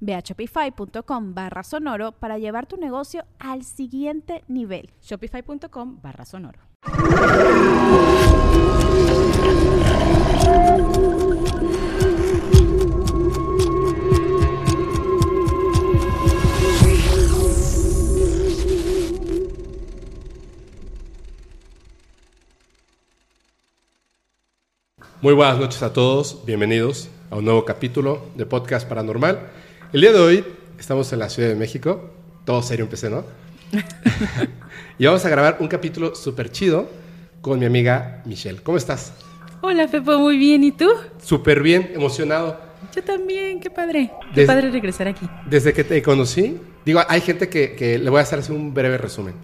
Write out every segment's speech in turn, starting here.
Ve a shopify.com barra sonoro para llevar tu negocio al siguiente nivel. Shopify.com barra sonoro. Muy buenas noches a todos, bienvenidos a un nuevo capítulo de Podcast Paranormal. El día de hoy estamos en la Ciudad de México, todo serio empecé, ¿no? y vamos a grabar un capítulo súper chido con mi amiga Michelle. ¿Cómo estás? Hola, Pepo, muy bien. ¿Y tú? Súper bien, emocionado. Yo también, qué padre. Qué padre regresar aquí. Desde que te conocí, digo, hay gente que, le voy a hacer así un breve resumen.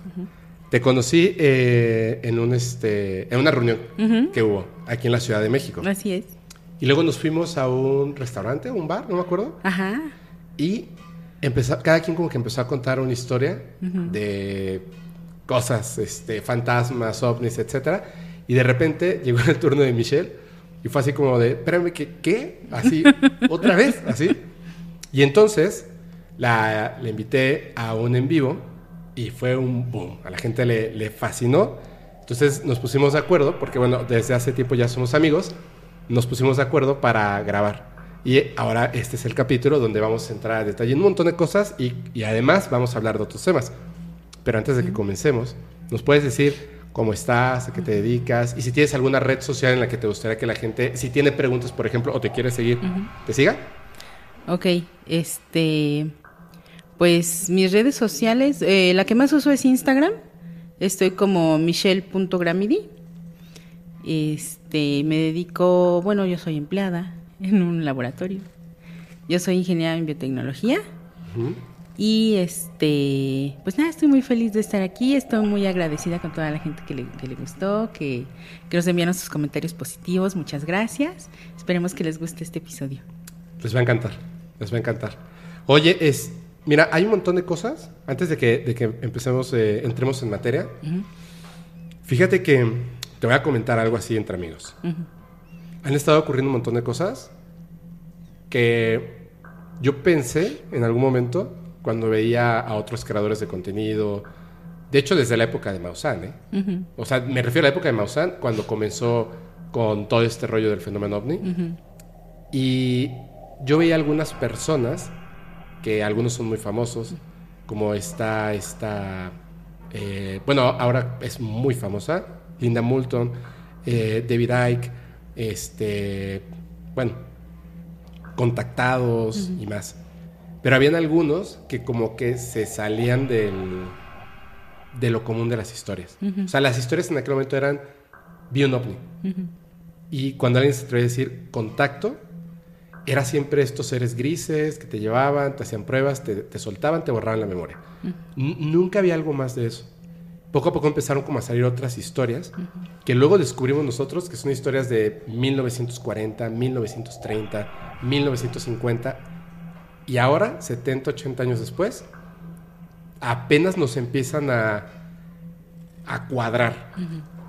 Te conocí eh, en, un, este, en una reunión que hubo aquí en la Ciudad de México. Así es. Y luego nos fuimos a un restaurante, un bar, no me acuerdo. Ajá. Y empezó, cada quien como que empezó a contar una historia de cosas, este, fantasmas, ovnis, etcétera. Y de repente llegó el turno de Michelle y fue así como de, espérame, ¿qué? ¿Qué? Así, otra vez, así. Y entonces la, le invité a un en vivo y fue un boom. A la gente le, le fascinó. Entonces nos pusimos de acuerdo, porque bueno, desde hace tiempo ya somos amigos, nos pusimos de acuerdo para grabar. Y ahora este es el capítulo donde vamos a entrar a detalle en un montón de cosas y, y además vamos a hablar de otros temas. Pero antes de que comencemos, ¿nos puedes decir cómo estás, a qué te dedicas y si tienes alguna red social en la que te gustaría que la gente, si tiene preguntas, por ejemplo, o te quiere seguir, te siga? Ok, este, pues mis redes sociales, eh, la que más uso es Instagram. Estoy como michelle.gramidi. Este, me dedico, bueno, yo soy empleada en un laboratorio. Yo soy ingeniera en biotecnología. Y este, pues nada, estoy muy feliz de estar aquí. Estoy muy agradecida con toda la gente que le, que le gustó, que, que, nos enviaron sus comentarios positivos. Muchas gracias. Esperemos que les guste este episodio. Les va a encantar, les va a encantar. Oye, es, mira, hay un montón de cosas. Antes de que, de que empecemos, eh, entremos en materia. Fíjate que te voy a comentar algo así entre amigos. Han estado ocurriendo un montón de cosas que yo pensé en algún momento cuando veía a otros creadores de contenido. De hecho, desde la época de Maussan, ¿eh? O sea, me refiero a la época de Maussan, cuando comenzó con todo este rollo del fenómeno ovni. Y yo veía algunas personas, que algunos son muy famosos, como está esta... Eh, bueno, ahora es muy famosa, Linda Moulton, eh, David Icke, este, bueno, contactados y más. Pero habían algunos que como que se salían del, de lo común de las historias. O sea, las historias en aquel momento eran, vi un ovni. Y cuando alguien se atreve a decir contacto, era siempre estos seres grises que te llevaban, te hacían pruebas, te, soltaban, te borraban la memoria. Nunca había algo más de eso poco a poco empezaron como a salir otras historias que luego descubrimos nosotros que son historias de 1940, 1930, 1950 y ahora, 70, 80 años después, apenas nos empiezan a, a cuadrar.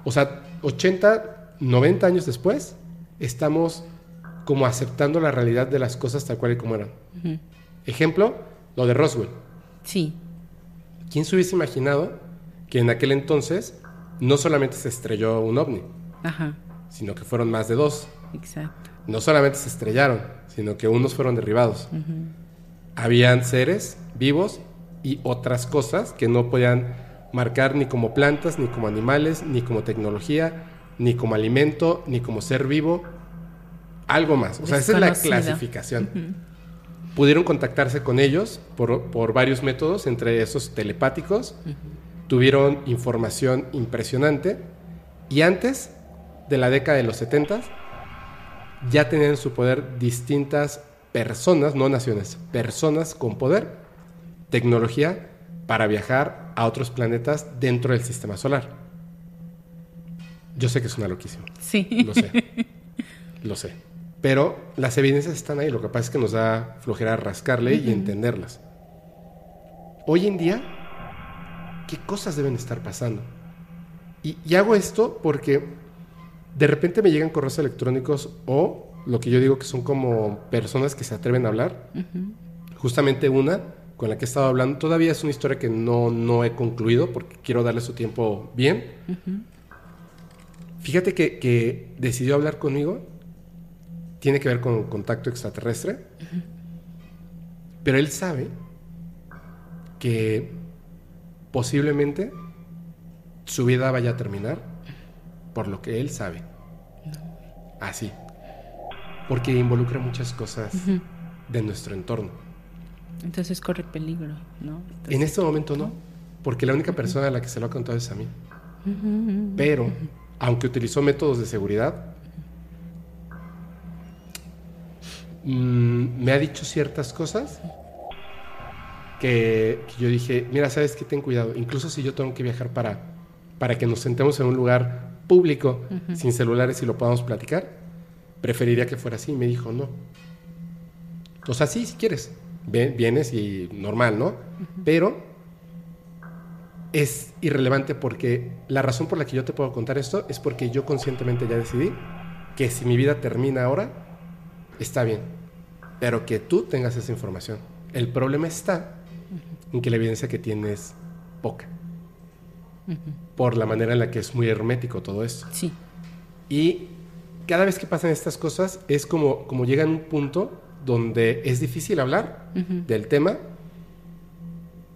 O sea, 80, 90 años después, estamos como aceptando la realidad de las cosas tal cual y como eran. Ejemplo, lo de Roswell. Sí. ¿Quién se hubiese imaginado que en aquel entonces no solamente se estrelló un ovni, sino que fueron más de dos. Exacto. No solamente se estrellaron, sino que unos fueron derribados. Habían seres vivos y otras cosas que no podían marcar ni como plantas, ni como animales, ni como tecnología, ni como alimento, ni como ser vivo, algo más. O sea, esa es la clasificación. Pudieron contactarse con ellos por, por varios métodos, entre esos telepáticos. Tuvieron información impresionante. Y antes de la década de los 70 ya tenían en su poder distintas personas, no naciones, personas con poder, tecnología para viajar a otros planetas dentro del sistema solar. Yo sé que es una loquísima. Sí. Lo sé. Lo sé. Pero las evidencias están ahí. Lo que pasa es que nos da flojera rascarle y entenderlas. Hoy en día, ¿qué cosas deben estar pasando? Y, y hago esto porque de repente me llegan correos electrónicos o lo que yo digo que son como personas que se atreven a hablar. Justamente una con la que he estado hablando, todavía es una historia que no, no he concluido porque quiero darle su tiempo bien. Fíjate que, que decidió hablar conmigo, tiene que ver con contacto extraterrestre, pero él sabe que posiblemente su vida vaya a terminar por lo que él sabe. Así. Porque involucra muchas cosas de nuestro entorno. Entonces corre peligro, ¿no? En este momento no, porque la única persona a la que se lo ha contado es a mí. Pero, aunque utilizó métodos de seguridad, mm, me ha dicho ciertas cosas que, que yo dije, mira, sabes que ten cuidado, incluso si yo tengo que viajar para, para que nos sentemos en un lugar público, sin celulares y lo podamos platicar, preferiría que fuera así. Y me dijo, no. O sea, sí, si quieres, Ven- vienes y normal, ¿no? Pero es irrelevante porque la razón por la que yo te puedo contar esto es porque yo conscientemente ya decidí que si mi vida termina ahora, está bien, pero que tú tengas esa información. El problema está en que la evidencia que tienes es poca, por la manera en la que es muy hermético todo esto. Sí. Y cada vez que pasan estas cosas es como, como llega a un punto donde es difícil hablar del tema,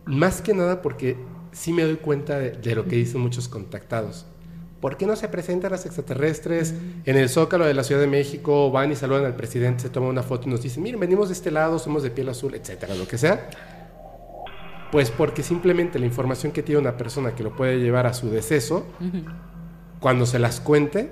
más que nada porque sí me doy cuenta de, de lo que dicen muchos contactados. ¿Por qué no se presentan los extraterrestres en el Zócalo de la Ciudad de México? Van y saludan al presidente, se toman una foto y nos dicen, miren, venimos de este lado, somos de piel azul, etcétera, lo que sea. Pues porque simplemente la información que tiene una persona que lo puede llevar a su deceso, cuando se las cuente,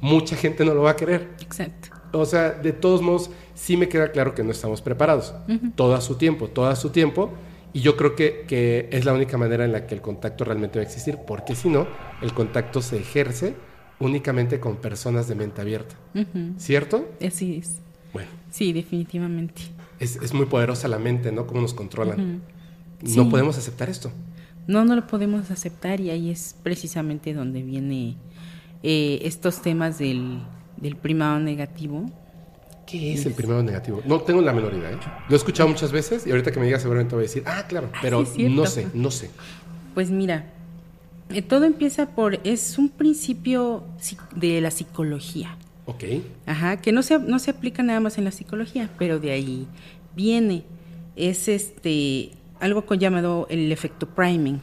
mucha gente no lo va a querer. Exacto. O sea, de todos modos, sí me queda claro que no estamos preparados. Todo a su tiempo, todo a su tiempo. Y yo creo que, que es la única manera en la que el contacto realmente va a existir, porque si no, el contacto se ejerce únicamente con personas de mente abierta. ¿Cierto? Así es. Bueno, Sí, definitivamente. es, es muy poderosa la mente, ¿no? Cómo nos controlan. Sí. No podemos aceptar esto. No, no lo podemos aceptar y ahí es precisamente donde viene eh, estos temas del, del primado negativo. ¿Qué es el primero negativo? No tengo la menor idea. ¿eh? Lo he escuchado muchas veces y ahorita que me digas seguramente voy a decir, ah, claro, pero sí, es cierto. no sé, no sé. Pues mira, eh, todo empieza por, es un principio de la psicología. Ok. Ajá, que no se, no se aplica nada más en la psicología, pero de ahí viene. Es este algo llamado el efecto priming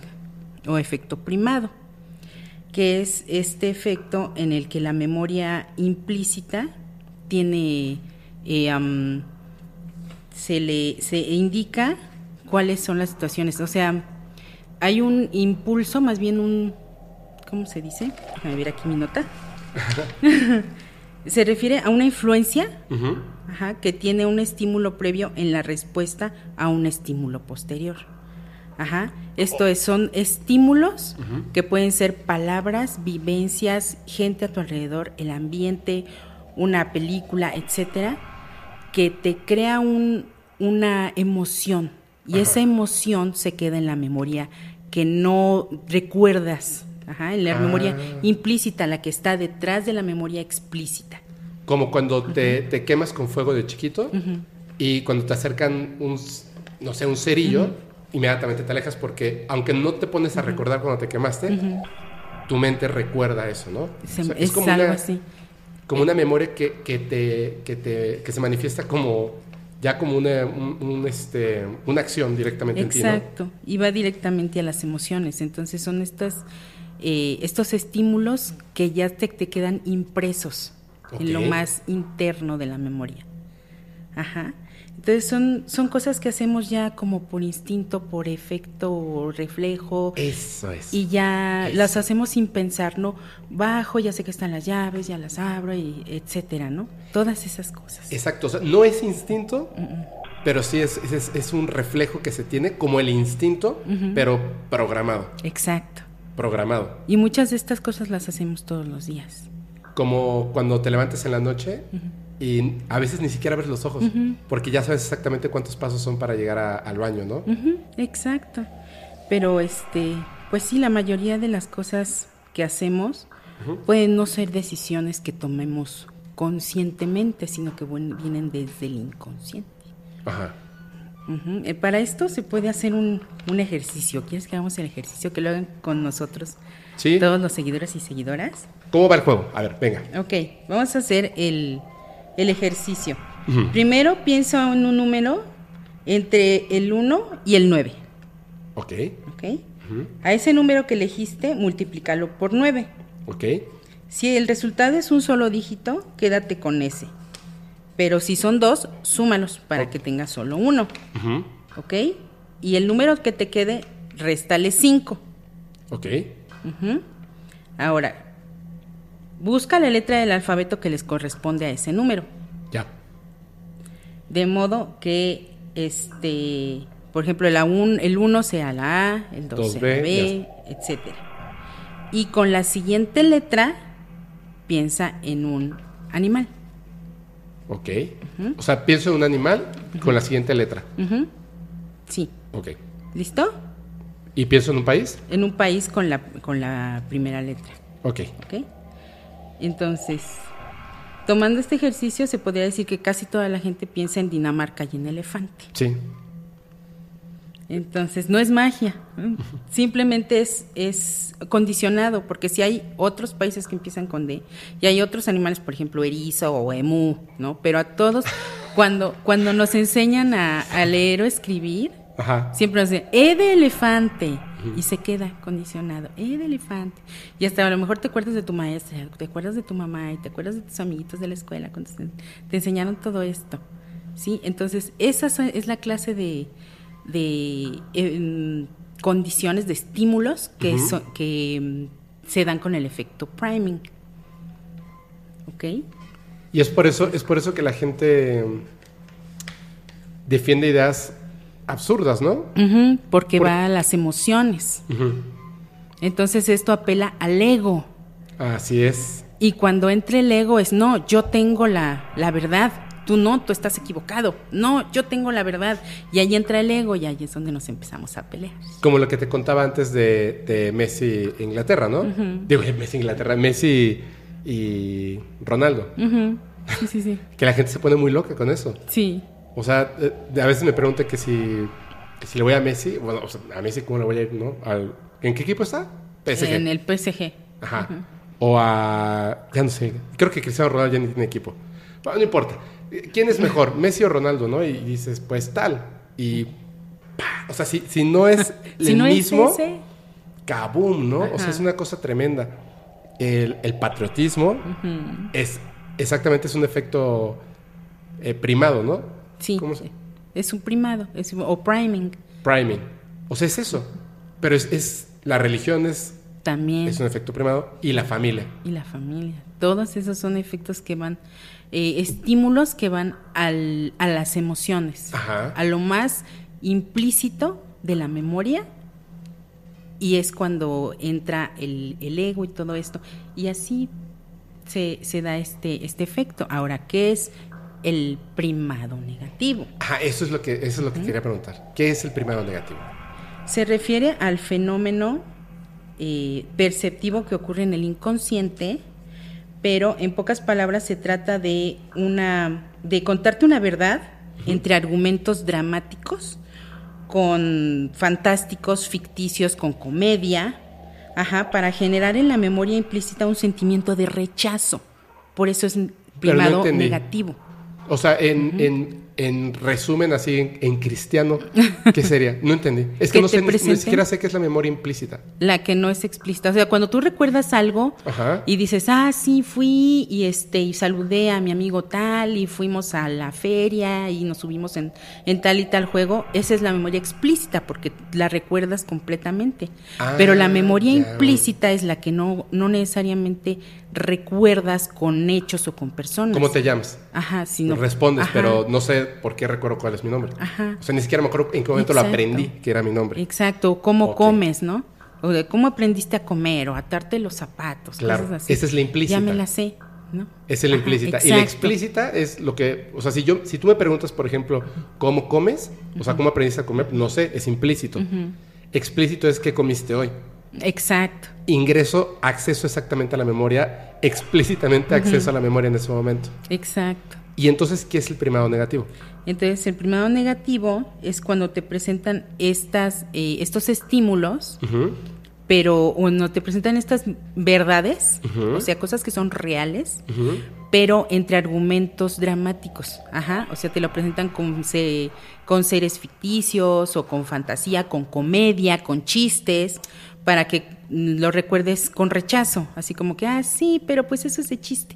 o efecto primado, que es este efecto en el que la memoria implícita tiene eh, se le se indica cuáles son las situaciones, o sea, hay un impulso, más bien un ¿cómo se dice? Déjame ver aquí mi nota. se refiere a una influencia. Ajá, que tiene un estímulo previo en la respuesta a un estímulo posterior. Ajá. Esto es, son estímulos que pueden ser palabras, vivencias, gente a tu alrededor, el ambiente, una película, etcétera, que te crea un- una emoción y Ajá. esa emoción se queda en la memoria que no recuerdas. Ajá, en la Ah. memoria implícita, la que está detrás de la memoria explícita. Como cuando te, te quemas con fuego de chiquito y cuando te acercan un, no sé, un cerillo, inmediatamente te alejas porque aunque no te pones a recordar cuando te quemaste, tu mente recuerda eso, ¿no? Se- O sea, es algo así. Como una memoria que, que te, que, te, que se manifiesta como ya como una, un- un, este, una acción directamente en ti, ¿no? Exacto, y va directamente a las emociones. Entonces son estas, eh, estos estímulos que ya te, te quedan impresos en lo más interno de la memoria. Ajá. Entonces son, son cosas que hacemos ya como por instinto, por efecto o reflejo. Eso es. Y ya Eso. las hacemos sin pensar, ¿no? Bajo, ya sé que están las llaves, ya las abro, y etcétera, ¿no? Todas esas cosas. Exacto, o sea, no es instinto, pero sí es, es, es un reflejo que se tiene como el instinto, pero programado, Exacto. Programado. Y muchas de estas cosas las hacemos todos los días. Como cuando te levantas en la noche y a veces ni siquiera abres los ojos, porque ya sabes exactamente cuántos pasos son para llegar a- al baño, ¿no? Exacto. Pero este, pues sí, la mayoría de las cosas que hacemos pueden no ser decisiones que tomemos conscientemente, sino que vienen desde el inconsciente. Ajá. Eh, Para esto se puede hacer un, un ejercicio. ¿Quieres que hagamos el ejercicio? Que lo hagan con nosotros Sí. todos los seguidores y seguidoras. ¿Cómo va el juego? A ver, venga. Ok, vamos a hacer el, el ejercicio. Primero piensa en un número entre el 1 y el 9. Ok, ¿ok? A ese número que elegiste, multiplícalo por 9. ok, Si el resultado es un solo dígito, quédate con ese. Pero si son dos, súmalos para que tengas solo uno, ¿ok? Y el número que te quede, réstale 5. ok, Ahora, busca la letra del alfabeto que les corresponde a ese número. ya. De modo que, este, por ejemplo, el 1 sea la A, el 2 Dos sea la B, etcétera. Y con la siguiente letra, piensa en un animal. Ok. O sea, pienso en un animal con la siguiente letra. Sí. Ok. ¿Listo? ¿Y pienso en un país? En un país con la, con la primera letra. Ok. ¿Ok? Entonces, tomando este ejercicio, se podría decir que casi toda la gente piensa en Dinamarca y en elefante. Sí. Entonces, no es magia, ¿eh? simplemente es, es condicionado, porque si hay otros países que empiezan con D, y hay otros animales, por ejemplo, erizo o emú, ¿no? Pero a todos, cuando, cuando nos enseñan a, a leer o escribir, Ajá. siempre nos dicen, E de elefante, y se queda condicionado, E de elefante. Y hasta a lo mejor te acuerdas de tu maestra, te acuerdas de tu mamá, y te acuerdas de tus amiguitos de la escuela, cuando te, enseñaron todo esto. ¿sí? Entonces, esa es la clase de, de em, condiciones, de estímulos que, so- que em, se dan con el efecto priming. ¿Ok? Y es por eso, es por eso que la gente mm, defiende ideas absurdas, ¿no? Porque Por- va a las emociones. Entonces, esto apela al ego. Así es. Y cuando entre el ego es, no, yo tengo la, la verdad, tú no, tú estás equivocado, no, yo tengo la verdad. Y ahí entra el ego y ahí es donde nos empezamos a pelear. Como lo que te contaba antes de, de Messi e Inglaterra, ¿no? Digo, Messi Inglaterra, Messi y Ronaldo. Ujú, Sí, sí, sí. Que la gente se pone muy loca con eso. Sí, O sea, eh, a veces me pregunta que si, que si le voy a Messi, bueno, o sea, a Messi, ¿cómo le voy a ir, no? Al- ¿En qué equipo está? PSG. en el PSG. Ajá. O a. Ya no sé. Creo que Cristiano Ronaldo ya ni tiene equipo. Bueno, no importa. ¿Quién es mejor? Messi o Ronaldo, ¿no? Y dices, pues tal. Y. O sea, si, si no es el Si no mismo. es ese, ¡Kaboom! ¿no? O sea, es una cosa tremenda. El, el patriotismo es. Exactamente, es un efecto eh, primado, ¿no? sí, ¿Cómo se- es un primado, es, o priming Priming. O sea, es eso. Pero es, es la religión es, también. es un efecto primado y la familia. y la familia. Todos esos son efectos que van, eh, estímulos que van al, a las emociones, Ajá. a lo más implícito de la memoria. Y es cuando entra el, el ego y todo esto. Y así se, se da este, este efecto. Ahora, ¿qué es el primado negativo? Ajá, eso es lo que, eso es lo que quería preguntar. ¿Qué es el primado negativo? Se refiere al fenómeno eh, perceptivo que ocurre en el inconsciente, pero en pocas palabras se trata de una de contarte una verdad entre argumentos dramáticos con fantásticos, ficticios, con comedia, ajá, para generar en la memoria implícita un sentimiento de rechazo. Por eso es primado negativo. O sea, en, en, en resumen, así en, en cristiano, ¿qué sería? No entendí. Es que, Que no sé, ni- siquiera sé qué es la memoria implícita. La que no es explícita. O sea, cuando tú recuerdas algo Ajá. y dices, ah, sí, fui y este y saludé a mi amigo tal y fuimos a la feria y nos subimos en, en tal y tal juego, esa es la memoria explícita porque la recuerdas completamente. Ah, Pero la memoria implícita es la que no, no necesariamente recuerdas con hechos o con personas. ¿Cómo te llamas? Ajá, sino. Respondes, Ajá. pero no sé por qué recuerdo cuál es mi nombre. Ajá. O sea, ni siquiera me acuerdo en qué momento lo aprendí que era mi nombre. Exacto, cómo comes, ¿no? O de cómo aprendiste a comer o atarte los zapatos, Claro, cosas así. esa es la implícita. Ya me la sé, ¿no? Esa es la implícita. Y la explícita es lo que, o sea, si yo, si tú me preguntas, por ejemplo, cómo comes, o sea, cómo aprendiste a comer, no sé, es implícito. Explícito es qué comiste hoy. Exacto. Ingreso, acceso exactamente a la memoria, explícitamente acceso a la memoria en ese momento. Exacto. Y entonces, ¿qué es el primado negativo? Entonces, el primado negativo es cuando te presentan estas, eh, estos estímulos, Ujú. pero o no te presentan estas verdades, o sea, cosas que son reales, pero entre argumentos dramáticos. Ajá, o sea, te lo presentan con, se- con seres ficticios o con fantasía, con comedia, con chistes, para que lo recuerdes con rechazo, así como que, ah, sí, pero pues eso es de chiste.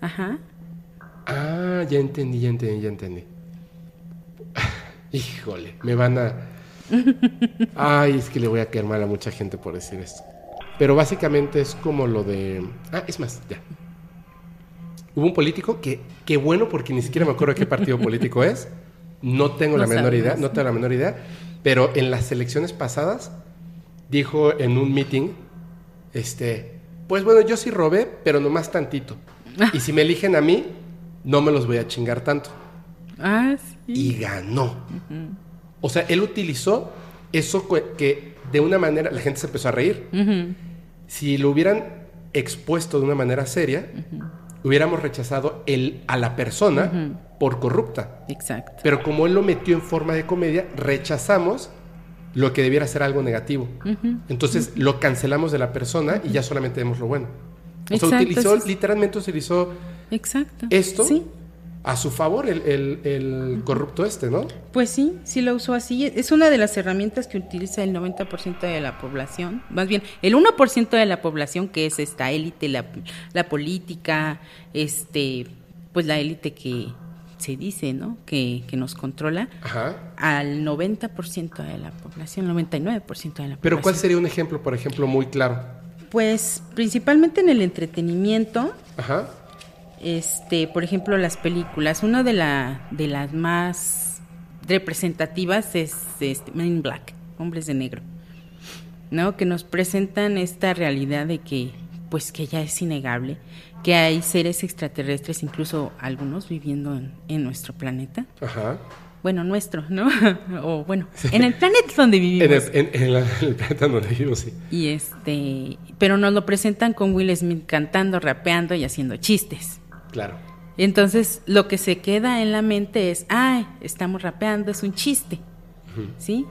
Ajá. Ah, ya entendí, ya entendí, ya entendí. Híjole, me van a... Ay, es que le voy a caer mal a mucha gente por decir esto. Pero básicamente es como lo de... Ah, es más, ya. Hubo un político que, qué bueno porque ni siquiera me acuerdo qué partido político es. No tengo la No menor idea, no tengo la menor idea. Pero en las elecciones pasadas dijo en un meeting, este, pues bueno, yo sí robé, pero nomás tantito. Y si me eligen a mí, no me los voy a chingar tanto. Ah, sí. Y ganó. O sea, él utilizó eso que- de una manera, la gente se empezó a reír. Si lo hubieran expuesto de una manera seria, hubiéramos rechazado el, a la persona por corrupta. Exacto. Pero como él lo metió en forma de comedia, rechazamos lo que debiera ser algo negativo. Entonces lo cancelamos de la persona y ya solamente vemos lo bueno. O sea, Exacto, utilizó, literalmente utilizó Exacto. esto Sí. a su favor, el, el- el corrupto este, ¿no? Pues sí, sí lo usó así. Es una de las herramientas que utiliza el 90% de la población. Más bien, el 1% de la población, que es esta élite, la, la política, este, pues la élite que se dice, ¿no? Que, que nos controla, Ajá. al 90% de la población, 99% de la Pero ¿cuál población. sería un ejemplo, por ejemplo, muy claro? Pues principalmente en el entretenimiento, Ajá. Este, por ejemplo, las películas. Una de, la, de las más representativas es este, Men in Black, Hombres de Negro, ¿no? Que nos presentan esta realidad de que, pues, que ya es innegable, que hay seres extraterrestres, incluso algunos viviendo en, en nuestro planeta. Ajá. Bueno, nuestro, ¿no? o bueno, en el planeta donde vivimos. En el, en- en la- el planeta donde vivimos, sí. Y este, pero nos lo presentan con Will Smith cantando, rapeando y haciendo chistes. Claro. Entonces, lo que se queda en la mente es, ay, estamos rapeando, es un chiste. ¿Sí?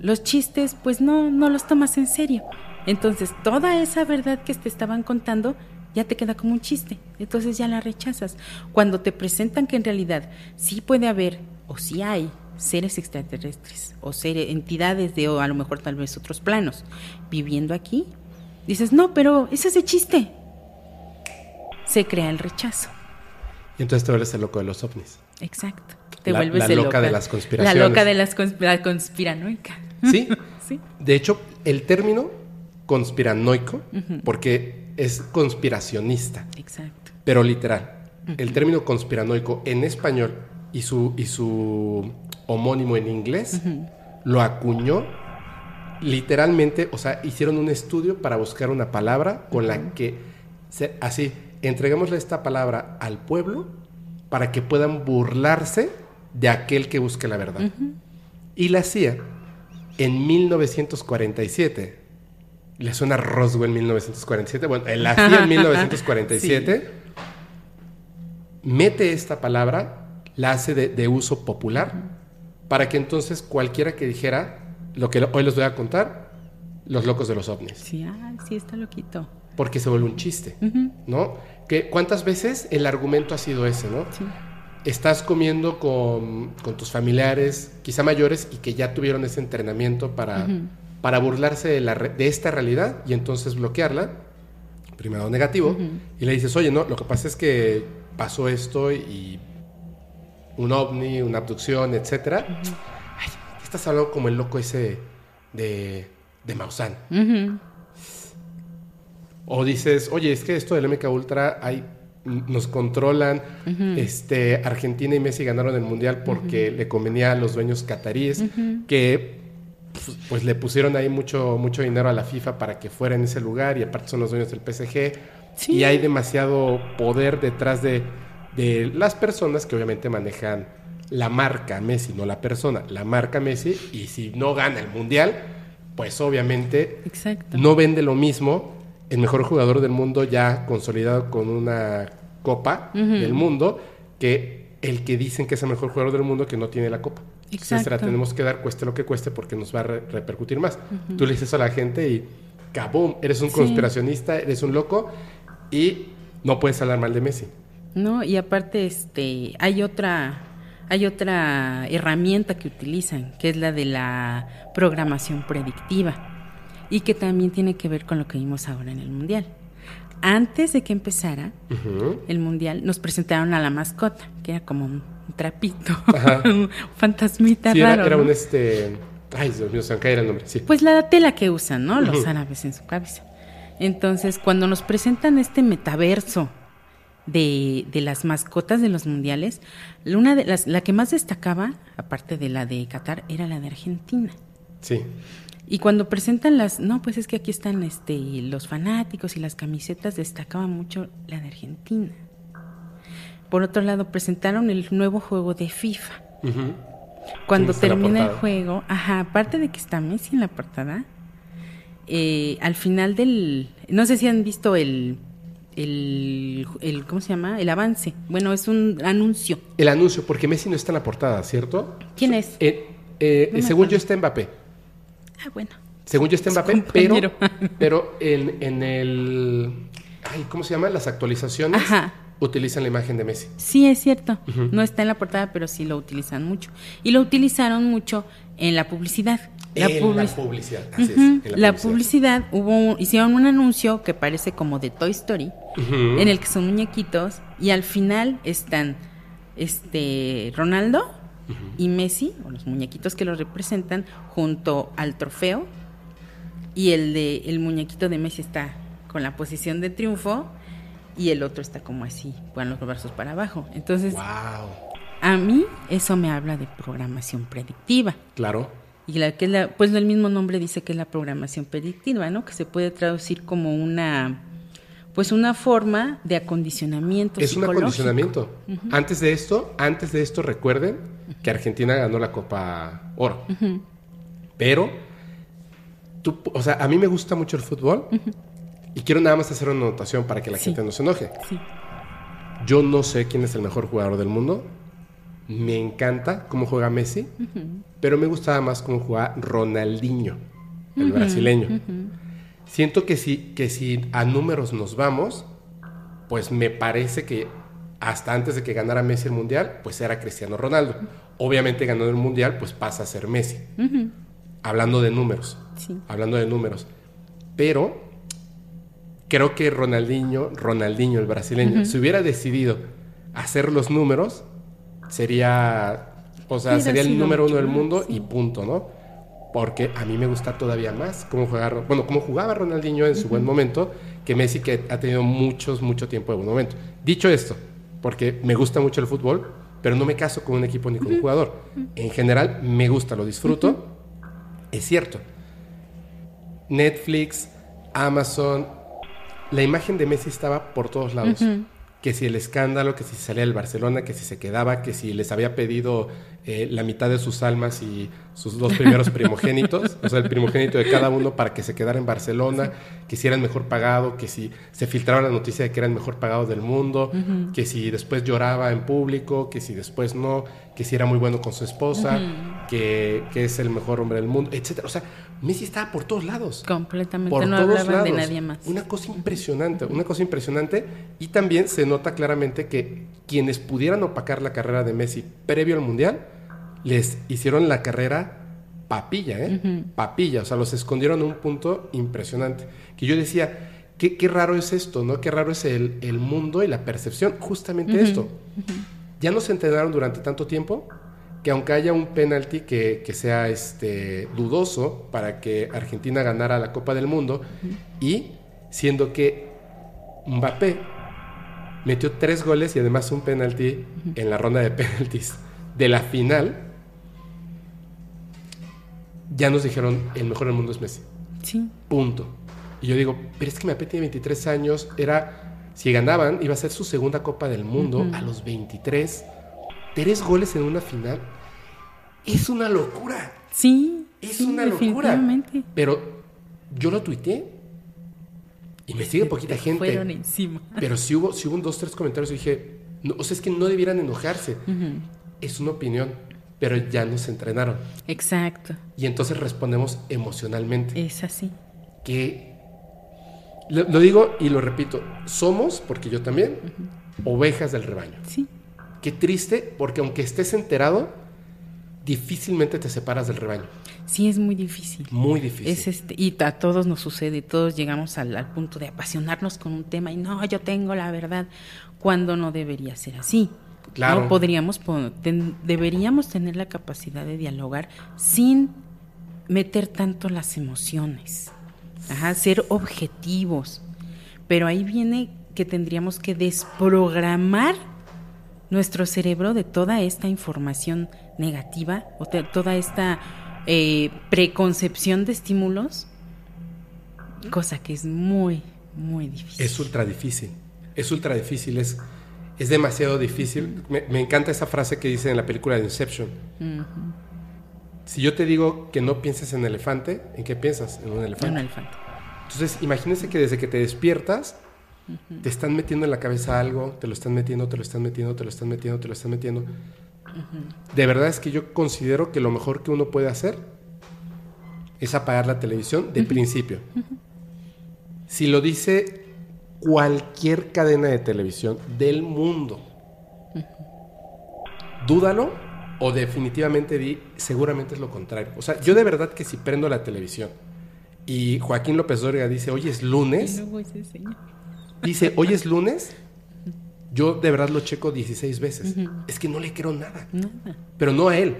Los chistes, pues no, no los tomas en serio. Entonces, toda esa verdad que te estaban contando ya te queda como un chiste. Entonces ya la rechazas. Cuando te presentan que en realidad sí puede haber o sí hay seres extraterrestres o seres, entidades de o a lo mejor tal vez otros planos viviendo aquí, dices, no, pero eso es de chiste. Se crea el rechazo. Y entonces te vuelves el loco de los ovnis. Exacto. Te La- vuelves la el loca de las conspiraciones. La loca de las cons- la conspiranoica. ¿Sí? Sí. De hecho, el término conspiranoico, porque es conspiracionista, Exacto. pero literal. El término conspiranoico en español y su, y su homónimo en inglés lo acuñó literalmente, o sea, hicieron un estudio para buscar una palabra con la que, se- así, entreguémosle esta palabra al pueblo para que puedan burlarse de aquel que busque la verdad. Y la hacía en 1947. ¿Le suena Roswell 1947? Bueno, la hacía en 1947. Mete esta palabra, la hace de, de uso popular, para que entonces cualquiera que dijera lo que hoy les voy a contar, los locos de los ovnis. Sí, ay, sí, está loquito. Porque se vuelve un chiste, ¿no? Que ¿Cuántas veces el argumento ha sido ese, no? Sí. estás comiendo con, con tus familiares, quizá mayores, y que ya tuvieron ese entrenamiento para, para burlarse de, la, de esta realidad y entonces bloquearla, primero negativo, y le dices, oye, no, lo que pasa es que pasó esto y un ovni, una abducción, etcétera. Ay, estás hablando como el loco ese de, de Maussan. O dices, oye, es que esto del MK Ultra hay nos controlan. este, Argentina y Messi ganaron el mundial porque le convenía a los dueños cataríes que pues, pues, le pusieron ahí mucho, mucho dinero a la FIFA para que fuera en ese lugar y aparte son los dueños del PSG. Y hay demasiado poder detrás de, de las personas que obviamente manejan la marca Messi, no la persona, la marca Messi. Y si no gana el mundial, pues obviamente no vende lo mismo el mejor jugador del mundo ya consolidado con una copa del mundo que el que dicen que es el mejor jugador del mundo que no tiene la copa. Exacto. la tenemos que dar cueste lo que cueste porque nos va a repercutir más. Tú le dices a la gente y ¡cabum! Eres un conspiracionista, eres un loco y no puedes hablar mal de Messi. No, y aparte este hay otra hay otra herramienta que utilizan, que es la de la programación predictiva y que también tiene que ver con lo que vimos ahora en el Mundial. Antes de que empezara el Mundial, nos presentaron a la mascota, que era como un trapito, un fantasmita raro. Era, un este... Ay, Dios mío, se me cae el nombre, sí. Pues la tela que usan, ¿no? Los árabes en su cabeza. Entonces, cuando nos presentan este metaverso de, de, las mascotas de los mundiales, una de las, la que más destacaba, aparte de la de Qatar, era la de Argentina. Sí. Y cuando presentan las, no, pues es que aquí están este, los fanáticos y las camisetas, destacaba mucho la de Argentina. Por otro lado, presentaron el nuevo juego de FIFA. Cuando termina el juego, ajá, aparte de que está Messi en la portada, eh, al final del, no sé si han visto el, el, el, ¿cómo se llama? El avance. Bueno, es un anuncio. El anuncio, porque Messi no está en la portada, ¿cierto? ¿Quién es? Eh, eh, según yo está Mbappé. Ah, bueno. Según yo está Mbappé, pero, pero en, en el... Ay, ¿Cómo se llama? Las actualizaciones. utilizan la imagen de Messi. Sí, es cierto. No está en la portada, pero sí lo utilizan mucho. Y lo utilizaron mucho en la publicidad. La, la publicidad, así es, la, publicidad. hubo hicieron un anuncio que parece como de Toy Story, en el que son muñequitos y al final están este Ronaldo, y Messi, o los muñequitos que lo representan, junto al trofeo. Y el, de, el muñequito de Messi está con la posición de triunfo y el otro está como así, con los brazos para abajo. Entonces, a mí eso me habla de programación predictiva. Claro. Y la que la, pues el mismo nombre dice que es la programación predictiva, ¿no? Que se puede traducir como una pues una forma de acondicionamiento. Es un acondicionamiento. Antes de esto, antes de esto recuerden que Argentina ganó la Copa Oro. Pero, tú, o sea, a mí me gusta mucho el fútbol y quiero nada más hacer una anotación para que la gente no se enoje. Yo no sé quién es el mejor jugador del mundo. Me encanta cómo juega Messi, pero me gustaba más cómo juega Ronaldinho, el brasileño. Siento que si, que si a números nos vamos, pues me parece que hasta antes de que ganara Messi el Mundial, pues era Cristiano Ronaldo. Obviamente ganando el Mundial, pues pasa a ser Messi. Hablando de números. Hablando de números. Pero creo que Ronaldinho, Ronaldinho el brasileño, si hubiera decidido hacer los números, sería, o sea, sería el número uno del mundo y punto, ¿no? porque a mí me gusta todavía más cómo jugar, bueno, cómo jugaba Ronaldinho en su buen momento que Messi que ha tenido muchos, mucho tiempo de buen momento. Dicho esto, porque me gusta mucho el fútbol, pero no me caso con un equipo ni con un jugador. En general me gusta, lo disfruto. Es cierto. Netflix, Amazon, la imagen de Messi estaba por todos lados que si el escándalo, que si salía del Barcelona, que si se quedaba, que si les había pedido eh, la mitad de sus almas y sus dos primeros primogénitos, o sea, el primogénito de cada uno para que se quedara en Barcelona, que si era el mejor pagado, que si se filtraba la noticia de que era el mejor pagado del mundo, que si después lloraba en público, que si después no, que si era muy bueno con su esposa. que, que es el mejor hombre del mundo, etcétera. O sea, Messi estaba por todos lados. Completamente, Por no todos hablaban de lados. nadie más. Una cosa impresionante, una cosa impresionante. Y también se nota claramente que quienes pudieran opacar la carrera de Messi previo al Mundial, les hicieron la carrera papilla, ¿eh? Papilla, o sea, los escondieron a un punto impresionante. Que yo decía, qué, qué raro es esto, ¿no? Qué raro es el, el mundo y la percepción. Justamente esto. Ya nos entrenaron durante tanto tiempo que aunque haya un penalti que, que sea este, dudoso para que Argentina ganara la Copa del Mundo, y siendo que Mbappé metió tres goles y además un penalti en la ronda de penaltis de la final, ya nos dijeron el mejor del mundo es Messi. Sí, Punto. Y yo digo, pero es que Mbappé tiene 23 años, era, si ganaban, iba a ser su segunda Copa del Mundo a los 23. Tres goles en una final. Es una locura. sí. Es sí, una locura. Pero yo lo tuiteé y me sigue poquita Te gente. Fueron encima. Pero si hubo, si hubo un dos, tres comentarios y dije, no, o sea, es que no debieran enojarse. Es una opinión, pero ya nos entrenaron. Exacto, Y entonces respondemos emocionalmente. es así. que lo, lo digo y lo repito, somos, porque yo también, ovejas del rebaño. Sí, Qué triste, porque aunque estés enterado, difícilmente te separas del rebaño. sí es muy difícil. Muy difícil. Es este, y a todos nos sucede, todos llegamos al, al punto de apasionarnos con un tema y no, yo tengo la verdad, cuando no debería ser así. Claro. No podríamos, ten- deberíamos tener la capacidad de dialogar sin meter tanto las emociones, Ajá, ser objetivos. Pero ahí viene que tendríamos que desprogramar nuestro cerebro de toda esta información negativa o de toda esta eh, preconcepción de estímulos, cosa que es muy, muy difícil. Es ultra difícil. Es ultra difícil. Es, es demasiado difícil. Me, me encanta esa frase que dice en la película de Inception. Si yo te digo que no pienses en elefante, ¿en qué piensas? En un elefante. Un elefante. Entonces, imagínense que desde que te despiertas, te están metiendo en la cabeza algo, te lo están metiendo, te lo están metiendo, te lo están metiendo, te lo están metiendo. De verdad es que yo considero que lo mejor que uno puede hacer es apagar la televisión de principio. Si lo dice cualquier cadena de televisión del mundo, dúdalo o definitivamente di, seguramente es lo contrario. O sea, yo de verdad que si prendo la televisión y Joaquín López Dóriga dice, hoy es Y lunes, luego ese señor. Dice, hoy es lunes, yo de verdad lo checo 16 veces. Es que no le creo nada. Nada. Pero no a él.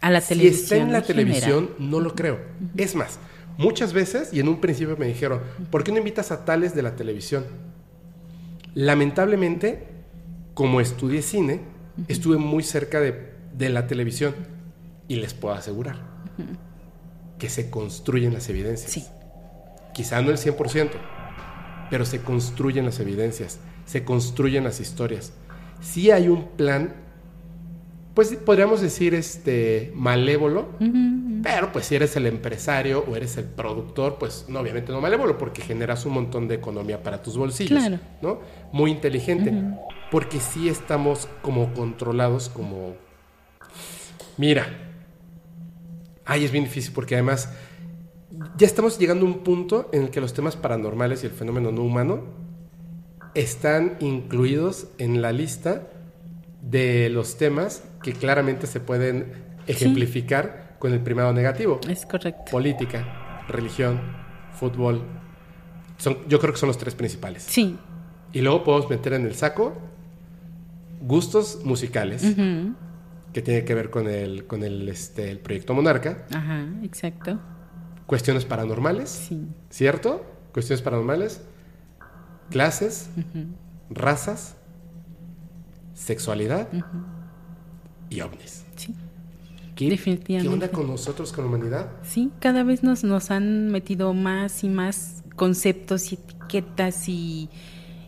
A la Si televisión. está en la televisión, no lo creo. Es más, muchas veces, y en un principio me dijeron, ¿por qué no invitas a tales de la televisión? Lamentablemente, como estudié cine, estuve muy cerca de, de la televisión y les puedo asegurar que se construyen las evidencias. Sí. Quizá no el 100%, pero se construyen las evidencias, se construyen las historias. Sí hay un plan, pues podríamos decir este malévolo, pero pues si eres el empresario o eres el productor, pues no, obviamente no malévolo, porque generas un montón de economía para tus bolsillos, Claro. ¿no? Muy inteligente, porque sí estamos como controlados, como... Mira, ay, es bien difícil porque además ya estamos llegando a un punto en el que los temas paranormales y el fenómeno no humano están incluidos en la lista de los temas que claramente se pueden ejemplificar con el primado negativo. Es correcto. Política, religión, fútbol. Son, yo creo que son los tres principales. Sí. Y luego podemos meter en el saco gustos musicales, que tiene que ver con el, con el, este, el proyecto Monarca. Ajá, exacto. Cuestiones paranormales, Sí. ¿cierto? Cuestiones paranormales, clases, razas, sexualidad y ovnis. Sí. ¿Qué, ¿Qué Definitivamente. onda con nosotros, con la humanidad? Sí, cada vez nos, nos han metido más y más conceptos y etiquetas y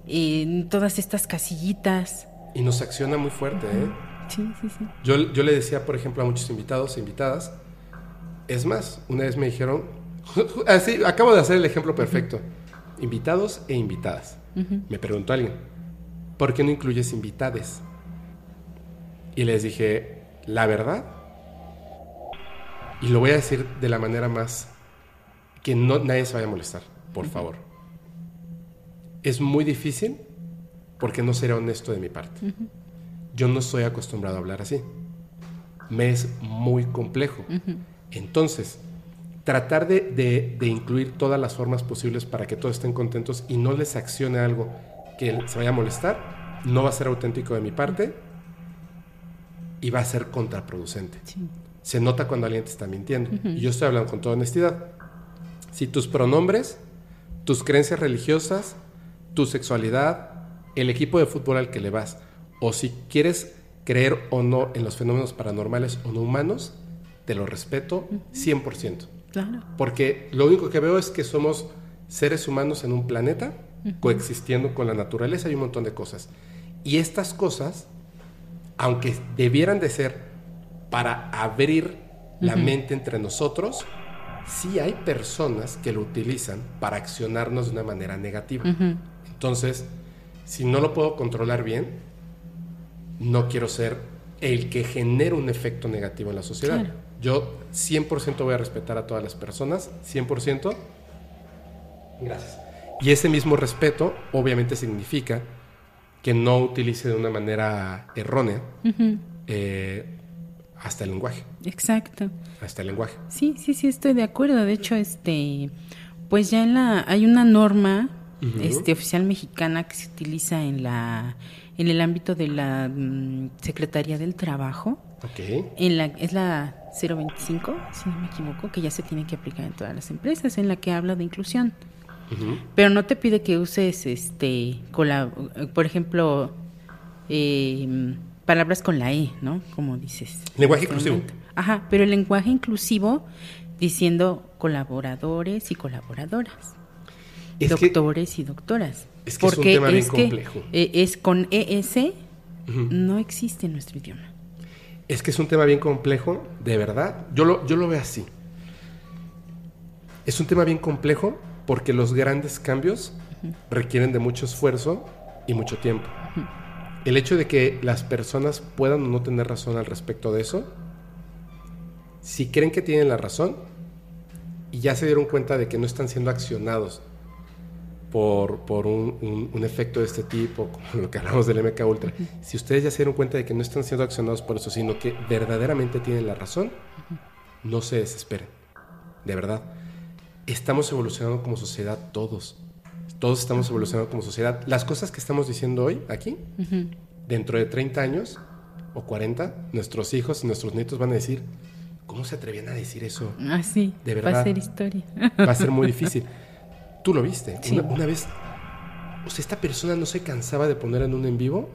eh, todas estas casillitas. Y nos acciona muy fuerte, ¿eh? Sí, sí, sí. Yo, yo le decía, por ejemplo, a muchos invitados e invitadas, es más, una vez me dijeron, así, acabo de hacer el ejemplo perfecto, invitados e invitadas. Me preguntó alguien, ¿por qué no incluyes invitades? Y les dije, la verdad y lo voy a decir de la manera más que no, nadie se vaya a molestar, por favor. Es muy difícil porque no será honesto de mi parte. Yo no estoy acostumbrado a hablar así. Me es muy complejo. Entonces, tratar de, de, incluir todas las formas posibles para que todos estén contentos y no les accione algo que se vaya a molestar, no va a ser auténtico de mi parte y va a ser contraproducente. Se nota cuando alguien te está mintiendo. Y yo estoy hablando con toda honestidad. Si tus pronombres, tus creencias religiosas, tu sexualidad, el equipo de fútbol al que le vas, o si quieres creer o no en los fenómenos paranormales o no humanos, te lo respeto 100%. Claro. Porque lo único que veo es que somos seres humanos en un planeta coexistiendo con la naturaleza y un montón de cosas. Y estas cosas, aunque debieran de ser para abrir la mente entre nosotros, sí hay personas que lo utilizan para accionarnos de una manera negativa. Entonces, si no lo puedo controlar bien, no quiero ser el que genere un efecto negativo en la sociedad. Yo 100% voy a respetar a todas las personas, 100%. Gracias. Y ese mismo respeto obviamente significa que no utilice de una manera errónea eh, hasta el lenguaje. Exacto. Hasta el lenguaje. Sí, sí, sí, estoy de acuerdo. De hecho, este, pues ya en la, hay una norma este, oficial mexicana que se utiliza en la, en el ámbito de la mm, Secretaría del Trabajo. Okay. En la, es la 025, si no me equivoco, que ya se tiene que aplicar en todas las empresas, en la que habla de inclusión. Pero no te pide que uses, este, por ejemplo, eh, palabras con la E, ¿no? Como dices. Lenguaje inclusivo. Ajá, pero el lenguaje inclusivo diciendo colaboradores y colaboradoras. doctores y doctoras. Es que porque es un tema bien complejo. Eh, es con ES, no existe en nuestro idioma. Es que es un tema bien complejo, de verdad. Yo lo, yo lo veo así. Es un tema bien complejo porque los grandes cambios requieren de mucho esfuerzo y mucho tiempo. El hecho de que las personas puedan o no tener razón al respecto de eso, si creen que tienen la razón y ya se dieron cuenta de que no están siendo accionados por, un, efecto de este tipo, como lo que hablamos del MK Ultra, si ustedes ya se dieron cuenta de que no están siendo accionados por eso, sino que verdaderamente tienen la razón, no se desesperen. De verdad. Estamos evolucionando como sociedad todos. Todos estamos evolucionando como sociedad. Las cosas que estamos diciendo hoy, aquí, dentro de 30 años o 40, nuestros hijos y nuestros nietos van a decir, ¿cómo se atrevían a decir eso? Ah, sí. De verdad. Va a ser historia. Va a ser muy difícil. Tú lo viste. Una, vez, o sea, esta persona no se cansaba de poner en un en vivo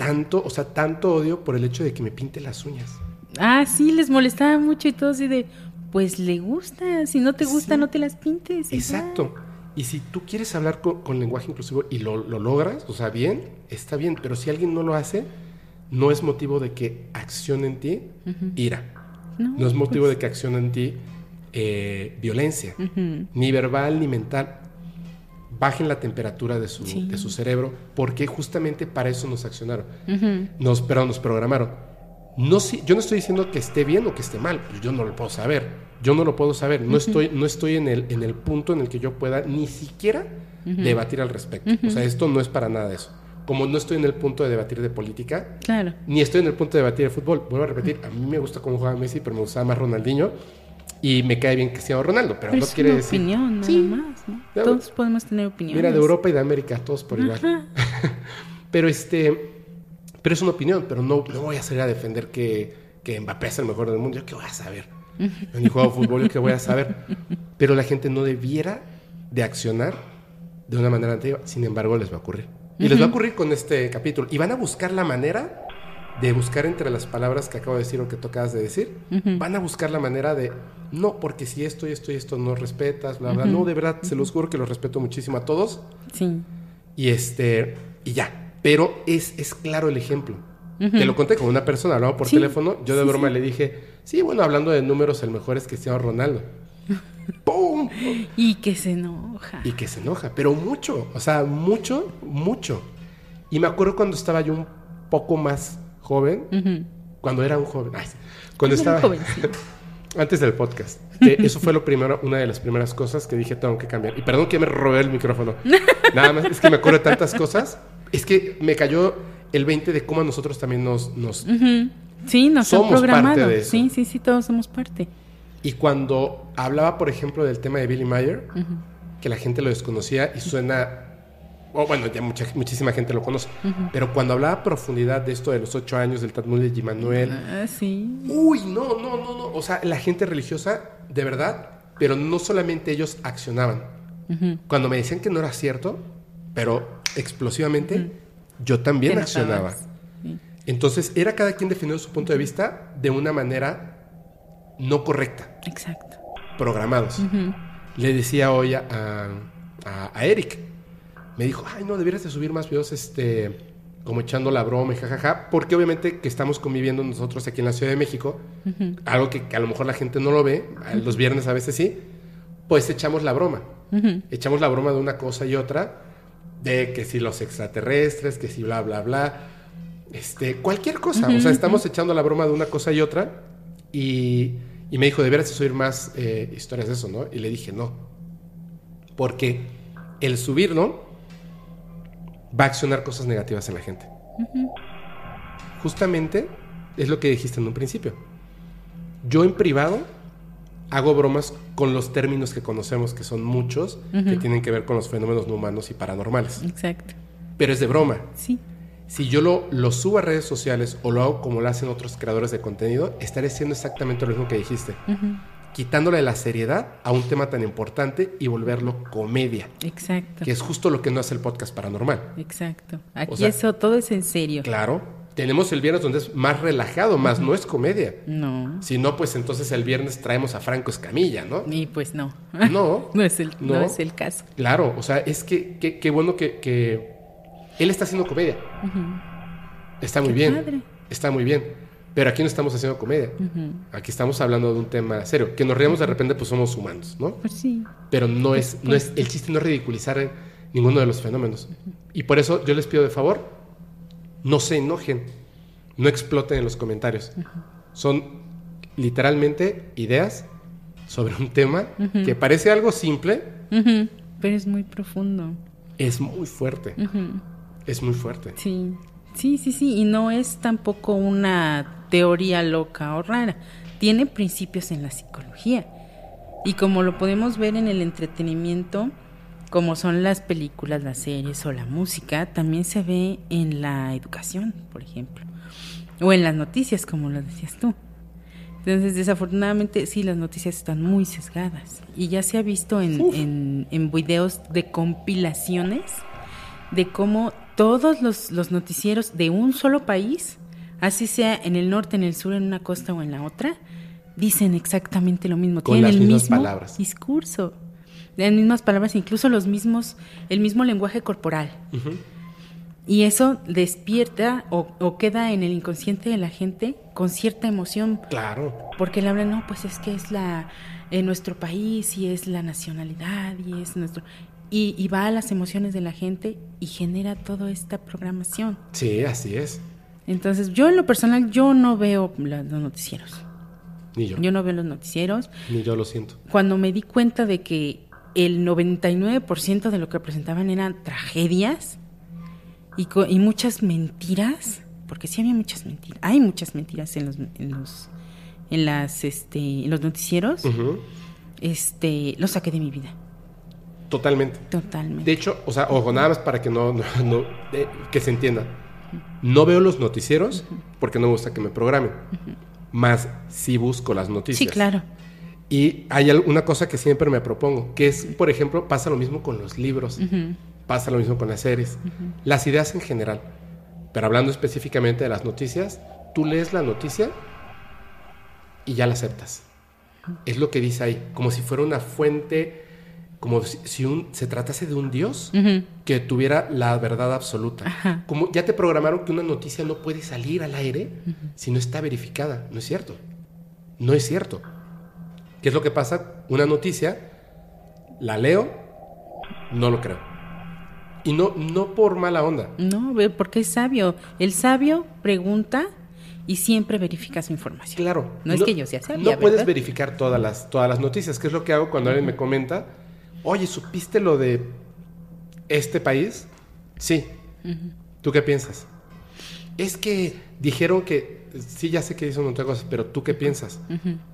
tanto, o sea, tanto odio por el hecho de que me pinte las uñas. Ah, sí, les molestaba mucho y todo así de, pues le gusta, si no te gusta no te las pintes. Exacto. Y si tú quieres hablar con, lenguaje inclusivo y lo, logras, o sea, bien, está bien, pero si alguien no lo hace, no es motivo de que accione en ti ira. No, es motivo pues de que accione en ti eh, violencia, ni verbal ni mental. Bajen la temperatura de su, de su cerebro, porque justamente para eso nos accionaron. nos, pero nos programaron. No, si, yo no estoy diciendo que esté bien o que esté mal, pues yo no lo puedo saber. Yo no lo puedo saber. No estoy, no estoy en, el, en el punto en el que yo pueda ni siquiera debatir al respecto. O sea, esto no es para nada eso como no estoy en el punto de debatir de política, claro. ni estoy en el punto de debatir de fútbol. Vuelvo a repetir, a mí me gusta cómo juega Messi, pero me gustaba más Ronaldinho. Y me cae bien Cristiano Ronaldo, pero, no quiere decir. opinión, nada más. ¿no? Todos podemos tener opiniones. Mira, de Europa y de América, todos por igual. pero este. Pero es una opinión, pero no, no voy a salir a defender que, que Mbappé es el mejor del mundo. Yo qué voy a saber. Yo ni juego fútbol, yo qué voy a saber. Pero la gente no debiera de accionar de una manera antigua. Sin embargo, les va a ocurrir. Y les va a ocurrir con este capítulo. Y van a buscar la manera de buscar entre las palabras que acabo de decir o que tocabas de decir, van a buscar la manera de, no, porque si esto y esto y esto no respetas, bla, bla, no, de verdad, se los juro que los respeto muchísimo a todos. Sí. Y este, y ya, pero es, es claro el ejemplo. Te lo conté con una persona, hablaba por teléfono, yo de broma le dije, sí, bueno, hablando de números, el mejor es Cristiano Ronaldo. ¡Pum! Y que se enoja. Y que se enoja, pero mucho, o sea, mucho, mucho. Y me acuerdo cuando estaba yo un poco más joven, cuando era un joven, cuando estaba, Antes del podcast. Que eso fue lo primero, una de las primeras cosas que dije tengo que cambiar. Y perdón que me robé el micrófono. Nada más, es que me acuerdo de tantas cosas. Es que me cayó el 20 de cómo nosotros también nos... nos Sí, nos Somos han programado. parte de eso. Sí, sí, sí, todos somos parte. Y cuando hablaba, por ejemplo, del tema de Billy Mayer, que la gente lo desconocía y suena... bueno, ya mucha, muchísima gente lo conoce. Pero cuando hablaba a profundidad de esto de los ocho años del Talmud de Manuel, Ah, sí. Uy, no, no, no, no. O sea, la gente religiosa, de verdad, pero no solamente ellos accionaban. Cuando me decían que no era cierto, pero explosivamente, yo también accionaba. Sí. Entonces, era cada quien defendiendo su punto de vista de una manera no correcta, Exacto. programados. Le decía hoy a, a- a Eric, me dijo, ay, no, deberías de subir más videos, este, como echando la broma y jajaja, porque obviamente que estamos conviviendo nosotros aquí en la Ciudad de México, algo que, que a lo mejor la gente no lo ve, los viernes a veces sí, pues echamos la broma. Echamos la broma de una cosa y otra, de que si los extraterrestres, que si bla, bla, bla, este, cualquier cosa. O sea, estamos echando la broma de una cosa y otra, y, y me dijo, deberías de subir más eh, historias de eso, ¿no? Y le dije, no. Porque el subirlo va a accionar cosas negativas en la gente. Justamente es lo que dijiste en un principio. Yo en privado hago bromas con los términos que conocemos, que son muchos, que tienen que ver con los fenómenos no humanos y paranormales. Exacto. Pero es de broma. Sí. Si yo lo, lo subo a redes sociales o lo hago como lo hacen otros creadores de contenido, estaré haciendo exactamente lo mismo que dijiste. Quitándole la seriedad a un tema tan importante y volverlo comedia, Exacto. que es justo lo que no hace el podcast paranormal. Exacto. Aquí O sea, eso todo es en serio. Claro, tenemos el viernes donde es más relajado, más no es comedia. No. Si no, pues entonces el viernes traemos a Franco Escamilla, ¿no? Y pues no. No, No es el, no. No. es el caso. claro, o sea, es que qué bueno que, que él está haciendo comedia. Está muy Qué bien, padre. está muy bien. Pero aquí no estamos haciendo comedia. Aquí estamos hablando de un tema serio. Que nos riamos de repente, pues somos humanos, ¿no? Pues sí. Pero no es, no es, el chiste no es ridiculizar ninguno de los fenómenos. Y por eso yo les pido de favor, no se enojen, no exploten en los comentarios. Son literalmente ideas sobre un tema que parece algo simple. Pero es muy profundo. es muy fuerte. Es muy fuerte. Sí. Sí, sí, sí. Y no es tampoco una teoría loca o rara. Tiene principios en la psicología. Y como lo podemos ver en el entretenimiento, como son las películas, las series o la música, también se ve en la educación, por ejemplo. O en las noticias, como lo decías tú. Entonces, desafortunadamente, sí, las noticias están muy sesgadas. Y ya se ha visto en, en, en videos de compilaciones de cómo todos los, los noticieros de un solo país, así sea en el norte, en el sur, en una costa o en la otra, dicen exactamente lo mismo. Con Tienen las el mismas mismo palabras. discurso. Las mismas palabras, incluso los mismos, el mismo lenguaje corporal. Y eso despierta o, o queda en el inconsciente de la gente con cierta emoción, Claro. porque le hablan, no, pues es que es la en nuestro país y es la nacionalidad y es nuestro y, y va a las emociones de la gente y genera toda esta programación. Sí, así es. Entonces, yo en lo personal yo no veo los noticieros. Ni yo. Yo no veo los noticieros. Ni yo lo siento. Cuando me di cuenta de que el 99% de lo que presentaban eran tragedias y, co- y muchas mentiras, porque sí había muchas mentiras, hay muchas mentiras en los en los en las este en los noticieros, este lo saqué de mi vida, Totalmente. totalmente. De hecho, o sea, ojo, nada más para que no, no- no- eh, que se entienda. No veo los noticieros porque no me gusta que me programen. Más sí busco las noticias. sí, claro. Y hay una cosa que siempre me propongo, que es, por ejemplo, pasa lo mismo con los libros, pasa lo mismo con las series, las ideas en general. Pero hablando específicamente de las noticias, tú lees la noticia y ya la aceptas. Es lo que dice ahí, como si fuera una fuente, como si, un, se tratase de un dios Ujú. que tuviera la verdad absoluta. Ajá. Como ya te programaron que una noticia no puede salir al aire si no está verificada. No es cierto. No es cierto. ¿Qué es lo que pasa? Una noticia, la leo, no lo creo. Y no, no por mala onda. No, porque es sabio. El sabio pregunta y siempre verifica su información. Claro. No, es que yo sea sabia, No puedes verificar todas las, todas las noticias, que es lo que hago cuando alguien me comenta, oye, ¿supiste lo de este país? Sí. ¿Tú qué piensas? Es que dijeron que, sí, ya sé que dicen otra cosa, pero ¿tú qué piensas?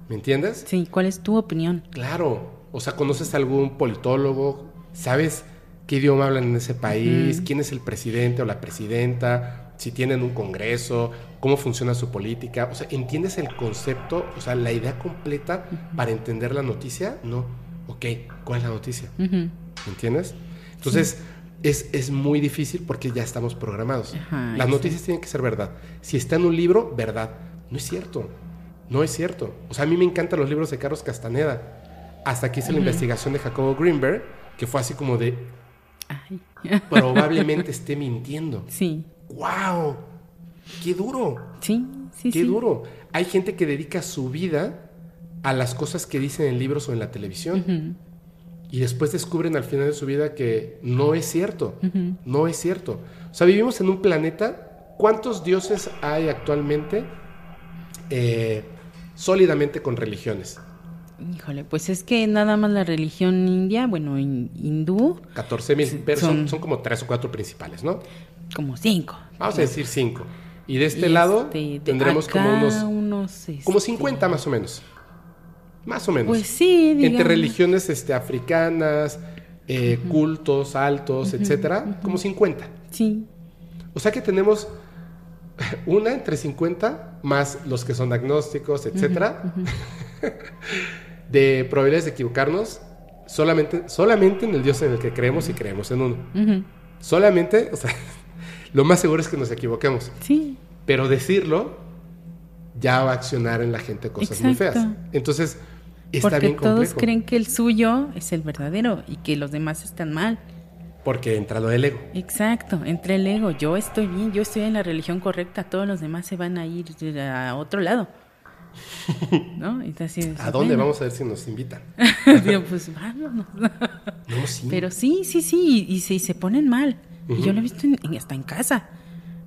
¿Me entiendes? Sí, ¿cuál es tu opinión? Claro. O sea, ¿conoces a algún politólogo? ¿Sabes qué idioma hablan en ese país? ¿Quién es el presidente o la presidenta? Si tienen un congreso, cómo funciona su política. O sea, ¿entiendes el concepto? O sea, la idea completa para entender la noticia. No. Ok, ¿cuál es la noticia? ¿Me entiendes? Entonces, es, es muy difícil porque ya estamos programados. Ajá, Las sí. noticias tienen que ser verdad. Si está en un libro, verdad. No es cierto. No es cierto. O sea, a mí me encantan los libros de Carlos Castaneda. Hasta que hice la investigación de Jacobo Greenberg, que fue así como de, Ay. probablemente esté mintiendo. Sí, ¡Wow! ¡Qué duro! sí, sí, ¡Qué sí. duro! Hay gente que dedica su vida a las cosas que dicen en libros o en la televisión. Y después descubren al final de su vida que no es cierto. No es cierto. O sea, vivimos en un planeta. ¿Cuántos dioses hay actualmente eh, sólidamente con religiones? Híjole, pues es que nada más la religión india, bueno, hin- hindú, 14 mil, pero son, son- son como tres o cuatro principales, ¿no? como cinco. Vamos a decir cinco. Y de este Y lado este, de tendremos como unos, unos, como este, 50 más o menos. Más o menos. Pues sí, Entre digamos. religiones este, africanas, eh, cultos, altos, etcétera, como 50. Sí, O sea que tenemos una entre 50 más los que son agnósticos, etcétera, de probabilidades de equivocarnos solamente, solamente en el Dios en el que creemos y creemos en uno. Solamente, o sea, lo más seguro es que nos equivoquemos. sí, Pero decirlo ya va a accionar en la gente cosas muy feas. Entonces, está porque bien todos creen que el suyo es el verdadero y que los demás están mal. Porque entra lo del ego. Exacto, entre el ego, yo estoy bien, yo estoy en la religión correcta, todos los demás se van a ir a otro lado. ¿No? Dices, ¿A dónde bueno. vamos a ver si nos invitan? Digo, pues vámonos. No, sí. Pero sí, sí, sí, y, y se, y se ponen mal. Y yo lo he visto en- en- hasta en casa.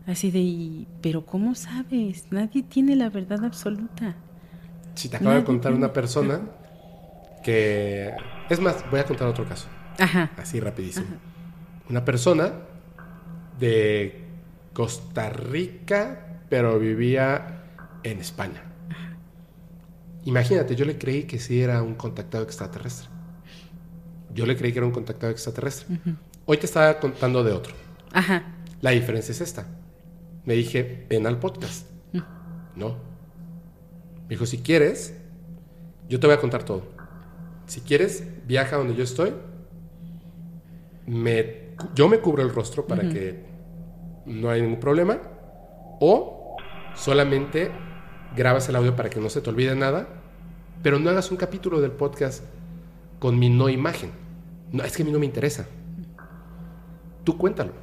Así de, y- pero ¿cómo sabes? Nadie tiene la verdad absoluta. Si te acabo de contar tiene- una persona que... Es más, voy a contar otro caso. Ajá. Así rapidísimo. Una persona de Costa Rica, pero vivía en España. Imagínate, yo le creí que sí era un contactado extraterrestre. Yo le creí que era un contactado extraterrestre. Hoy te estaba contando de otro. Ajá. La diferencia es esta. Me dije, ven al podcast. No. Me dijo, si quieres, yo te voy a contar todo. Si quieres, viaja donde yo estoy. Me, yo me cubro el rostro para que no haya ningún problema. O solamente grabas el audio para que no se te olvide nada. Pero no hagas un capítulo del podcast con mi no imagen. No, es que a mí no me interesa. Tú cuéntalo.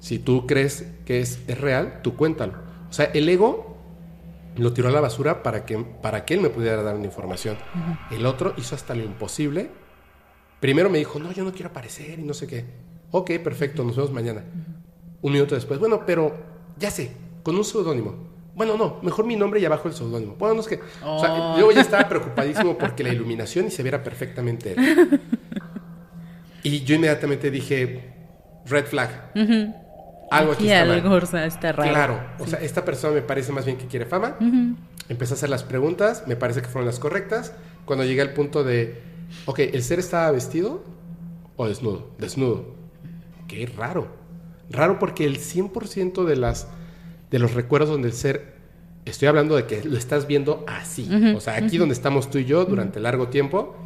Si tú crees que es, es real, tú cuéntalo. O sea, el ego lo tiró a la basura para que, para que él me pudiera dar una información. El otro hizo hasta lo imposible. Primero me dijo, no, yo no quiero aparecer y no sé qué. Ok, perfecto, nos vemos mañana. Un minuto después, bueno, pero ya sé, con un seudónimo. Bueno, no, mejor mi nombre y abajo el seudónimo. Bueno, no es que. O sea, Oh. yo ya estaba preocupadísimo porque la iluminación y se viera perfectamente. él. Y yo inmediatamente dije, red flag. Algo aquí está mal. algo o sea, está raro. Claro, o sea, esta persona me parece más bien que quiere fama. Empecé a hacer las preguntas, me parece que fueron las correctas. Cuando llegué al punto de, ok, ¿el ser estaba vestido o desnudo? Desnudo. Qué raro. Raro porque el 100% de, las, de los recuerdos donde el ser, estoy hablando de que lo estás viendo así. O sea, aquí donde estamos tú y yo durante largo tiempo,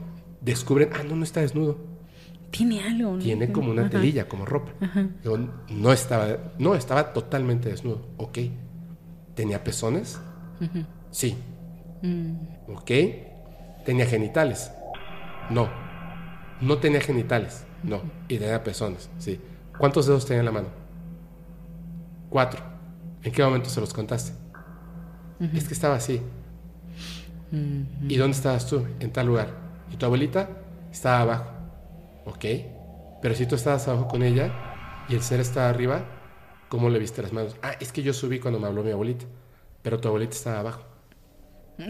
descubren, ah, no, no está desnudo. Tiene algo. ¿no? Tiene como una Ajá. telilla, como ropa. Yo no estaba, no, estaba totalmente desnudo. Ok. ¿Tenía pezones? Sí. Mm. Ok. ¿Tenía genitales? No. No tenía genitales. No. Y tenía pezones. Sí. ¿Cuántos dedos tenía en la mano? Cuatro. ¿En qué momento se los contaste? Es que estaba así. ¿Y dónde estabas tú? En tal lugar. ¿Y tu abuelita? Estaba abajo. Ok. Pero si tú estabas abajo con ella y el ser estaba arriba, ¿cómo le viste las manos? Ah, es que yo subí cuando me habló mi abuelita. pero tu abuelita estaba abajo.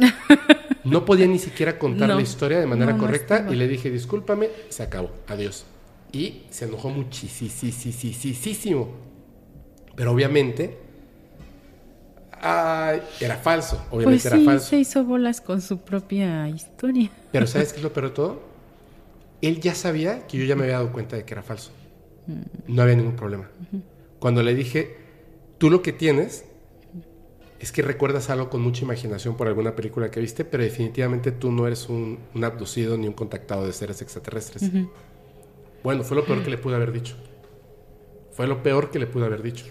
No podía ni siquiera contar No. la historia de manera No, correcta y le dije, discúlpame, se acabó, adiós. Y se enojó muchísimo. Pero obviamente, ay, era falso, obviamente Pues era sí, falso. se hizo bolas con su propia historia. Pero ¿sabes qué es lo peor de todo? Él ya sabía que yo ya me había dado cuenta de que era falso. No había ningún problema. Cuando le dije, tú lo que tienes es que recuerdas algo con mucha imaginación por alguna película que viste, pero definitivamente tú no eres un, un abducido ni un contactado de seres extraterrestres. Bueno, fue lo peor que le pude haber dicho. Fue lo peor que le pude haber dicho.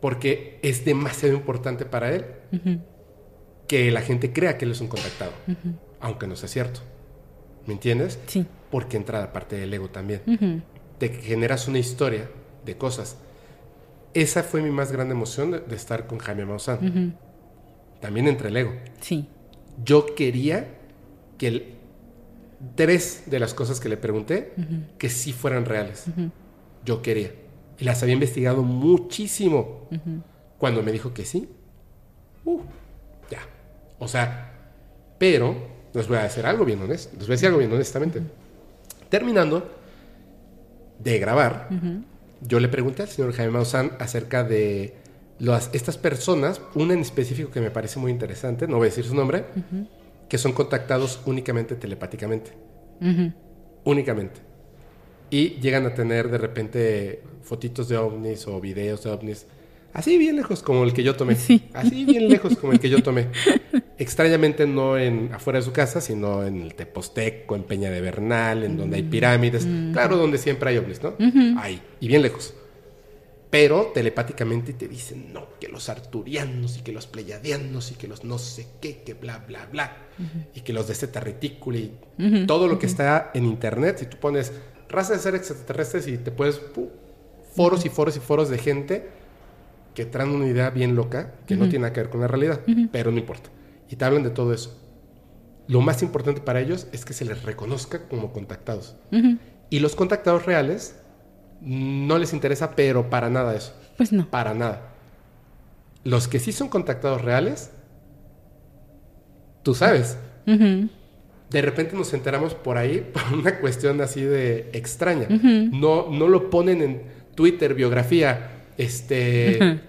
Porque es demasiado importante para él que la gente crea que él es un contactado, aunque no sea cierto. ¿Me entiendes? Sí. Porque entra la parte del ego también. Ujú. De que generas una historia de cosas. Esa fue mi más grande emoción de, de estar con Jaime Maussan. También entre el ego. Sí. Yo quería que el- tres de las cosas que le pregunté, que sí fueran reales. Yo quería. Y las había investigado muchísimo. Cuando me dijo que sí, uh, ya. O sea, pero les voy a decir algo bien honesto. Les voy a decir algo bien honestamente. Terminando de grabar, yo le pregunté al señor Jaime Maussan acerca de las, estas personas, una en específico que me parece muy interesante, no voy a decir su nombre, que son contactados únicamente telepáticamente. Únicamente. Y llegan a tener de repente fotitos de ovnis o videos de ovnis. Así bien lejos como el que yo tomé. Sí. Así bien lejos como el que yo tomé. Extrañamente no en afuera de su casa, sino en el Teposteco, en Peña de Bernal, en donde hay pirámides. Claro, donde siempre hay ovnis, ¿no? Ahí. Y bien lejos. Pero telepáticamente te dicen, no, que los arturianos y que los pleyadianos y que los no sé qué, que bla, bla, bla. Y que los de Zeta Reticuli y todo lo que está en internet. Si tú pones raza de seres extraterrestres y te puedes... pu, foros y foros y foros de gente que traen una idea bien loca que no tiene nada que ver con la realidad, pero no importa. Y te hablan de todo eso. Lo más importante para ellos es que se les reconozca como contactados. Y los contactados reales no les interesa, pero para nada eso. Pues no. Para nada. Los que sí son contactados reales, tú sabes. De repente nos enteramos por ahí por una cuestión así de extraña. no, no lo ponen en Twitter, biografía, este,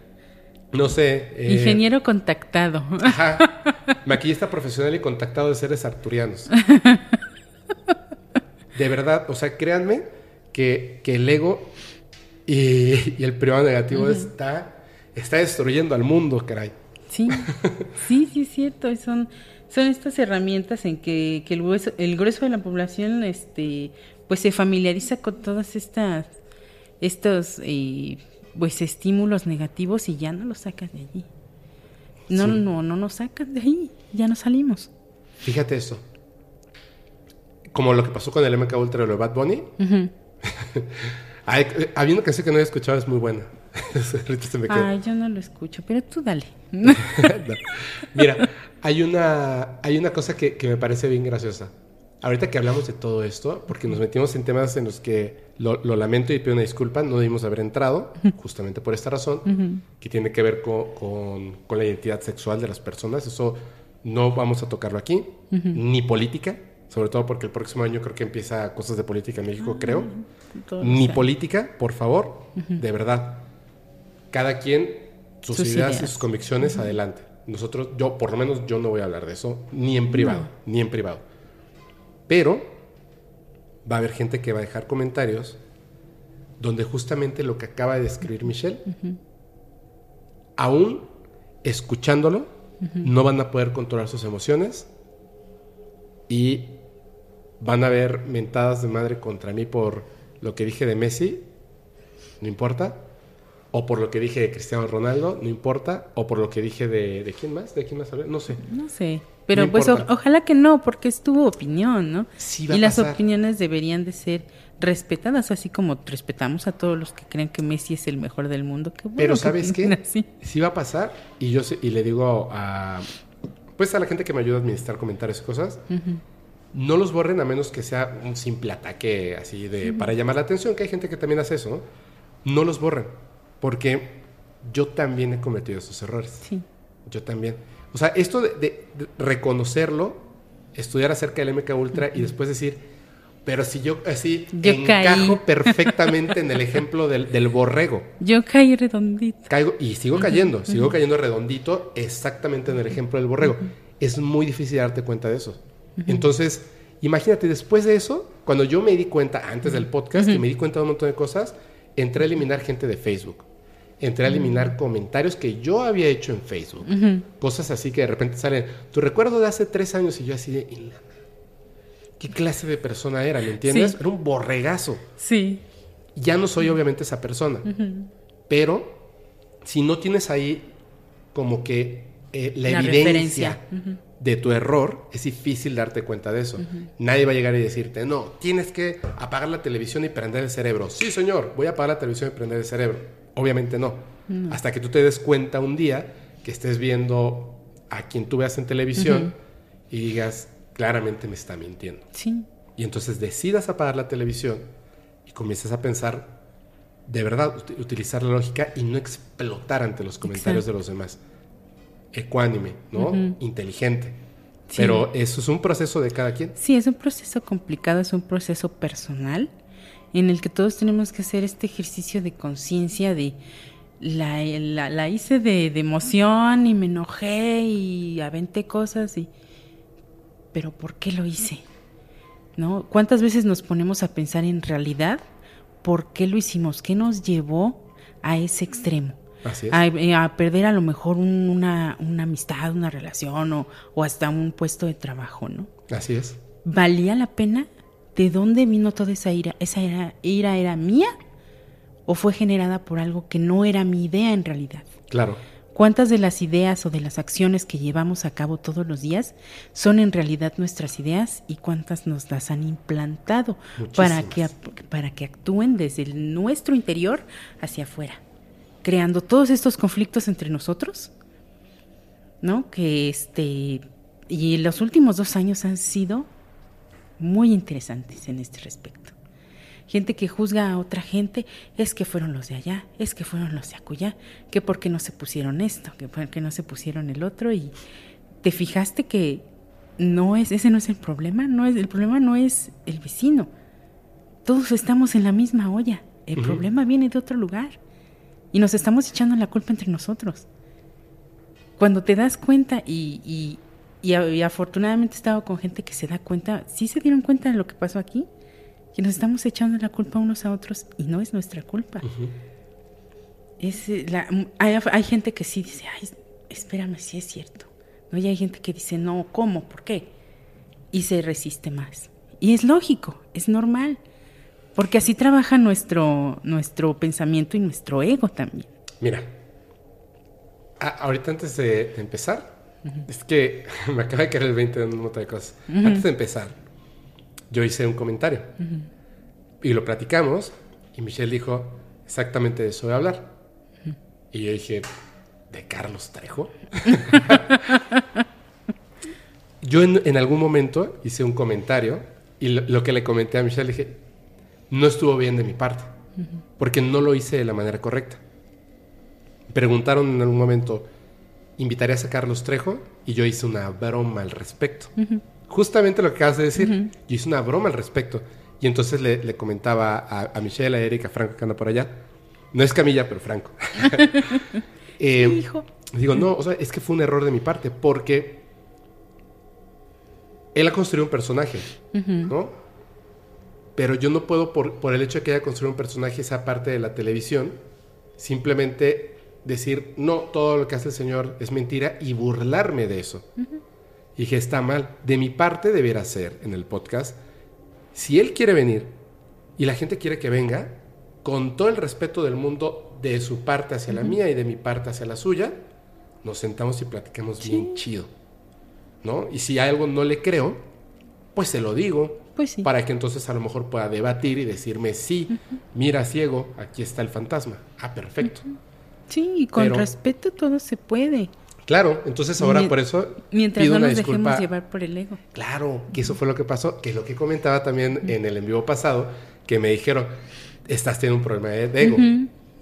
no sé. eh, Ingeniero contactado. Ajá. Maquillista profesional y contactado de seres arturianos. De verdad, o sea, créanme que, que el ego y, y el privado negativo está, está destruyendo al mundo, caray. Sí, sí, sí, es cierto. Son, son estas herramientas en que, que el, grueso, el grueso de la población este, pues se familiariza con todas estas estos eh, pues estímulos negativos y ya no los sacas de allí. No, Sí. no, no nos sacas de ahí, ya no salimos. Fíjate eso. Como lo que pasó con el MK Ultra de Bad Bunny. Ay, eh, había una canción que no había escuchado, es muy buena. Ahorita se me quedó. Ay, yo no lo escucho, pero tú dale. No. Mira, hay una, hay una cosa que, que me parece bien graciosa. Ahorita que hablamos de todo esto, porque nos metimos en temas en los que lo, lo lamento y pido una disculpa, no debimos haber entrado, justamente por esta razón, que tiene que ver con, con- con la identidad sexual de las personas. Eso no vamos a tocarlo aquí, ni política, sobre todo porque el próximo año creo que empieza cosas de política en México, creo. Todos Ni política, por favor, de verdad. Cada quien sus, Sus ideas, y ideas. sus convicciones adelante. Nosotros, yo, por lo menos, yo no voy a hablar de eso, ni en privado, ni en privado. Pero va a haber gente que va a dejar comentarios donde justamente lo que acaba de describir Michelle, aún escuchándolo, no van a poder controlar sus emociones y van a haber mentadas de madre contra mí por lo que dije de Messi, no importa, o por lo que dije de Cristiano Ronaldo, no importa, o por lo que dije de, ¿de quién más, de quién más hablé, no sé. No sé. Pero No pues o- ojalá que no, porque es tu opinión, ¿no? Sí va y a las pasar. opiniones deberían de ser respetadas, así como respetamos a todos los que creen que Messi es el mejor del mundo. Qué bueno Pero que ¿sabes qué? así. Sí va a pasar y yo sé- y le digo a pues a la gente que me ayuda a administrar comentarios y cosas, no los borren a menos que sea un simple ataque así de para llamar la atención, que hay gente que también hace eso, ¿no? No los borren, porque yo también he cometido esos errores. Sí. Yo también. O sea, esto de, de- de reconocerlo, estudiar acerca del MK Ultra y después decir, pero si yo así Yo encajo caí. perfectamente en el ejemplo del, del borrego. Yo caí redondito. Caigo y sigo cayendo, sigo cayendo redondito exactamente en el ejemplo del borrego. Es muy difícil darte cuenta de eso. Entonces, imagínate, después de eso, cuando yo me di cuenta, antes del podcast, que me di cuenta de un montón de cosas, entré a eliminar gente de Facebook. Entré a eliminar comentarios que yo había hecho en Facebook. Cosas así que de repente salen. Tu recuerdo de hace tres años y yo así de... "Y la- ¿Qué clase de persona era? ¿Me entiendes? Sí. Era un borregazo. Sí. Ya no soy obviamente esa persona. Pero si no tienes ahí como que eh, la, La evidencia de tu error, es difícil darte cuenta de eso. Nadie va a llegar y decirte, no, tienes que apagar la televisión y prender el cerebro. Sí, señor, voy a apagar la televisión y prender el cerebro. Obviamente no. Hasta que tú te des cuenta un día que estés viendo a quien tú veas en televisión y digas, claramente me está mintiendo. Sí. Y entonces decidas apagar la televisión y comiences a pensar, de verdad, ut- utilizar la lógica y no explotar ante los comentarios de los demás. Ecuánime, ¿no? Inteligente. Sí. Pero eso es un proceso de cada quien. Sí, es un proceso complicado, es un proceso personal en el que todos tenemos que hacer este ejercicio de conciencia de la, la, la hice de, de emoción y me enojé y aventé cosas y pero ¿por qué lo hice? ¿No? ¿Cuántas veces nos ponemos a pensar en realidad por qué lo hicimos? ¿Qué nos llevó a ese extremo? Así es. a, eh, a perder a lo mejor un- una, una amistad, una relación o, o hasta un puesto de trabajo, ¿no? Así es. ¿Valía la pena? ¿De dónde vino toda esa ira? ¿Esa ira, ira era mía o fue generada por algo que no era mi idea en realidad? Claro. ¿Cuántas de las ideas o de las acciones que llevamos a cabo todos los días son en realidad nuestras ideas y cuántas nos las han implantado para que, para que actúen desde el- nuestro interior hacia afuera, creando todos estos conflictos entre nosotros? ¿No? Que este. Y los últimos dos años han sido muy interesantes en este respecto. Gente que juzga a otra gente, es que fueron los de allá, es que fueron los de acullá, que por qué no se pusieron esto, que por qué no se pusieron el otro y te fijaste que no es ese no es el problema, no es el problema no es el vecino. Todos estamos en la misma olla. El problema viene de otro lugar y nos estamos echando la culpa entre nosotros. Cuando te das cuenta y, y, y afortunadamente he estado con gente que se da cuenta, sí se dieron cuenta de lo que pasó aquí, que nos estamos echando la culpa unos a otros y no es nuestra culpa. Es, eh, la- hay, hay gente que sí dice, ay, espérame, sí es cierto. ¿No? Y hay gente que dice, no, ¿cómo? ¿Por qué? Y se resiste más. Y es lógico, es normal, porque así trabaja nuestro, nuestro pensamiento y nuestro ego también. Mira, a- ahorita antes de, de empezar, es que me acaba de caer el 20 en un montón de cosas. Antes de empezar, yo hice un comentario. Y lo platicamos y Michelle dijo, exactamente de eso voy a hablar. Y yo dije, ¿de Carlos Trejo? yo en, en algún momento hice un comentario y lo, lo que le comenté a Michelle dije, no estuvo bien de mi parte, porque no lo hice de la manera correcta preguntaron en algún momento, ¿invitarías a Carlos Trejo? Y yo hice una broma al respecto. Justamente lo que acabas de decir. Yo hice una broma al respecto. Y entonces le, le comentaba a, a Michelle, a Erika, a Franco que anda por allá. No es Camilla, pero Franco. Eh, hijo. Digo, no, o sea, es que fue un error de mi parte porque él ha construido un personaje, ¿no? Pero yo no puedo, por, por el hecho de que haya construido un personaje, esa parte de la televisión, simplemente decir, no, todo lo que hace el señor es mentira y burlarme de eso. Y dije, está mal. De mi parte debiera ser en el podcast, si él quiere venir y la gente quiere que venga, con todo el respeto del mundo de su parte hacia la mía y de mi parte hacia la suya, nos sentamos y platicamos bien chido. ¿No? Y si a algo no le creo, pues se lo digo. Pues sí. Para que entonces a lo mejor pueda debatir y decirme, sí, mira ciego, aquí está el fantasma. Ah, perfecto. Sí, y con Pero- respeto todo se puede. Claro, entonces ahora por eso Mientras pido no una nos disculpa. dejemos llevar por el ego. Claro, que eso fue lo que pasó, que es lo que comentaba también en el en vivo pasado, que me dijeron, estás teniendo un problema de de ego.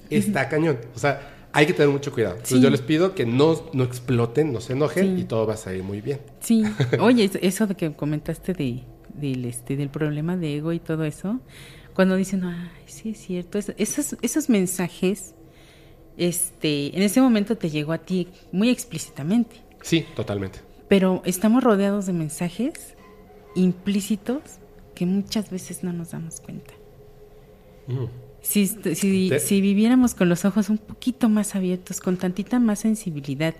Está cañón. O sea, hay que tener mucho cuidado. Entonces Sí. yo les pido que no, no exploten, no se enojen Sí. y todo va a salir muy bien. Sí, oye, es- eso de que comentaste de, del, este, del problema de ego y todo eso, cuando dicen, ay, sí es cierto, es- esos, esos mensajes, este, en ese momento te llegó a ti muy explícitamente, Sí, totalmente. pero estamos rodeados de mensajes implícitos que muchas veces no nos damos cuenta. Mm. Si, est- si, Te- si viviéramos con los ojos un poquito más abiertos, con tantita más sensibilidad,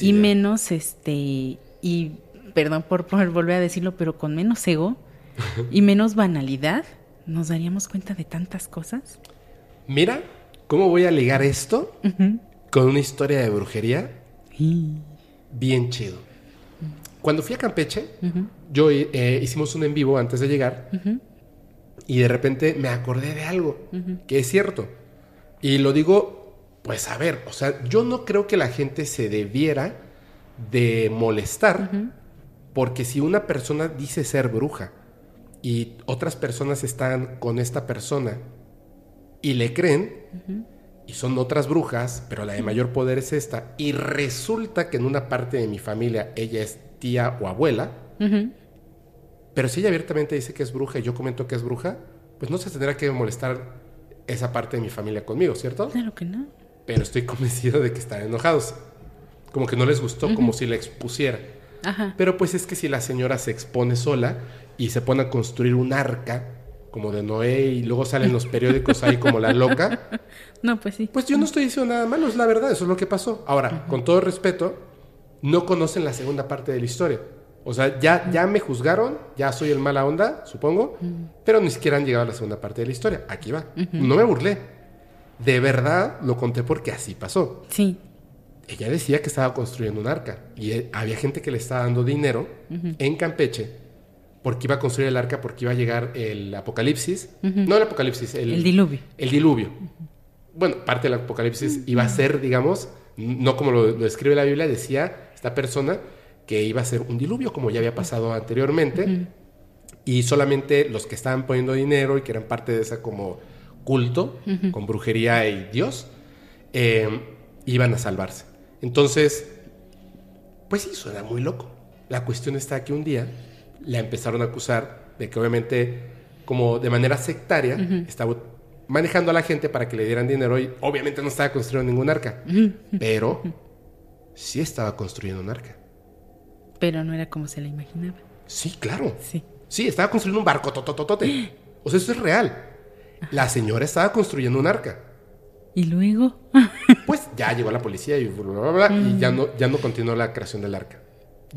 y menos este y perdón por, por volver a decirlo pero con menos ego y menos banalidad nos daríamos cuenta de tantas cosas Mira, ¿cómo voy a ligar esto con una historia de brujería bien chido? Cuando fui a Campeche, yo eh, hicimos un en vivo antes de llegar y de repente me acordé de algo que es cierto. Y lo digo, pues a ver, o sea, yo no creo que la gente se debiera de molestar porque si una persona dice ser bruja y otras personas están con esta persona y le creen y son otras brujas, pero la de mayor poder es esta, y resulta que en una parte de mi familia ella es tía o abuela, pero si ella abiertamente dice que es bruja y yo comento que es bruja, pues no se tendrá que molestar esa parte de mi familia conmigo, ¿cierto? claro que no. Pero estoy convencido de que están enojados. Como que no les gustó, como si la expusiera. ajá. Pero pues es que si la señora se expone sola y se pone a construir un arca, como de Noé, y luego salen los periódicos ahí como la loca, no pues sí pues yo no estoy diciendo nada malo, es la verdad, eso es lo que pasó. Ahora, con todo respeto, no conocen la segunda parte de la historia. O sea, ya, ya me juzgaron, ya soy el mala onda, supongo, pero ni siquiera han llegado a la segunda parte de la historia. Aquí va. No me burlé. De verdad lo conté porque así pasó. sí Ella decía que estaba construyendo un arca y eh, había gente que le estaba dando dinero en Campeche porque iba a construir el arca porque iba a llegar el apocalipsis. No el apocalipsis, el, el diluvio el diluvio. Bueno, parte del apocalipsis iba a ser, digamos, no como lo, lo describe la Biblia, decía esta persona que iba a ser un diluvio como ya había pasado anteriormente. Y solamente los que estaban poniendo dinero y que eran parte de ese como culto con brujería y Dios, eh, iban a salvarse. Entonces, pues sí, suena muy loco. La cuestión está que un día la empezaron a acusar de que obviamente, como de manera sectaria, estaba manejando a la gente para que le dieran dinero y obviamente no estaba construyendo ningún arca, pero sí estaba construyendo un arca. pero no era como se la imaginaba Sí, claro. sí Sí, estaba construyendo un barco totototote. O sea, eso es real. La señora estaba construyendo un arca. y luego Pues ya llegó la policía y bla, bla, bla, bla, y ya no, ya no continuó la creación del arca.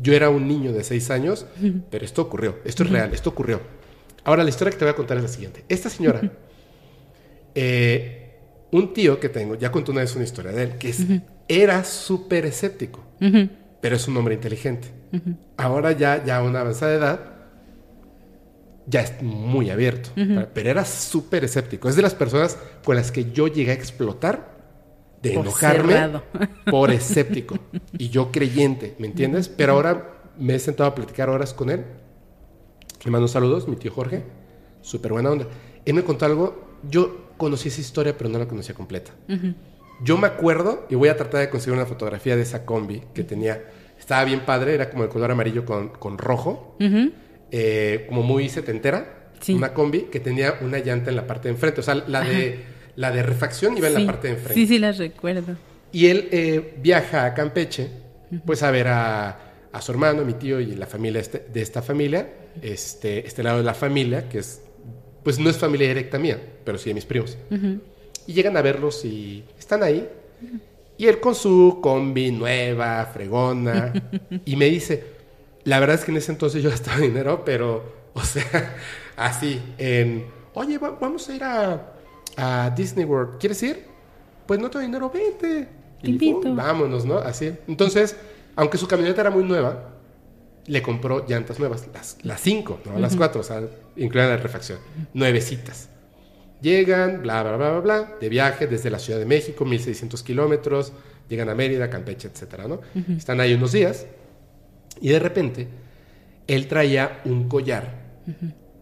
Yo era un niño de seis años, pero esto ocurrió, esto es real, esto ocurrió. Ahora la historia que te voy a contar es la siguiente. Esta señora, eh, un tío que tengo, ya contó una vez una historia de él, que es- era súper escéptico, pero es un hombre inteligente. Ahora ya, ya a una avanzada edad, ya es muy abierto, pero era súper escéptico. Es de las personas con las que yo llegué a explotar de Por enojarme cerrado. por escéptico y yo creyente, ¿me entiendes? Pero ahora me he sentado a platicar horas con él. Le mando saludos, mi tío Jorge, súper buena onda. Él me contó algo, yo conocí esa historia, pero no la conocía completa. Yo me acuerdo, y voy a tratar de conseguir una fotografía de esa combi que tenía, estaba bien padre, era como el color amarillo con, con rojo, eh, como muy setentera, Sí. una combi que tenía una llanta en la parte de enfrente, o sea, la de, la de refacción iba en Sí. la parte de enfrente. sí sí las recuerdo Y él eh, viaja a Campeche, pues a ver a, a su hermano, mi tío y la familia este- de esta familia, este, este lado de la familia, que es, pues no es familia directa mía, pero sí de mis primos. Y llegan a verlos y están ahí. Y él con su combi nueva, fregona, y me dice, la verdad es que en ese entonces yo gastaba dinero, pero, o sea, así, en, oye, va- vamos a ir a, a Disney World, ¿quieres ir? Pues no tengo dinero, vente. Te Y. "Oh, vámonos, ¿no? Así. Entonces, aunque su camioneta era muy nueva, le compró llantas nuevas, las, las cinco, no las cuatro, o sea, incluida la refacción, nuevecitas. Llegan, bla, bla, bla, bla, bla, de viaje desde la Ciudad de México, 1600 kilómetros, llegan a Mérida, Campeche, etcétera, ¿no? Están ahí unos días y de repente él traía un collar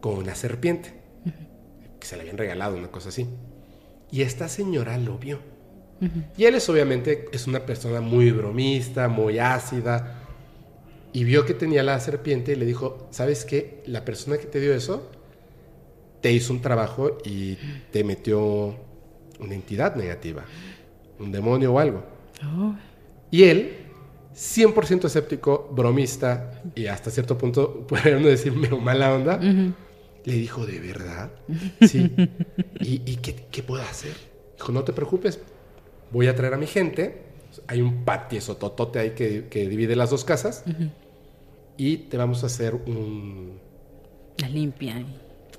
con una serpiente que se le habían regalado, una cosa así. Y esta señora lo vio Y él es obviamente es una persona muy bromista, muy ácida. Y vio que tenía la serpiente y le dijo, ¿sabes qué? La persona que te dio eso te hizo un trabajo y te metió una entidad negativa, un demonio o algo. Oh. Y él, 100% escéptico, bromista y hasta cierto punto, puede uno decir mala onda, le dijo, ¿de verdad? Sí. ¿Y, y qué, qué puedo hacer? Dijo, no te preocupes, voy a traer a mi gente. Hay un patio sototote ahí que, que divide las dos casas. Y te vamos a hacer un, La limpia.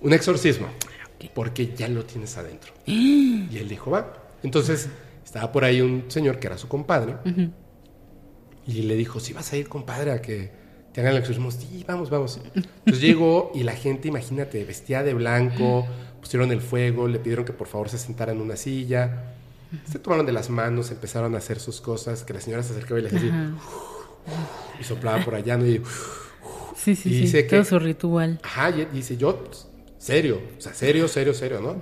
un exorcismo. Porque ya lo tienes adentro. Y él dijo, va. Entonces estaba por ahí un señor que era su compadre. Y le dijo, si vas a ir, compadre, a que te hagan el exorcismo. Sí, vamos, vamos. Entonces llegó y la gente, imagínate, vestía de blanco, pusieron el fuego, le pidieron que por favor se sentara en una silla. Se tomaron de las manos, empezaron a hacer sus cosas, que la señora se acercaba y le hacía así, y soplaba por allá, ¿no? Y, Sí, sí, Y sí. dice Todo que- su ritual. Ajá, y dice yo, serio, o sea, serio, serio, serio, ¿no?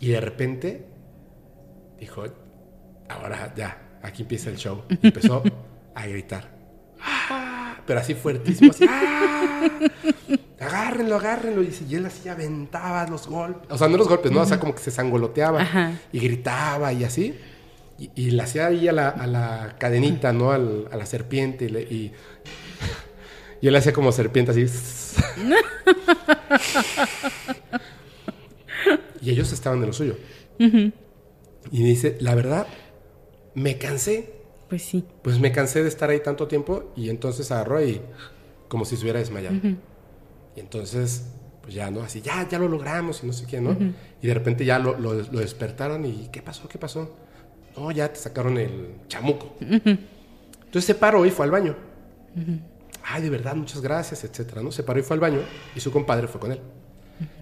Y de repente dijo, ahora ya, aquí empieza el show. Y empezó a gritar. ¡Ah! Pero así fuertísimo, así. ¡ah! Agárrenlo, agárrenlo. Y, y él así aventaba los golpes. O sea, no los golpes, ¿no? O sea, como que se sangoloteaba Ajá. y gritaba y así. Y, y le hacía ahí a la, a la cadenita, ¿no? Al- a la serpiente. Y, le- y, y él hacía como serpiente así. y ellos estaban de lo suyo. Y dice, la verdad, me cansé. Pues sí. Pues me cansé de estar ahí tanto tiempo y entonces agarró y como si se hubiera desmayado. Y entonces, pues ya, ¿no? Así, ya, ya lo logramos y no sé qué, ¿no? Y de repente ya lo, lo- lo despertaron y ¿qué pasó? ¿Qué pasó? No, ya te sacaron el chamuco. Entonces se paró y fue al baño. Ay, de verdad, muchas gracias, etcétera, ¿no? Se paró y fue al baño y su compadre fue con él.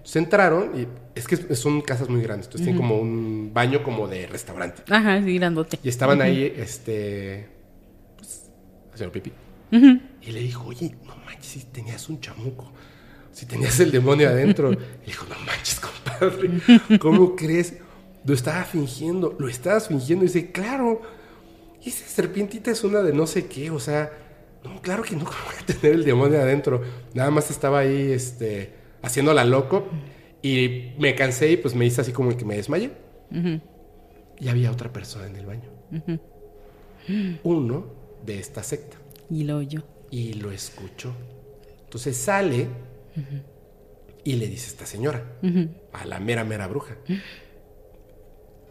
Se entraron y es que son casas muy grandes, entonces tienen como un baño como de restaurante. Ajá, sí, grandote. Y estaban ahí, este, pues, haciendo pipí. Y le dijo, oye, no manches, si tenías un chamuco, si tenías el demonio adentro. Y dijo, no manches, compadre, ¿cómo crees? Lo estaba fingiendo, lo estabas fingiendo. Y dice, claro, esa serpientita es una de no sé qué, o sea, no, claro que no, ¿cómo voy a tener el demonio adentro? Nada más estaba ahí, este, haciéndola loco. Y me cansé y pues me hice así como que me desmayé. Y había otra persona en el baño. Uno de esta secta. Y lo oyó. Y lo escuchó. Entonces sale y le dice a esta señora, a la mera, mera bruja.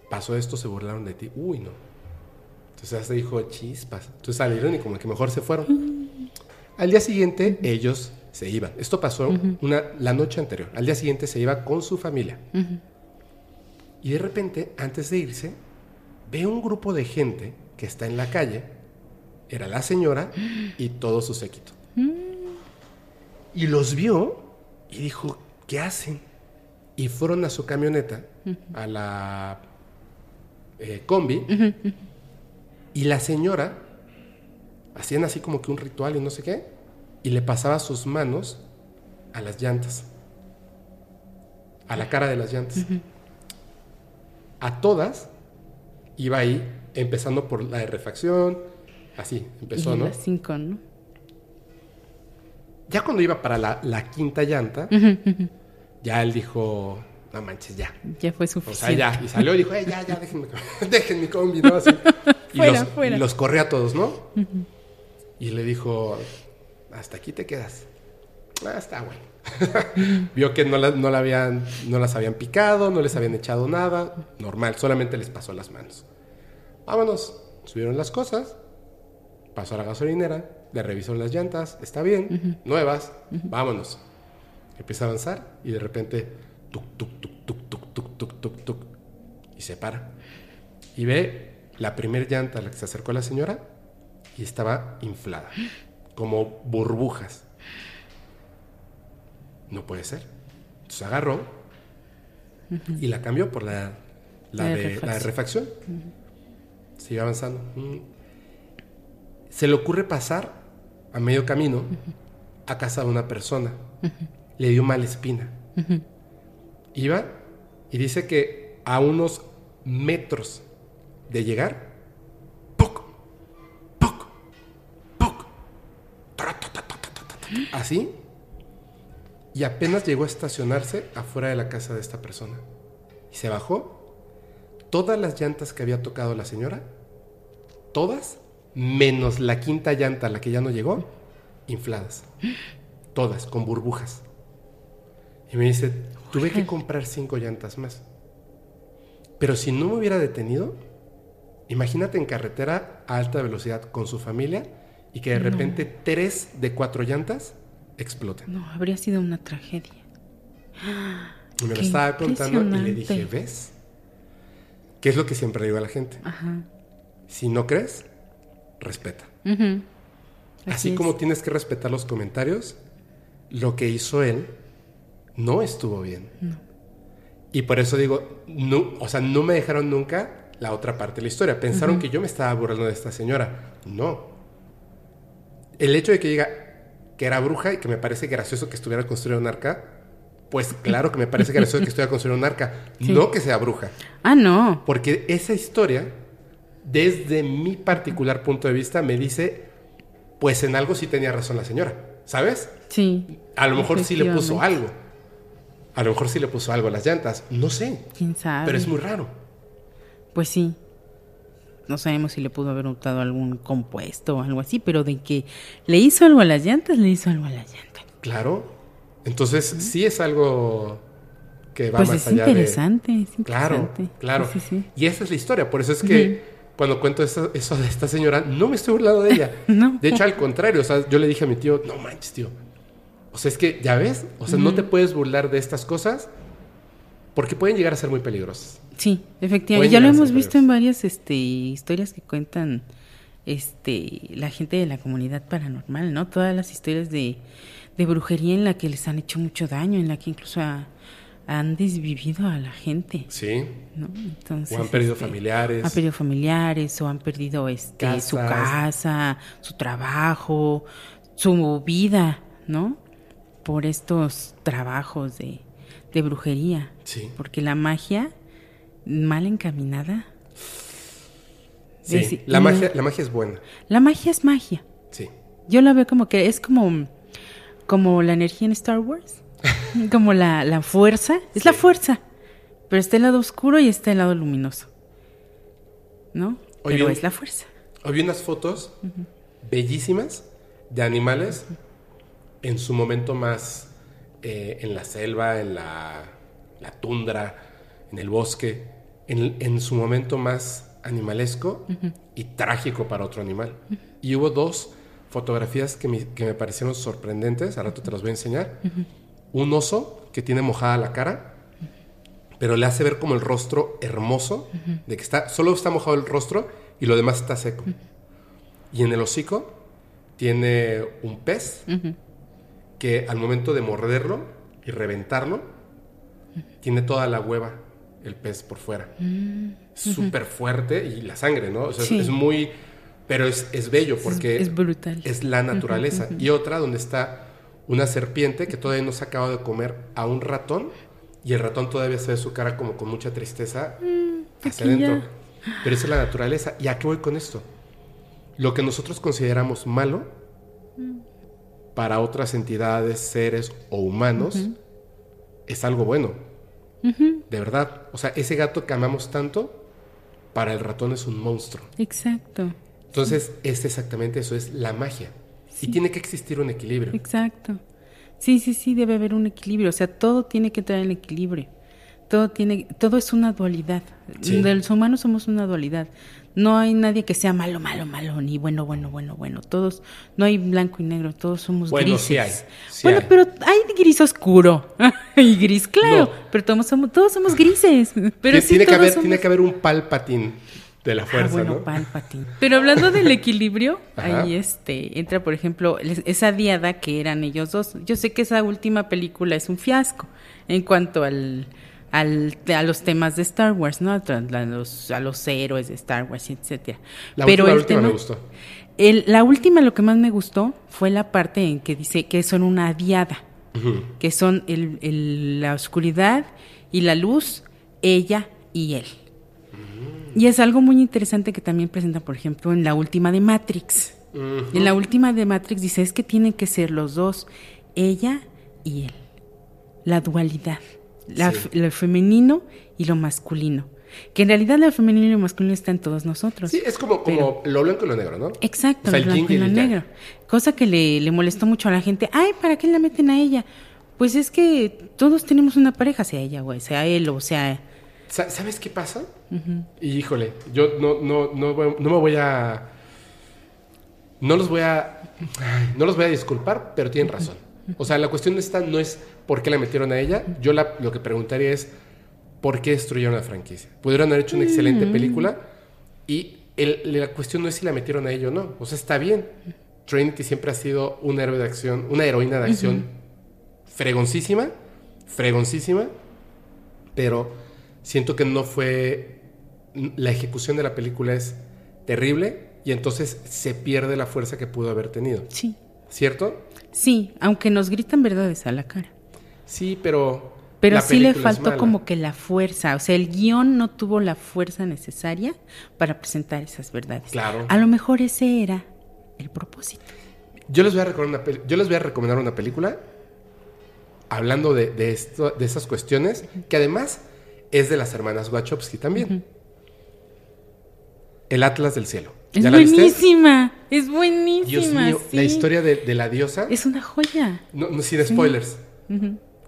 Pasó esto, se burlaron de ti. Uy, no. Entonces hasta dijo, chispas. Entonces salieron y como que mejor se fueron. Al día siguiente ellos se iban. Esto pasó una, la noche anterior. Al día siguiente se iba con su familia. Y de repente, antes de irse, ve un grupo de gente que está en la calle. Era la señora y todo su séquito. Y los vio y dijo, ¿qué hacen? Y fueron a su camioneta, a la eh, combi, y la señora hacían así como que un ritual y no sé qué, y le pasaba sus manos a las llantas, a la cara de las llantas. A todas iba ahí, empezando por la de refacción, así, empezó, y ¿no? las cinco, ¿no? Ya cuando iba para la, la quinta llanta, ya él dijo, no manches, ya. Ya fue O sea, suficiente. ya. Y salió y dijo, "Eh, ya, ya, déjenme, dejen mi combi, ¿no? Así. Y, Fuera, los, fuera. y los corrió a todos, ¿no? Y le dijo, hasta aquí te quedas. Ah, está bueno. Vio que no, la- no, la habían, no las habían picado, no les habían echado nada. Normal, solamente les pasó las manos. Vámonos. Subieron las cosas, pasó a la gasolinera, le revisó las llantas, está bien, nuevas, vámonos. Empieza a avanzar y de repente, tuk, tuk, tuk, tuk, tuk, tuk, tuk, tuk, tuk, y se para. Y ve la primer llanta a la que se acercó la señora y estaba inflada, como burbujas. No puede ser. Entonces agarró y la cambió por la, la, La de la de refacción. refacción. Sigue avanzando. Mm. Se le ocurre pasar a medio camino a casa de una persona. Le dio mala espina. Iba y dice que a unos metros de llegar, Así. Y apenas llegó a estacionarse afuera de la casa de esta persona. Y se bajó. Todas las llantas que había tocado la señora, todas, menos la quinta llanta, la que ya no llegó, infladas. Todas, con burbujas. Y me dice, tuve que comprar cinco llantas más. Pero si no me hubiera detenido, imagínate en carretera a alta velocidad con su familia y que de repente tres de cuatro llantas exploten. No, habría sido una tragedia. Y me lo estaba contando y le dije. ¿ves? ¿Qué es lo que siempre digo a la gente? Ajá. Si no crees, respeta. Así, como tienes que respetar los comentarios, lo que hizo él no estuvo bien. Y por eso digo, no, o sea, no me dejaron nunca la otra parte de la historia. Pensaron que yo me estaba burlando de esta señora. No. El hecho de que diga que era bruja y que me parece gracioso que estuviera construyendo un arca, pues claro que me parece gracioso que estuviera construyendo un arca. No que sea bruja. Ah, no. Porque esa historia, desde mi particular punto de vista, me dice, pues en algo sí tenía razón la señora, ¿sabes? Sí. A lo mejor sí le puso algo. A lo mejor sí le puso algo a las llantas, no sé, ¿Quién sabe? pero es muy raro. Pues sí. No sabemos si le pudo haber untado algún compuesto o algo así, pero de que le hizo algo a las llantas, le hizo algo a las llantas. Claro. Entonces sí es algo que va Pues más es allá de... interesante, es Claro, interesante. claro. Sí, sí. Y esa es la historia. Por eso es que cuando cuento eso, eso de esta señora, no me estoy burlando de ella. No. De hecho, al contrario. O sea, yo le dije a mi tío, no manches, tío. O sea, es que, ¿ya ves? O sea, no te puedes burlar de estas cosas porque pueden llegar a ser muy peligrosas. Sí, efectivamente. Ya lo hemos visto en varias este, historias que cuentan este, la gente de la comunidad paranormal, ¿no? Todas las historias de, de brujería en la que les han hecho mucho daño, en la que incluso ha- han desvivido a la gente, Sí. ¿no? Entonces, O han perdido este, familiares. Han perdido familiares o han perdido este, su casa, su trabajo, su vida, ¿no? Por estos trabajos de, de brujería. Sí. Porque la magia mal encaminada. Sí. Deci- La, mm. magia, la magia es buena. La magia es magia. Sí. Yo la veo como que es como, como la energía en Star Wars. como la, la fuerza. Es la Sí. fuerza. Pero está el lado oscuro y está el lado luminoso. ¿No? Oye, Pero es la fuerza. Hoy vi unas fotos bellísimas de animales en su momento más eh, en la selva, en la, la tundra, en el bosque, en, en su momento más animalesco y trágico para otro animal. Y hubo dos fotografías que me, que me parecieron sorprendentes, al rato te las voy a enseñar. Un oso que tiene mojada la cara, pero le hace ver como el rostro hermoso, de que está, solo está mojado el rostro y lo demás está seco. Y en el hocico tiene un pez que al momento de morderlo y reventarlo, tiene toda la hueva, el pez por fuera. Súper fuerte y la sangre, ¿no? O sea, Sí. es muy... Pero es, es bello porque es brutal. es la naturaleza. Y otra donde está una serpiente que todavía no se acaba de comer a un ratón y el ratón todavía se ve su cara como con mucha tristeza hacia aquí adentro. ya. Pero esa es la naturaleza. ¿Y a qué voy con esto? Lo que nosotros consideramos malo para otras entidades, seres o humanos es algo bueno. De verdad. O sea, ese gato que amamos tanto, para el ratón es un monstruo. Exacto. Entonces, es exactamente eso, es la magia. Y tiene que existir un equilibrio. Exacto. Sí, sí, sí, debe haber un equilibrio. O sea, todo tiene que entrar en equilibrio. Todo tiene, todo es una dualidad. Sí. Los humanos somos una dualidad. No hay nadie que sea malo, malo, malo, ni bueno, bueno, bueno, bueno. Todos, no hay blanco y negro, todos somos Bueno, grises. sí hay, sí bueno, hay. pero hay gris oscuro y gris claro, No. pero todos somos, todos somos grises. Pero sí, tiene, que haber, somos- tiene que haber un palpatín de la Ah, fuerza, bueno, ¿no? Palpatine. Pero hablando del equilibrio, ahí este entra, por ejemplo, esa diada que eran ellos dos. Yo sé que esa última película es un fiasco en cuanto al, al a los temas de Star Wars, ¿no? A, los, a los héroes de Star Wars, etcétera. La Pero última, la el última tema- me gustó. el- la última, lo que más me gustó fue la parte en que dice que son una diada, que son el- el- la oscuridad y la luz, ella y él. Y es algo muy interesante que también presenta, por ejemplo, en la última de Matrix. En la última de Matrix dice, es que tienen que ser los dos, ella y él. La dualidad, la- Sí. lo femenino y lo masculino. Que en realidad lo femenino y lo masculino está en todos nosotros. Sí, es como, como lo blanco y lo negro, ¿no? Exacto, O sea, el el blanco y lo negro. Cosa que le, le molestó mucho a la gente. Ay, ¿para qué la meten a ella? Pues es que todos tenemos una pareja, sea ella, güey, sea él o sea... Sa- ¿Sabes qué pasa? Y híjole, yo no, no, no, no me voy a. No los voy a. no los voy a disculpar, pero tienen razón. O sea, la cuestión esta no es por qué la metieron a ella. Yo la- lo que preguntaría es por qué destruyeron la franquicia. Pudieron haber hecho una excelente película y el- la cuestión no es si la metieron a ella o no. O sea, está bien. Trinity siempre ha sido un héroe de acción, una heroína de acción fregoncísima, fregoncísima, pero siento que no fue la ejecución de la película es terrible y entonces se pierde la fuerza que pudo haber tenido, Sí, ¿cierto? sí, aunque nos gritan verdades a la cara. Sí, pero Pero sí le faltó como que la fuerza, o sea, el guion no tuvo la fuerza necesaria para presentar esas verdades. Claro. A lo mejor ese era el propósito. Yo les voy a recomendar una, yo les voy a recomendar una película hablando de, de, esto, de esas cuestiones, que además es de las hermanas Wachowski también. El Atlas del Cielo. Es ¿Ya la viste? buenísima, es buenísima. Dios mío, sí. la historia de, de la diosa. Es una joya. No, no, sin spoilers.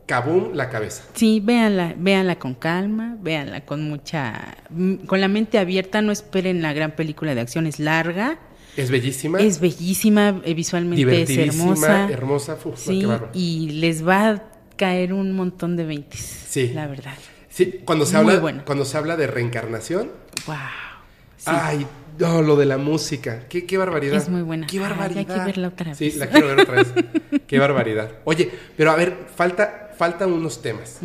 Kaboom, la cabeza. Sí, véanla, véanla con calma, véanla con mucha, mm, con la mente abierta, no esperen la gran película de acción, es larga, Es bellísima. es bellísima, eh, visualmente es hermosa, hermosa. uf, sí, y les va a caer un montón de veintes, Sí. la verdad. Sí, cuando se, Muy habla, buena. cuando se habla de reencarnación, Wow. Ay, no, lo de la música. Qué, qué barbaridad. Es muy buena. Qué barbaridad. hay que verla otra Sí, vez. la quiero ver otra vez. qué barbaridad. Oye, pero a ver, falta, faltan unos temas.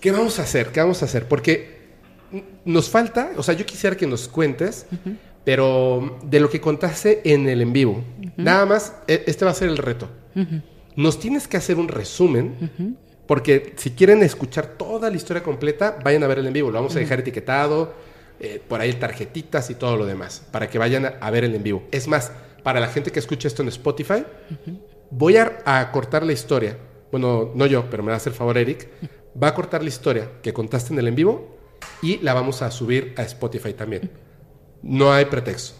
¿Qué vamos a hacer? ¿Qué vamos a hacer? Porque nos falta, o sea, yo quisiera que nos cuentes, pero de lo que contaste en el en vivo. Nada más, e- este va a ser el reto. Nos tienes que hacer un resumen, porque si quieren escuchar toda la historia completa, vayan a ver el en vivo. Lo vamos a dejar etiquetado, eh, por ahí tarjetitas y todo lo demás, para que vayan a, a ver el en vivo. Es más, para la gente que escucha esto en Spotify, voy a, a cortar la historia. Bueno, no yo, pero me va a hacer favor Eric. Va a cortar la historia que contaste en el en vivo y la vamos a subir a Spotify también. No hay pretexto.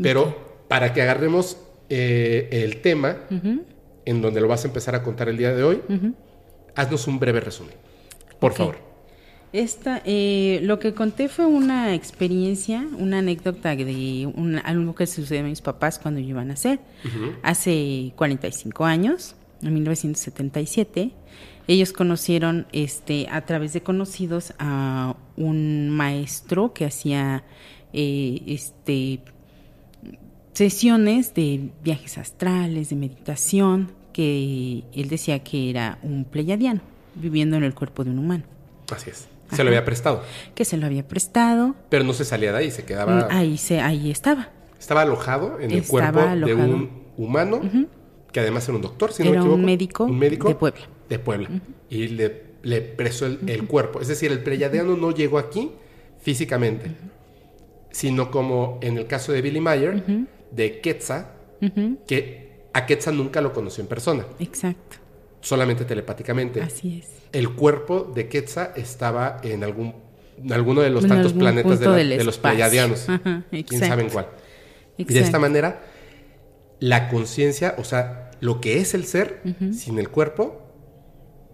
Pero para que agarremos eh, el tema en donde lo vas a empezar a contar el día de hoy, haznos un breve resumen. Por favor. Esta, eh, lo que conté fue una experiencia, una anécdota de un, algo que sucedió a mis papás cuando yo iba a nacer. Hace 45 años, en 1977, ellos conocieron este, a través de conocidos a un maestro que hacía eh, este, sesiones de viajes astrales, de meditación, que él decía que era un pleyadiano, viviendo en el cuerpo de un humano, Así es. Se lo había prestado. que se lo había prestado, Pero no se salía de ahí, se quedaba. ahí, se, ahí estaba. Estaba alojado en el cuerpo de un humano que además era un doctor, si no Era me un equivoco. médico Un médico de Puebla. De Puebla. Y le, le prestó el, el cuerpo. Es decir, el pleyadiano no llegó aquí físicamente, sino como en el caso de Billy Mayer, de Quetzal, que a Quetzal nunca lo conoció en persona, Exacto, solamente telepáticamente. así es. El cuerpo de Quetzal estaba en algún en alguno de los En tantos planetas de, la- los pleyadianos. Quién sabe en cuál. Y de esta manera, la conciencia, o sea, lo que es el ser sin el cuerpo,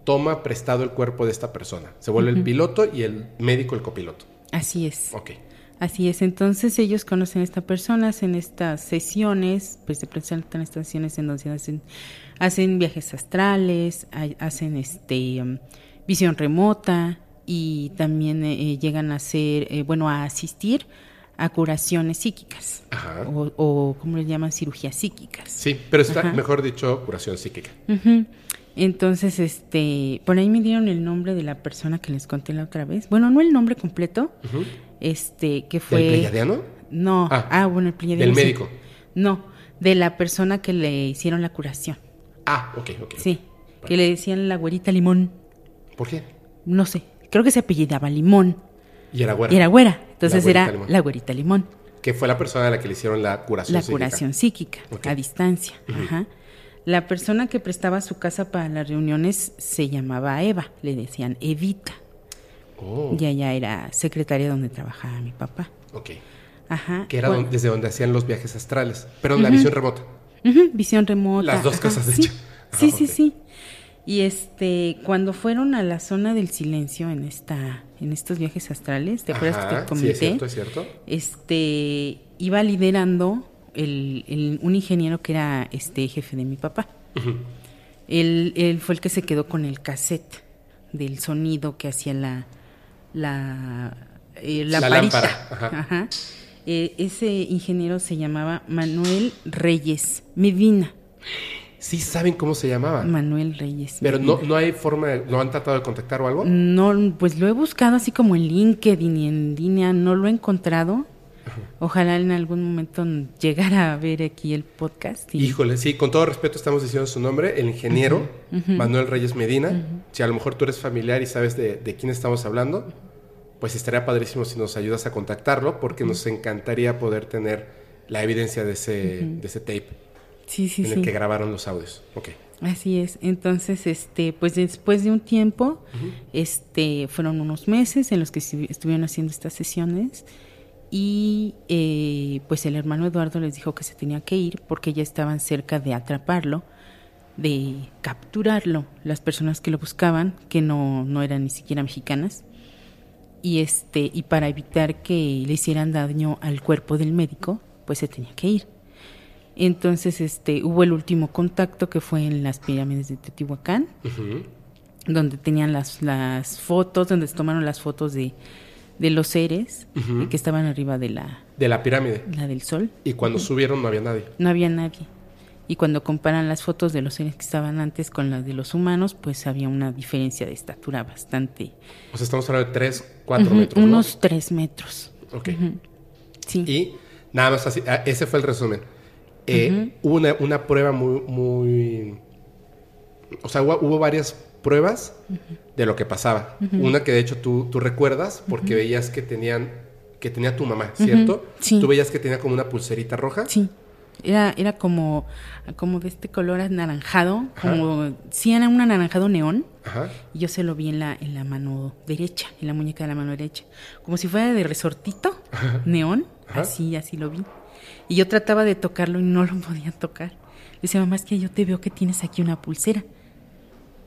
toma prestado el cuerpo de esta persona. Se vuelve el piloto y el médico el copiloto. Así es. Ok. Así es, entonces ellos conocen a esta persona, hacen estas sesiones, pues se presentan estas sesiones en donde hacen, hacen viajes astrales, hay- hacen este um, visión remota y también eh, llegan a hacer, eh, bueno, a asistir a curaciones psíquicas Ajá. o, o ¿cómo le llaman? Cirugías psíquicas. Sí, pero está, Ajá. mejor dicho, curación psíquica. Entonces, este, por ahí me dieron el nombre de la persona que les conté la otra vez. Bueno, no el nombre completo, este, que fue... ¿Del pleyadiano? No, Ah, ah, bueno, el pleyadiano del sí. médico. No, de la persona que le hicieron la curación. Ah, ok, ok. Sí, que le decían la güerita limón. ¿Por qué? No sé, creo que se apellidaba limón. Y era güera. era güera. Entonces güerita era limón. la güerita limón. Que fue la persona a la que le hicieron la curación La psíquica. curación psíquica, a distancia. Ajá. La persona que prestaba su casa para las reuniones se llamaba Eva, le decían Evita. Oh, Y ella era secretaria donde trabajaba mi papá. ok. Ajá. Que era Bueno, desde donde hacían los viajes astrales. Pero en la visión remota. ujú, visión remota. Las dos cosas, de sí. hecho. Sí, Ah, sí, sí. Y este, cuando fueron a la zona del silencio en esta, en estos viajes astrales, ¿te acuerdas que te comenté? Sí, es cierto, es cierto. Este, iba liderando el, el- un ingeniero que era este jefe de mi papá. Ujú. Él, él fue el que se quedó con el cassette del sonido que hacía la la, eh, La lámpara, ajá. Ajá. Eh, ese ingeniero se llamaba Manuel Reyes Medina. Sí saben cómo se llamaba. Manuel Reyes. Pero no, no hay forma, de- ¿no han tratado de contactar o algo? No, pues lo he buscado así como en LinkedIn y en línea, no lo he encontrado. Ojalá en algún momento llegara a ver aquí el podcast. y- Híjole, sí, con todo respeto estamos diciendo su nombre, el ingeniero Manuel Reyes Medina. Si a lo mejor tú eres familiar y sabes de, de quién estamos hablando, pues estaría padrísimo si nos ayudas a contactarlo, porque nos encantaría poder tener la evidencia de ese, de ese tape Sí, sí, en sí. el que grabaron los audios. Ok. Así es. Entonces, este, pues después de un tiempo, este, fueron unos meses en los que estu- estuvieron haciendo estas sesiones y eh, pues el hermano Eduardo les dijo que se tenía que ir porque ya estaban cerca de atraparlo, de capturarlo, las personas que lo buscaban, que no, no eran ni siquiera mexicanas. Y este, y para evitar que le hicieran daño al cuerpo del médico, pues se tenía que ir. Entonces, este, hubo el último contacto que fue en las pirámides de Teotihuacán, Ujú. donde tenían las, las fotos, donde se tomaron las fotos de, de los seres que estaban arriba de la, De la pirámide. la del sol. Y cuando subieron no había nadie. No había nadie. Y cuando comparan las fotos de los seres que estaban antes con las de los humanos, pues había una diferencia de estatura bastante. O sea, estamos hablando de 3, 4 Ujú, metros. ¿no? Unos tres metros. Ok. Sí. Y nada más así, ah, ese fue el resumen. Eh, Hubo una, una prueba muy, muy... O sea, hubo, hubo varias pruebas de lo que pasaba. Una que de hecho tú, tú recuerdas porque veías que tenían que tenía tu mamá, ¿cierto? Sí. Tú veías que tenía como una pulserita roja. Sí. Era, era como, como de este color anaranjado, como sí era un anaranjado neón. Ajá. Y yo se lo vi en la, en la mano derecha, en la muñeca de la mano derecha. Como si fuera de resortito, neón, Ajá. así, así lo vi. Y yo trataba de tocarlo y no lo podía tocar. Le decía, mamá, es que yo te veo que tienes aquí una pulsera,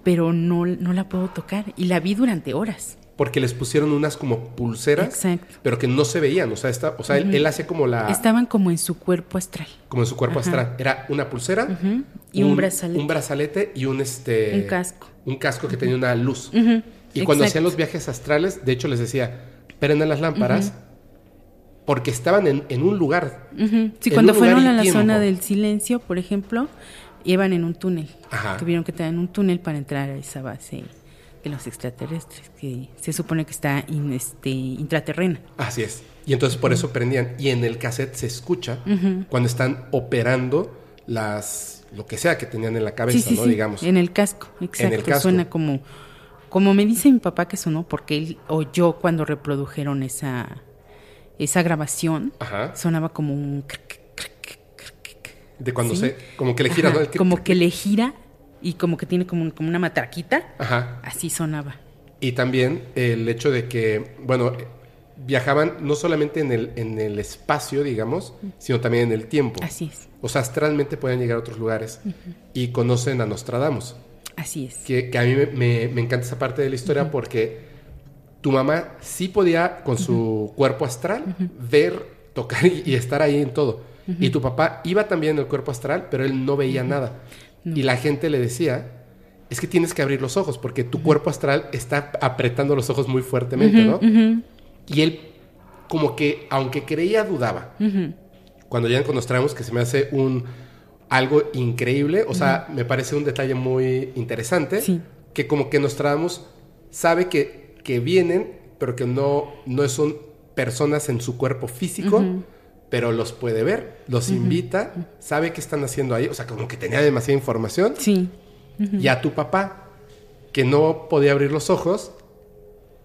pero no, no la puedo tocar. Y la vi durante horas. Porque les pusieron unas como pulseras, Exacto. pero que no se veían. O sea, esta, o sea él, él hacía como la... Estaban como en su cuerpo astral. como en su cuerpo Ajá. astral. Era una pulsera. Y un brazalete. un brazalete y un este Un casco. un casco que tenía una luz. Ujú. Y cuando hacían los viajes astrales, de hecho les decía, prenden las lámparas porque estaban en, en un lugar. Ujú. Sí, en cuando fueron a la tiempo. zona del silencio, por ejemplo, iban en un túnel. Ajá. Tuvieron que estar en un túnel para entrar a esa base de los extraterrestres, que se supone que está in- este, intraterrena. Así es. Y entonces por eso prendían. Y en el cassette se escucha cuando están operando las lo que sea que tenían en la cabeza, sí, sí, ¿no? sí, Digamos. en el casco, exacto. el casco. Suena como, como me dice mi papá que sonó, porque él oyó cuando reprodujeron esa, esa grabación, Ajá. sonaba como un... cric, cric, cric, De cuando ¿sí? se como que le gira, Ajá, ¿no? Como que le gira y como que tiene como, un- como una matraquita, Ajá. así sonaba. Y también el hecho de que, bueno, viajaban no solamente en el, en el espacio, digamos, sino también en el tiempo. Así es, O sea, astralmente pueden llegar a otros lugares y conocen a Nostradamus. así es. Que, que a mí me, me- me encanta esa parte de la historia porque tu mamá sí podía, con su cuerpo astral, ver, tocar y, y estar ahí en todo. Y tu papá iba también en el cuerpo astral, pero él no veía nada. Y la gente le decía, es que tienes que abrir los ojos porque tu cuerpo astral está apretando los ojos muy fuertemente, ¿no? Y él, como que, aunque creía, dudaba. Cuando llegan con Nostradamus, que se me hace un algo increíble, o sea, me parece un detalle muy interesante, Sí. que como que Nostradamus sabe que, que vienen, pero que no, no son personas en su cuerpo físico, pero los puede ver, los invita, sabe qué están haciendo ahí, o sea, como que tenía demasiada información, Sí, y a tu papá, que no podía abrir los ojos,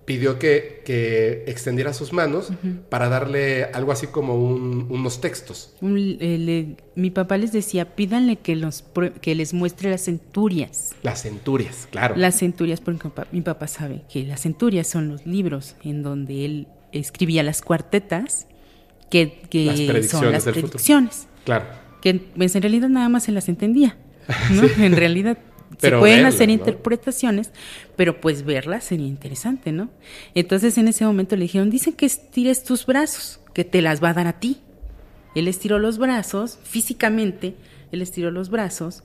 pidió que, que extendiera sus manos para darle algo así como un- unos textos. Un- eh, le- mi papá les decía, pídanle que, los, prue- que les muestre las centurias. Las centurias, claro. Las centurias, porque mi papá, sabe que las centurias son los libros en donde él escribía las cuartetas, que, que Las predicciones son las del futuro. predicciones. Claro. Que pues, en realidad nada más se las entendía. ¿no? En realidad Pero se pueden verlas, hacer ¿no? interpretaciones, pero pues verlas sería interesante, ¿no? Entonces en ese momento le dijeron, dicen que estires tus brazos, que te las va a dar a ti. Él estiró los brazos, físicamente, él estiró los brazos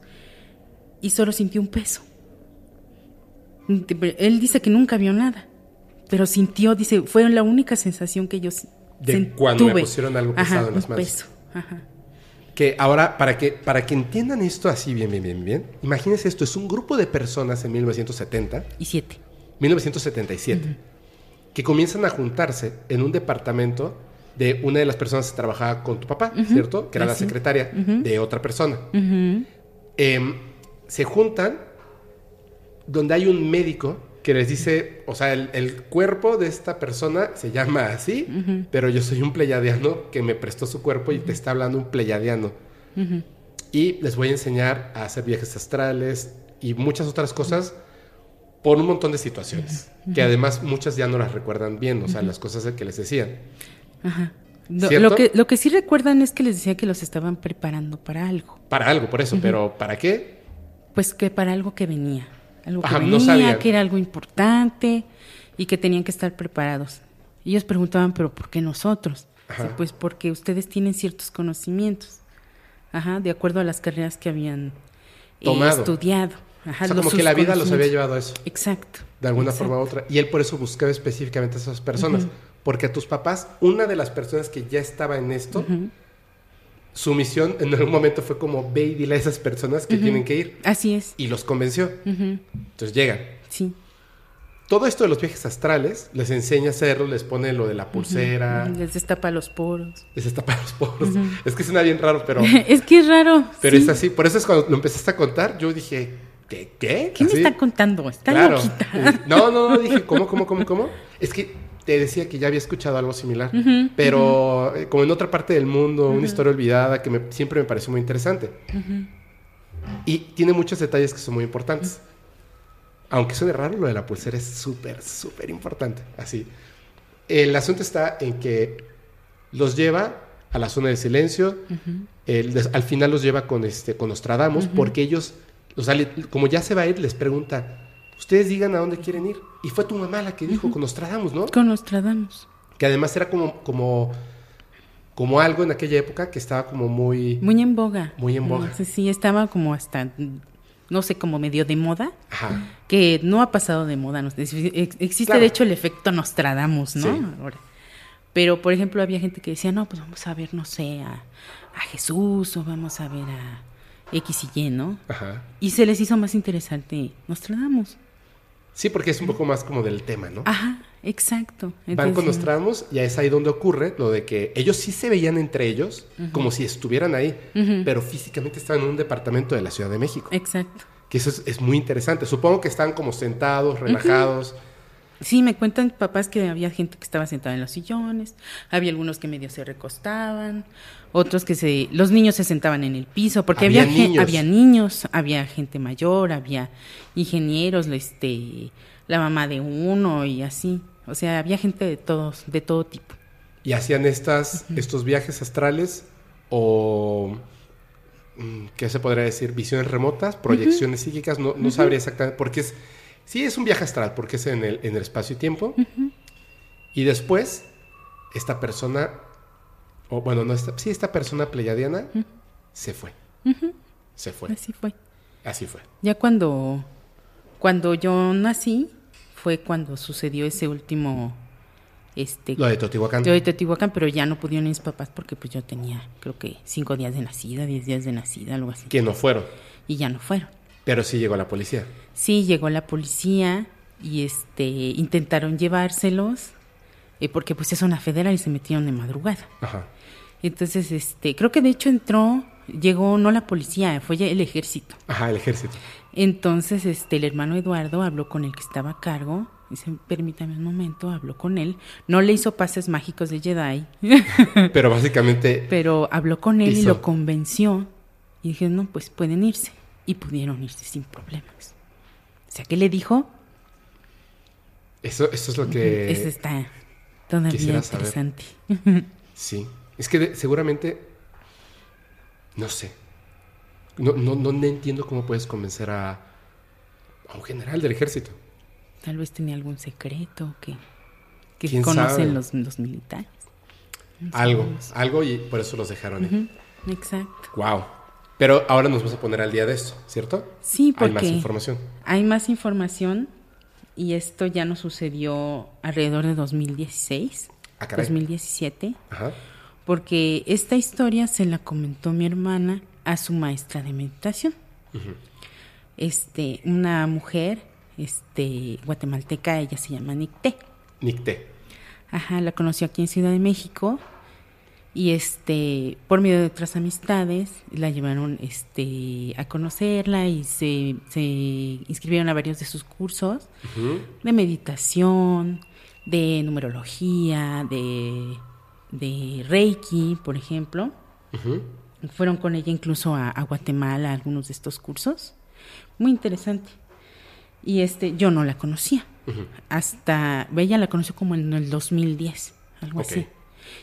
y solo sintió un peso. Él dice que nunca vio nada, pero sintió, dice, fue la única sensación que yo De cuando me tuve. pusieron algo Ajá, pesado en las manos. peso. Ajá. Que ahora, para que, para que entiendan esto así bien, bien, bien, bien, imagínense esto, es un grupo de personas en 1970, Y siete. 1977, que comienzan a juntarse en un departamento de una de las personas que trabajaba con tu papá, ¿cierto? Que era la Así. secretaria de otra persona. Em, se juntan donde hay un médico que les dice, o sea, el, el cuerpo de esta persona se llama así, pero yo soy un pleyadiano que me prestó su cuerpo y te está hablando un pleyadiano. Y les voy a enseñar a hacer viajes astrales y muchas otras cosas por un montón de situaciones, que además muchas ya no las recuerdan bien, o sea, las cosas que les decían. Ajá. Lo que, lo que sí recuerdan es que les decía que los estaban preparando para algo. Para algo, por eso, pero ¿para qué? Pues que para algo que venía. Algo que Ajá, no venía, que era algo importante y que tenían que estar preparados. Ellos preguntaban, ¿pero por qué nosotros? Ajá. Sí, pues porque ustedes tienen ciertos conocimientos. Ajá, de acuerdo a las carreras que habían eh, estudiado. Ajá, o sea, como que la vida los había llevado a eso. Exacto. de alguna Exacto. forma u otra. Y él por eso buscaba específicamente a esas personas. Porque a tus papás, una de las personas que ya estaba en esto, su misión en algún momento fue como ve y dile a esas personas que tienen que ir. Así es. Y los convenció. Entonces llegan. Sí. Todo esto de los viajes astrales les enseña a hacerlo, les pone lo de la pulsera, Les destapa los poros. les destapa los poros. Es que suena bien raro, pero, es que es raro. pero sí. es así. Por eso es cuando lo empezaste a contar, yo dije, ¿qué? ¿Qué? ¿Qué me está contando? Está Claro. loquita. Eh, No, no, no, dije, ¿cómo, cómo, cómo, cómo? Es que te decía que ya había escuchado algo similar, pero eh, como en otra parte del mundo, una historia olvidada que me- siempre me pareció muy interesante. Y tiene muchos detalles que son muy importantes. Aunque suene raro, lo de la pulsera es súper, súper importante. Así. El asunto está en que los lleva a la zona del silencio. el al final los lleva con, este, con Nostradamus, porque ellos, o sea, le- como ya se va a ir, les pregunta, ustedes digan a dónde quieren ir. Y fue tu mamá la que dijo con Nostradamus, ¿no? Con Nostradamus. Que además era como, como, como algo en aquella época que estaba como muy... Muy en boga. Muy en boga. Sí, sí, estaba como hasta, no sé, como medio de moda, Ajá. que no ha pasado de moda. no Existe Claro. de hecho el efecto Nostradamus, ¿no? Sí. Ahora. Pero, por ejemplo, había gente que decía, no, pues vamos a ver, no sé, a, a Jesús o vamos a ver a X y Y, ¿no? Ajá. Y se les hizo más interesante Nostradamus. Sí, porque es un poco más como del tema, ¿no? Ajá, exacto. Van con Entonces, Nostradamus y es ahí donde ocurre lo de que ellos sí se veían entre ellos como si estuvieran ahí, pero físicamente estaban en un departamento de la Ciudad de México. Exacto. Que eso es, es muy interesante. Supongo que están como sentados, relajados. Sí, me cuentan papás que había gente que estaba sentada en los sillones, había algunos que medio se recostaban, otros que se, los niños se sentaban en el piso, porque Había había, gen- niños. había niños, había gente mayor, había ingenieros, este, la mamá de uno y así, o sea, había gente de todos, de todo tipo. Y hacían estas, estos viajes astrales o... mm, ¿Qué se podría decir? Visiones remotas, proyecciones psíquicas, no, no sabría exactamente, porque es... Sí, es un viaje astral, porque es en el, en el espacio y tiempo. Y después, esta persona, o bueno, no, esta, sí, esta persona pleyadiana se fue. Se fue. Así fue. Así fue. Ya cuando, cuando yo nací, fue cuando sucedió ese último, este, Lo de Teotihuacán. Yo de Teotihuacán, pero ya no pudieron ir mis papás porque pues yo tenía, creo que cinco días de nacida, diez días de nacida, algo así. Que no fueron, Y ya no fueron. Pero sí llegó la policía. Sí, llegó la policía y este intentaron llevárselos eh, porque pues es una federal y se metieron de madrugada. Ajá. Entonces, este, creo que de hecho entró, llegó no la policía, fue el ejército. Ajá, el ejército. Entonces, este, el hermano Eduardo habló con el que estaba a cargo Dice, permítame un momento, habló con él. No le hizo pases mágicos de Jedi, Pero básicamente, pero habló con él y lo convenció. Y dije, no, pues pueden irse. Y pudieron irse sin problemas. O sea, ¿qué le dijo? eso, eso es lo que... Eso está todavía saber. interesante. Sí. Es que de- seguramente... No sé. No, no, no entiendo cómo puedes convencer a, a un general del ejército. Tal vez tenía algún secreto que, que ¿Quién conocen los, los militares. No Algo, sabemos. algo y por eso los dejaron. Ujú, Exacto. Wow. Pero ahora nos vamos a poner al día de esto, ¿cierto? Sí, Hay más porque información. hay más información y esto ya nos sucedió alrededor de 2016, Ah, caray. 2017, Ajá. porque esta historia se la comentó mi hermana a su maestra de meditación. Este, una mujer, este, guatemalteca, ella se llama Nicté. Nicté. Ajá, la conoció aquí en Ciudad de México y este por medio de otras amistades la llevaron este a conocerla y se, se inscribieron a varios de sus cursos de meditación, de numerología, de, de Reiki, por ejemplo. Fueron con ella incluso a, a Guatemala a algunos de estos cursos. Muy interesante. Y este, yo no la conocía. Hasta, ella la conoció como en el 2010, algo así.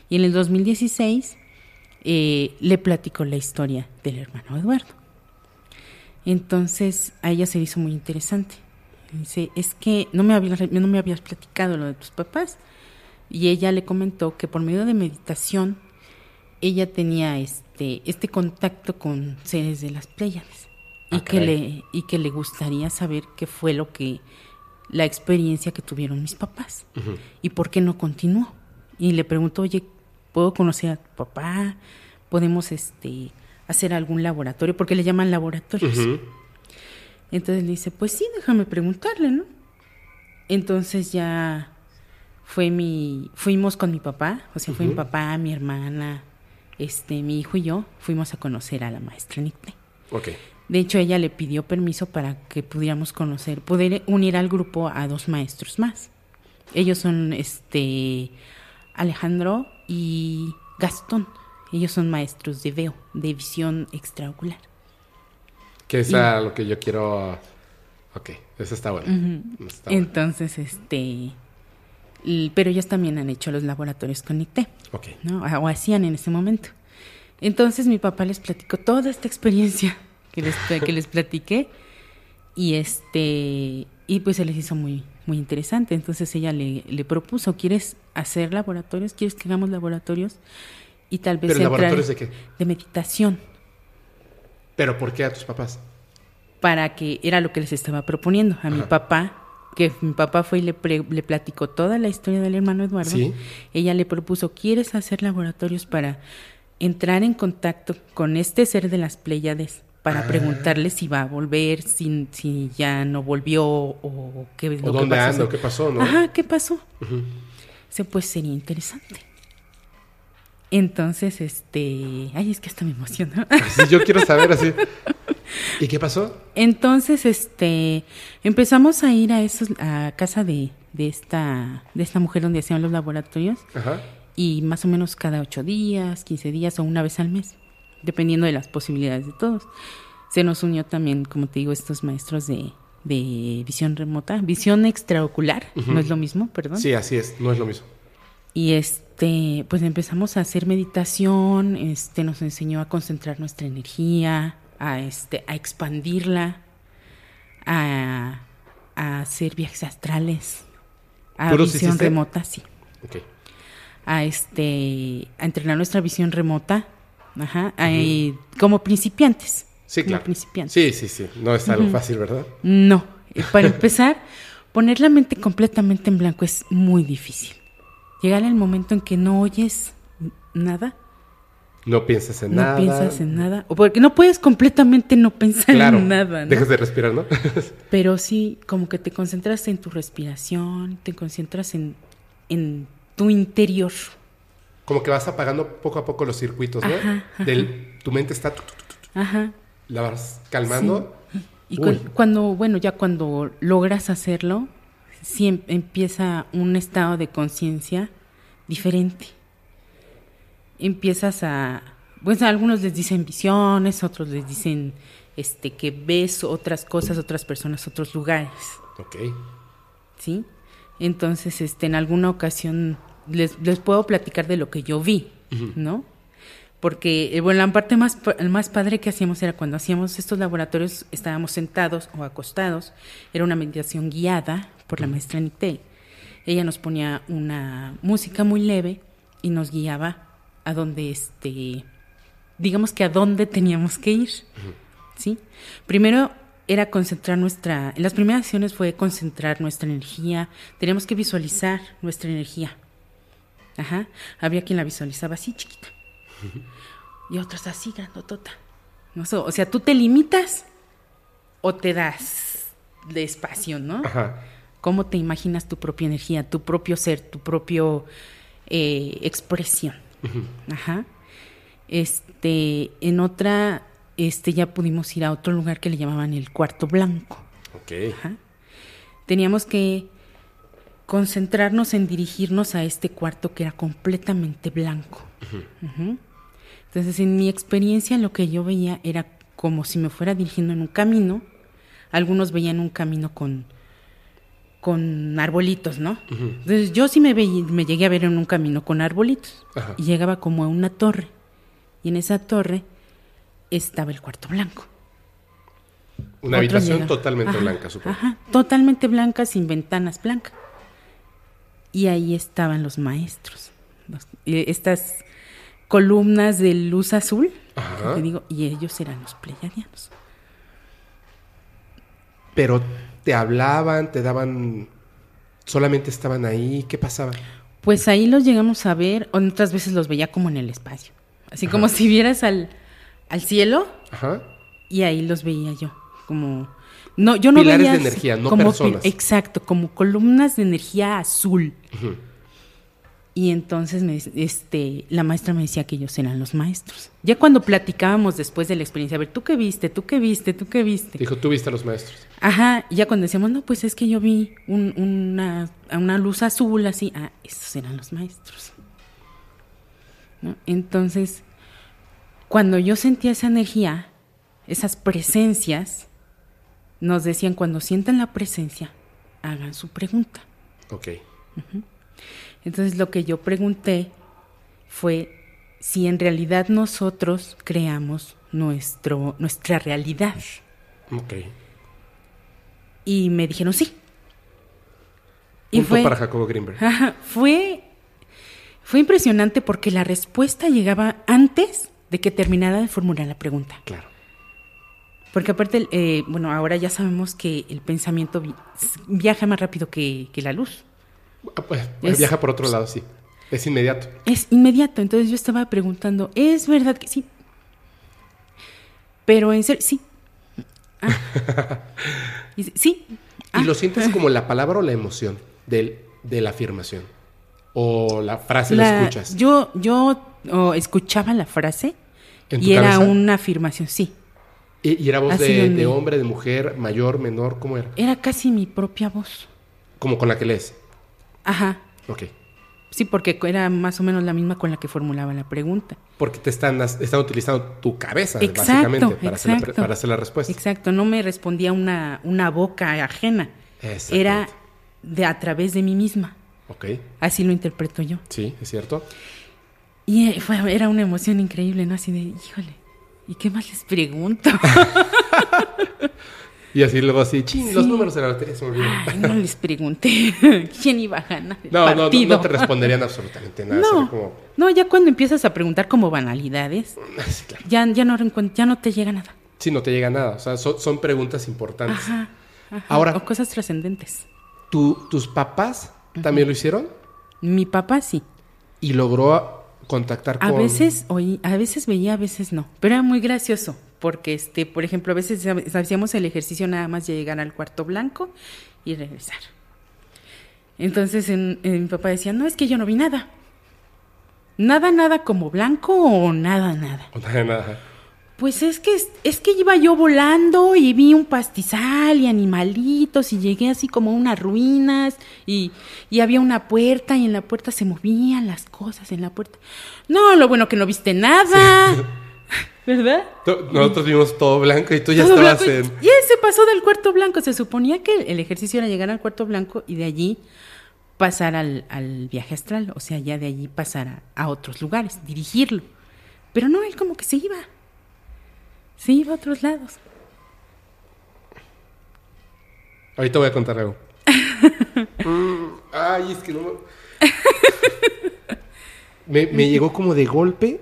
Y en el 2016 eh, le platicó la historia del hermano Eduardo. Entonces a ella se le hizo muy interesante. Dice, es que no me, habías, no me habías platicado lo de tus papás. Y ella le comentó que por medio de meditación ella tenía este, este contacto con seres de las Pléyades. Y, Ah, que caray. le, y que le gustaría saber qué fue lo que, la experiencia que tuvieron mis papás. ¿Y por qué no continuó? Y le preguntó, oye, ¿puedo conocer a tu papá? ¿Podemos este, hacer algún laboratorio? Porque le llaman laboratorios. Entonces le dice, pues sí, déjame preguntarle, ¿no? Entonces ya fue mi, fuimos con mi papá, o sea, fue mi papá, mi hermana, este, mi hijo y yo, fuimos a conocer a la maestra Nicté. Ok. De hecho, ella le pidió permiso para que pudiéramos conocer, poder unir al grupo a dos maestros más. Ellos son este Alejandro y Gastón. Ellos son maestros de veo, de visión extraocular. Que es a lo que yo quiero... Ok, eso está bueno. Está bueno. Entonces, este, pero ellos también han hecho los laboratorios con ICTE, Ok. ¿no? O hacían en ese momento. Entonces mi papá les platicó toda esta experiencia que les, que les platiqué y este, y pues se les hizo muy, muy interesante. Entonces ella le, le propuso, ¿quieres hacer laboratorios? ¿Quieres que hagamos laboratorios? Y tal vez ¿Pero entrar- laboratorios de qué? de meditación. ¿Pero por qué a tus papás? para que era lo que les estaba proponiendo a mi papá, que mi papá fue y le, pre- le platicó toda la historia del hermano Eduardo. Sí. Ella le propuso, ¿quieres hacer laboratorios para entrar en contacto con este ser de las Pléyades? Para Ah. preguntarle si va a volver, si, si ya no volvió o qué es ¿O lo que dónde pasó. ando? ¿Qué pasó, no? Ajá, ¿qué pasó? Dice, pues sería interesante. Entonces, este... Ay, es que hasta me emociona. Sí, yo quiero saber así. ¿Y qué pasó? Entonces, este, empezamos a ir a esos, a casa de, de esta, de esta mujer donde hacían los laboratorios Ajá. y más o menos cada ocho días, 15 días o una vez al mes, dependiendo de las posibilidades de todos. Se nos unió también, como te digo, estos maestros de, de visión remota, visión extraocular, no es lo mismo, perdón. Sí, así es. No es lo mismo. Y este, pues empezamos a hacer meditación, este, nos enseñó a concentrar nuestra energía, a este, a expandirla, a, a hacer viajes astrales, a ¿Tú los visión hiciste? remota, sí. Ok. A este, a entrenar nuestra visión remota, ajá, como principiantes. Sí, como claro. principiantes. Sí, sí, sí. No es algo fácil, ¿verdad? No, eh, para empezar, poner la mente completamente en blanco es muy difícil. Llegar al momento en que no oyes nada, No piensas en no nada. piensas en nada, o porque no puedes completamente no pensar Claro. en nada, ¿no? Dejas de respirar, ¿no? Pero sí, como que te concentras en tu respiración, te concentras en, en tu interior. Como que vas apagando poco a poco los circuitos, ¿no? Ajá, ajá. Del, tu mente está... tu, tu, tu, tu, Ajá. la vas calmando. Y cu- cuando, bueno, ya cuando logras hacerlo, sí em- empieza un estado de conciencia diferente. Empiezas a, pues a algunos les dicen visiones, otros les dicen este que ves otras cosas, otras personas, otros lugares, Ok. ¿sí? Entonces, este, en alguna ocasión les, les puedo platicar de lo que yo vi, ¿no? Porque, eh, bueno, la parte más, más padre que hacíamos era cuando hacíamos estos laboratorios, estábamos sentados o acostados, era una meditación guiada por la maestra Nicté. Ella nos ponía una música muy leve y nos guiaba a donde, este, digamos que a dónde teníamos que ir, ¿sí? Primero era concentrar nuestra, en las primeras sesiones fue concentrar nuestra energía, teníamos que visualizar nuestra energía. Ajá, había quien la visualizaba así chiquita y otros así grandotota. No sé, o sea, tú te limitas o te das de espacio, ¿no? Ajá. ¿Cómo te imaginas tu propia energía, tu propio ser, tu propio eh, expresión? Ajá. Este, en otra, este, ya pudimos ir a otro lugar que le llamaban el cuarto blanco. Ok. Ajá. Teníamos que concentrarnos en dirigirnos a este cuarto que era completamente blanco. Entonces, en mi experiencia, lo que yo veía era como si me fuera dirigiendo en un camino. Algunos veían un camino con, con arbolitos, ¿no? Entonces, yo sí me, me llegué a ver en un camino con arbolitos. Ajá. Y llegaba como a una torre. Y en esa torre estaba el cuarto blanco. Una Otro habitación totalmente Ajá, blanca, supongo. Ajá, totalmente blanca, sin ventanas blancas. Y ahí estaban los maestros. los- estas columnas de luz azul. Que digo, y ellos eran los pleyadianos. Pero te hablaban, te daban. Solamente estaban ahí. ¿Qué pasaba? Pues ahí los llegamos a ver, o otras veces los veía como en el espacio. Así como si vieras al, al cielo Ajá. y ahí los veía yo. Como. No, yo no Pilares veía de energía, no como personas. Exacto, como columnas de energía azul. Y entonces me, este, la maestra me decía que ellos eran los maestros. Ya cuando platicábamos después de la experiencia, a ver, ¿tú qué viste? ¿Tú qué viste? ¿Tú qué viste? Dijo, tú viste a los maestros. Ajá, y ya cuando decíamos, no, pues es que yo vi un- una, una luz azul así, ah, esos eran los maestros. ¿No? Entonces, cuando yo sentía esa energía, esas presencias, nos decían, cuando sientan la presencia, hagan su pregunta. Ok. Entonces lo que yo pregunté fue si en realidad nosotros creamos nuestro, nuestra realidad. Ok. Y me dijeron sí. Y Punto fue, para Jacobo Greenberg. Ajá, fue, fue impresionante porque la respuesta llegaba antes de que terminara de formular la pregunta. Claro. Porque aparte, eh, bueno, ahora ya sabemos que el pensamiento vi- viaja más rápido que, que la luz. Ah, pues, Es- Viaja por otro lado, sí. Es inmediato. Es inmediato. Entonces yo estaba preguntando, ¿es verdad que sí? Pero en serio, sí. Ah. Sí. Ah. ¿Y lo sientes como la palabra o la emoción del, de la afirmación? ¿O la frase la, La- escuchas? Yo, yo oh, escuchaba la frase ¿En tu y era una afirmación, sí. ¿Y, y era voz de, hombre, de mujer, mayor, menor? ¿Cómo era? Era casi mi propia voz. Como con la que lees. Ajá. Ok. Sí, porque era más o menos la misma con la que formulaba la pregunta. Porque te están, están utilizando tu cabeza, Exacto, básicamente, para hacer, la, para hacer la respuesta. Exacto, no me respondía una, una boca ajena. Era de a través de mí misma. Ok. Así lo interpreto yo. Sí, es cierto. Y eh, fue, era una emoción increíble, ¿no? Así de, híjole, ¿y qué más les pregunto? Y así luego así, ching, los números de la lotería se me olvidan. Ay, no les pregunté quién iba a ganar el No, no, no, partido. no te responderían absolutamente nada. No, como, no, ya cuando empiezas a preguntar como banalidades, sí, claro. ya, ya, no, reencuent- ya no te llega nada. Sí, no te llega nada. O sea, son, son preguntas importantes. Ajá, ajá. Ahora- O cosas trascendentes. ¿Tu- ¿Tus papás también lo hicieron? Mi papá sí. Y logró contactar con... A veces oí, a veces veía, a veces no. Pero era muy gracioso, porque este, por ejemplo, a veces hacíamos el ejercicio nada más de llegar al cuarto blanco y regresar. Entonces en- en mi papá decía, no, es que yo no vi nada. Nada, nada como blanco o nada, nada. Nada, nada. Pues es que es que iba yo volando y vi un pastizal y animalitos y llegué así como a unas ruinas y, y, había una puerta y en la puerta se movían las cosas en la puerta. No, lo bueno que no viste nada. ¿Verdad? Nosotros vimos todo blanco y tú ya estabas en... Y se pasó del cuarto blanco. Se suponía que el ejercicio era llegar al cuarto blanco y de allí pasar al, al viaje astral. O sea, ya de allí pasar a otros lugares, dirigirlo. Pero no, él como que se iba. Se iba a otros lados. Ahorita voy a contar algo. Mm, ay, es que no me... me, llegó como de golpe,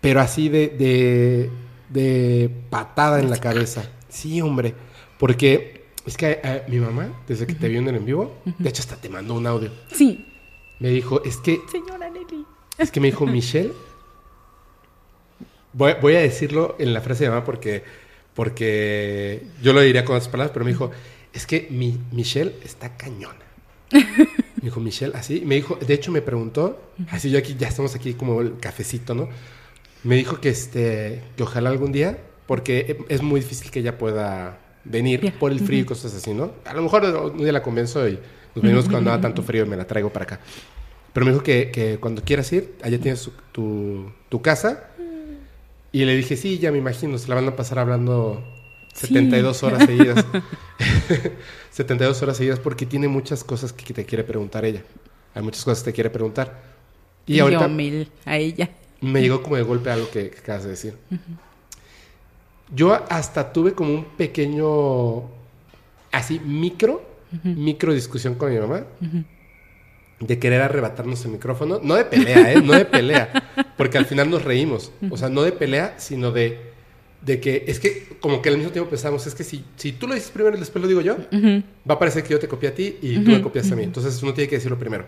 pero así de, de, de patada en la cabeza. Sí, hombre. Porque es que eh, mi mamá, desde que te vio en el en vivo, de hecho hasta te mandó un audio. Sí. Me dijo, es que... Señora Nelly. Es que me dijo, Michelle, Voy, a decirlo en la frase de mamá porque, porque yo lo diría con otras palabras, pero me dijo, es que mi, Michelle está cañona. Me dijo, Michelle, así. Me dijo, de hecho me preguntó, así yo aquí, ya estamos aquí como el cafecito, ¿no? Me dijo que, este, que ojalá algún día, porque es muy difícil que ella pueda venir por el frío y cosas así, ¿no? A lo mejor un día la convenzo y nos venimos cuando haga tanto frío y me la traigo para acá. Pero me dijo que, que cuando quieras ir, allá tienes tu, tu casa y le dije, sí, ya me imagino, se la van a pasar hablando 72 horas seguidas. 72 horas seguidas porque tiene muchas cosas que te quiere preguntar ella. Hay muchas cosas que te quiere preguntar. Y, ahorita a ella. Me llegó como de golpe algo que, acabas de decir. Yo hasta tuve como un pequeño, así, micro, micro discusión con mi mamá de querer arrebatarnos el micrófono. No de pelea, ¿eh? No de pelea. Porque al final nos reímos. O sea, no de pelea, sino de, de que es que como que al mismo tiempo pensamos, es que si, si tú lo dices primero y después lo digo yo, va a parecer que yo te copié a ti y tú me copias a mí. Entonces uno tiene que decirlo primero.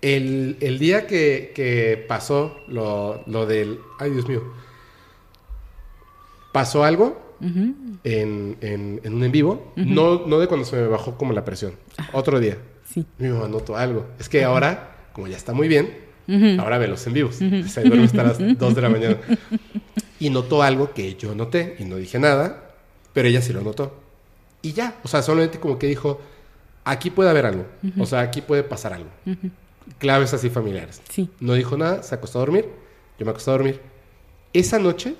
El, el, día que, que pasó lo, lo, del... Ay, Dios mío. Pasó algo en, en, en, un en vivo. no, no de cuando se me bajó como la presión. Otro día. Mi mamá notó algo. Es que ahora, como ya está muy bien, ahora ve los en vivos. Se duerme hasta las 2 de la mañana. Y notó algo que yo noté y no dije nada, pero ella sí lo notó. Y ya, o sea, solamente como que dijo, aquí puede haber algo. O sea, aquí puede pasar algo. Claves así familiares. Sí. No dijo nada, se acostó a dormir. Yo me acosté a dormir. Esa noche,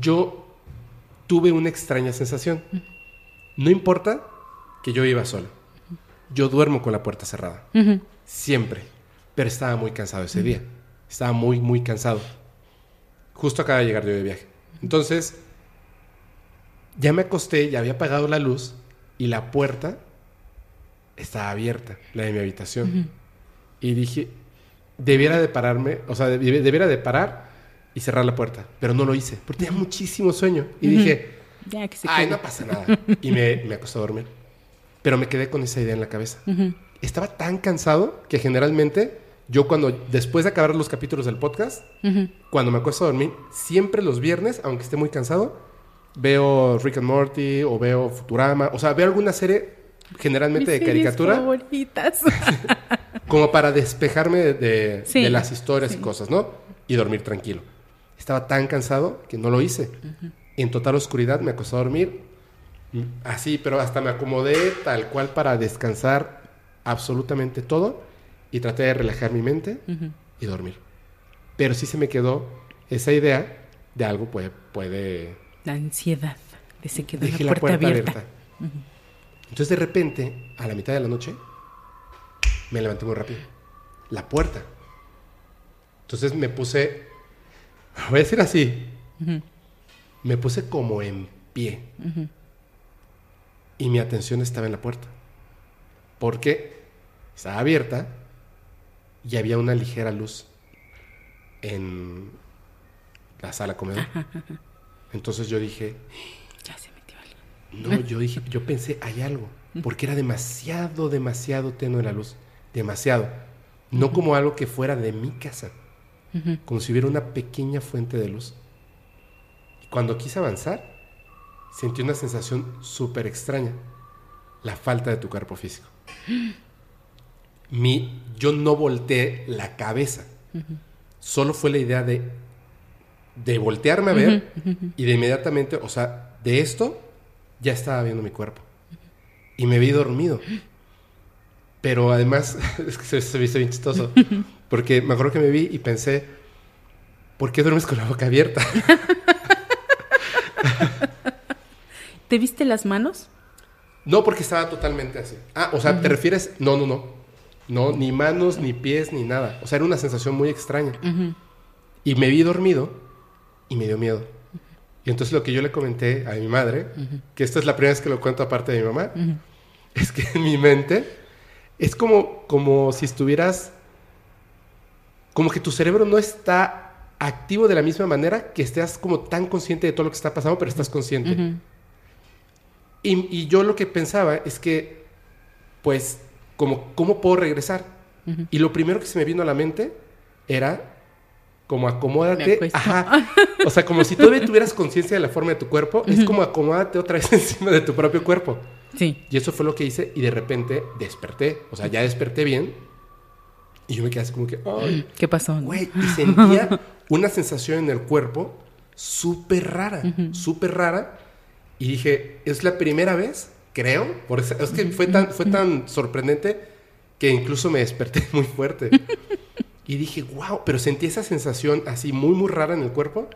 yo tuve una extraña sensación. No importa que yo iba solo. Yo duermo con la puerta cerrada. Siempre. Pero estaba muy cansado ese día. Estaba muy, muy cansado. Justo acaba de llegar yo de viaje. Entonces, ya me acosté, ya había apagado la luz y la puerta estaba abierta, la de mi habitación. Y dije, debiera de pararme, o sea, debiera de parar y cerrar la puerta. Pero no lo hice, porque tenía muchísimo sueño. Y dije, ya, que se ay, no pasa nada. Y me, me acosté a dormir. Pero me quedé con esa idea en la cabeza. Estaba tan cansado que generalmente yo cuando, después de acabar los capítulos del podcast, cuando me acuesto a dormir, siempre los viernes, aunque esté muy cansado, veo Rick and Morty o veo Futurama, o sea, veo alguna serie generalmente de caricatura. Favoritas. como para despejarme de, de, las historias y cosas, ¿no? Y dormir tranquilo. Estaba tan cansado que no lo hice. En total oscuridad me acosté a dormir, Así, pero hasta me acomodé tal cual para descansar absolutamente todo y traté de relajar mi mente y dormir. Pero sí se me quedó esa idea de algo puede... puede... La ansiedad de se quedó la puerta, abierta. Entonces de repente, a la mitad de la noche, me levanté muy rápido. La puerta. Entonces me puse, voy a decir así, me puse como en pie y mi atención estaba en la puerta. Porque estaba abierta y había una ligera luz en la sala comedor. Entonces yo dije, ya se metió algo. No, yo dije, yo pensé, hay algo, porque era demasiado, demasiado tenue la luz, demasiado. No como algo que fuera de mi casa, como si hubiera una pequeña fuente de luz. Y cuando quise avanzar, sentí una sensación súper extraña, la falta de tu cuerpo físico. Mi, yo no volteé la cabeza. solo fue la idea de, de voltearme a ver y de inmediatamente, o sea, de esto ya estaba viendo mi cuerpo. Y me vi dormido. Pero además, es que se, se viste bien chistoso. Porque me acuerdo que me vi y pensé, ¿por qué duermes con la boca abierta? ¿Te viste las manos? No, porque estaba totalmente así. Ah, o sea, ¿te refieres? No, no, no. No, ni manos, ni pies, ni nada. O sea, era una sensación muy extraña. Y me vi dormido y me dio miedo. Y entonces lo que yo le comenté a mi madre, que esta es la primera vez que lo cuento aparte de mi mamá, es que en mi mente es como, como si estuvieras, como que tu cerebro no está activo de la misma manera que estés como tan consciente de todo lo que está pasando, pero estás consciente. Y, y yo lo que pensaba es que, pues, como, ¿cómo puedo regresar? Y lo primero que se me vino a la mente era como acomódate. Ajá. O sea, como si todavía tuvieras conciencia de la forma de tu cuerpo, es como acomódate otra vez encima de tu propio cuerpo. Sí. Y eso fue lo que hice y de repente desperté. O sea, ya desperté bien. Y yo me quedé así como que, ay, ¿Qué pasó? güey. Y sentía una sensación en el cuerpo súper rara, súper rara. Y dije, es la primera vez, creo. Por eso, es que fue tan, fue tan sorprendente que incluso me desperté muy fuerte. y dije, wow, pero sentí esa sensación así muy, muy rara en el cuerpo.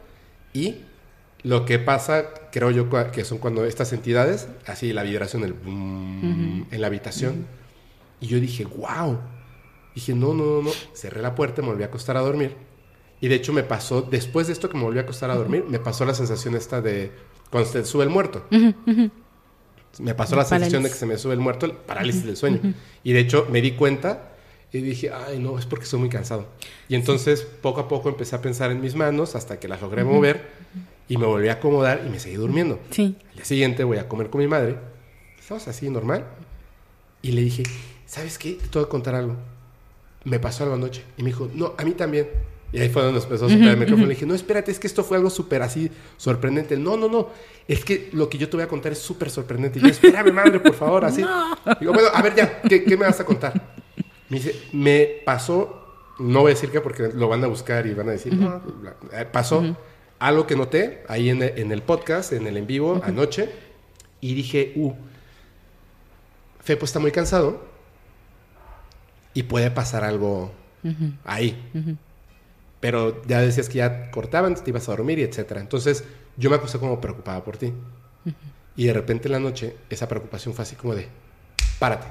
Y lo que pasa, creo yo, que son cuando estas entidades, así la vibración, el boom, en la habitación. Y yo dije, wow. Dije, no, no, no, no. Cerré la puerta, me volví a acostar a dormir. Y de hecho me pasó, después de esto que me volví a acostar a dormir, me pasó la sensación esta de cuando se te sube el muerto. Me pasó la La sensación de que se me sube el muerto, el parálisis del sueño. Y de hecho me di cuenta y dije, ay, no, es porque estoy muy cansado. Y entonces poco a poco empecé a pensar en mis manos hasta que las logré mover y me volví a acomodar y me seguí durmiendo. Sí. Al día siguiente voy a comer con mi madre. Estamos así, normal. Y le dije, ¿sabes qué? Te tengo que contar algo. Me pasó algo anoche. Y me dijo, no, a mí también. Y ahí fue donde nos empezó a soplar el micrófono. Le dije, no, espérate, es que esto fue algo súper así sorprendente. No, no, no. Es que lo que yo te voy a contar es súper sorprendente. Y yo, espérame, madre, por favor, así. Digo, bueno, a ver ya, ¿qué, qué me vas a contar? Me dice, me pasó, no voy a decir qué porque lo van a buscar y van a decir, no, bla. Eh, pasó algo que noté ahí en el, en el podcast, en el en vivo, anoche, y dije, uh, Fepo está muy cansado y puede pasar algo ahí. Pero ya decías que ya cortaban, te ibas a dormir y etcétera. Entonces yo me acosté como preocupada por ti. Y de repente en la noche esa preocupación fue así como de, párate.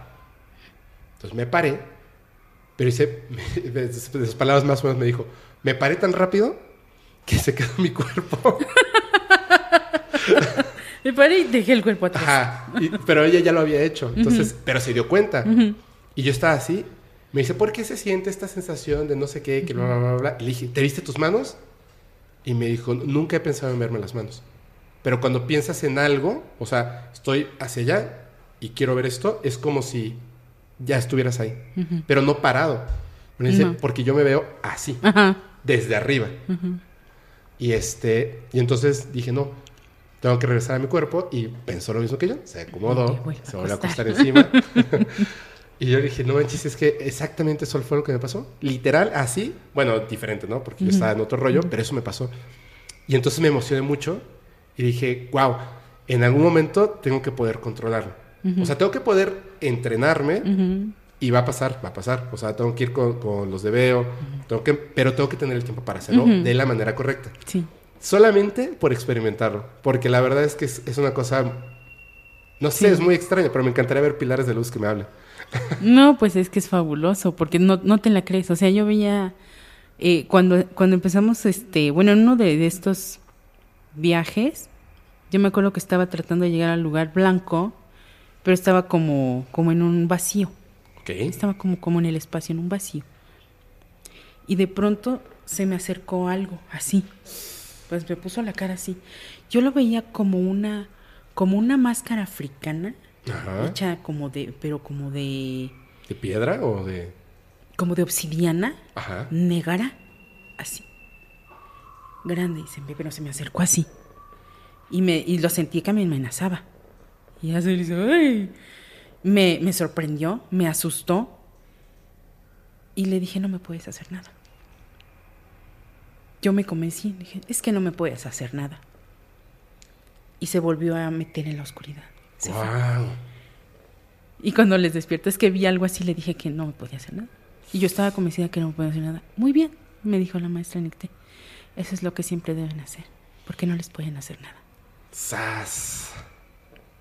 Entonces me paré, pero hice, de sus palabras más o menos me dijo, me paré tan rápido que se quedó mi cuerpo. Me paré y dejé el cuerpo atrás. Ajá. Y- pero ella ya lo había hecho. Entonces, pero se dio cuenta. Y yo estaba así. Me dice, ¿por qué se siente esta sensación de no sé qué? Que bla, bla, bla, bla? Y le dije, ¿te viste tus manos? Y me dijo, nunca he pensado en verme las manos. Pero cuando piensas en algo, o sea, estoy hacia allá y quiero ver esto, es como si ya estuvieras ahí. Pero no parado. Me dice, No. porque yo me veo así, Ajá. desde arriba. Y este, y entonces dije, no, tengo que regresar a mi cuerpo y pensó lo mismo que yo, se acomodó, se volvió a acostar encima. y yo dije, no manches, es que exactamente eso fue lo que me pasó. Literal, así, bueno, diferente, ¿no? Porque yo estaba en otro rollo, pero eso me pasó. Y entonces me emocioné mucho y dije, wow, en algún momento tengo que poder controlarlo. O sea, tengo que poder entrenarme y va a pasar, va a pasar. O sea, tengo que ir con, con los de veo, tengo que, pero tengo que tener el tiempo para hacerlo de la manera correcta. Sí. Solamente por experimentarlo. Porque la verdad es que es, es una cosa, no sé, es muy extraña, pero me encantaría ver pilares de luz que me hablen. No, pues es que es fabuloso, porque no, no te la crees. O sea, yo veía eh, cuando, cuando empezamos, este, bueno, en uno de, de estos viajes, yo me acuerdo que estaba tratando de llegar al lugar blanco, pero estaba como, como en un vacío. Estaba como, como en el espacio, en un vacío. Y de pronto se me acercó algo, así. Pues me puso la cara así. Yo lo veía como una, como una máscara africana, Ajá. hecha como de, pero como de, ¿De piedra o de...? como de obsidiana, Ajá. negara, así. Grande, y se me, pero se me acercó así. Y, me, y lo sentí que me amenazaba. Y ya se le hizo, "Ay". Me, me sorprendió, me asustó. Y le dije, no me puedes hacer nada. yo me convencí, dije, es que no me puedes hacer nada. Y se volvió a meter en la oscuridad. Se fue. Wow. Y cuando les despierto es que vi algo así, le dije que no me podía hacer nada. Y yo estaba convencida que no me podía hacer nada. Muy bien, me dijo la maestra Nicté. Eso es lo que siempre deben hacer, porque no les pueden hacer nada. Sas.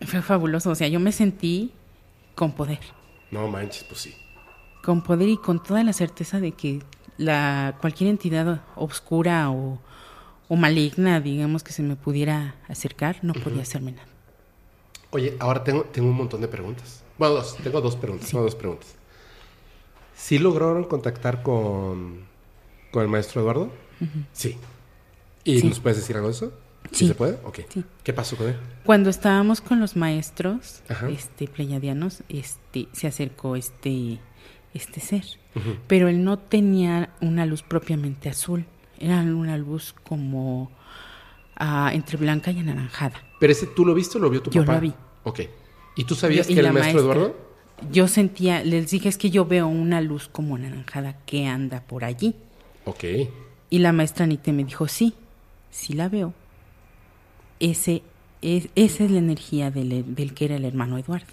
Fue fabuloso, o sea, yo me sentí con poder, No manches, pues sí. con poder y con toda la certeza de que la cualquier entidad oscura o, o maligna, digamos, que se me pudiera acercar, no podía hacerme nada. Oye, ahora tengo, tengo un montón de preguntas. Bueno, dos. Tengo dos preguntas. Tengo dos preguntas. ¿Sí lograron contactar con, con el maestro Eduardo? Sí. ¿Y Sí. nos puedes decir algo de eso? Sí. se puede? Ok. Sí. ¿Qué pasó con él? Cuando estábamos con los maestros, Ajá. este, pleyadianos, este, se acercó este, este ser. Pero él no tenía una luz propiamente azul. Era una luz como ah, entre blanca y anaranjada. ¿Pero ese tú lo viste o lo vio tu Yo papá? lo vi. Ok. ¿Y tú sabías Yo- que era el maestro maestra. Eduardo? Yo sentía, les dije, es que yo veo una luz como anaranjada que anda por allí. Ok. Y la maestra Anite me dijo, sí, sí la veo. Ese, es, esa es la energía del, del que era el hermano Eduardo.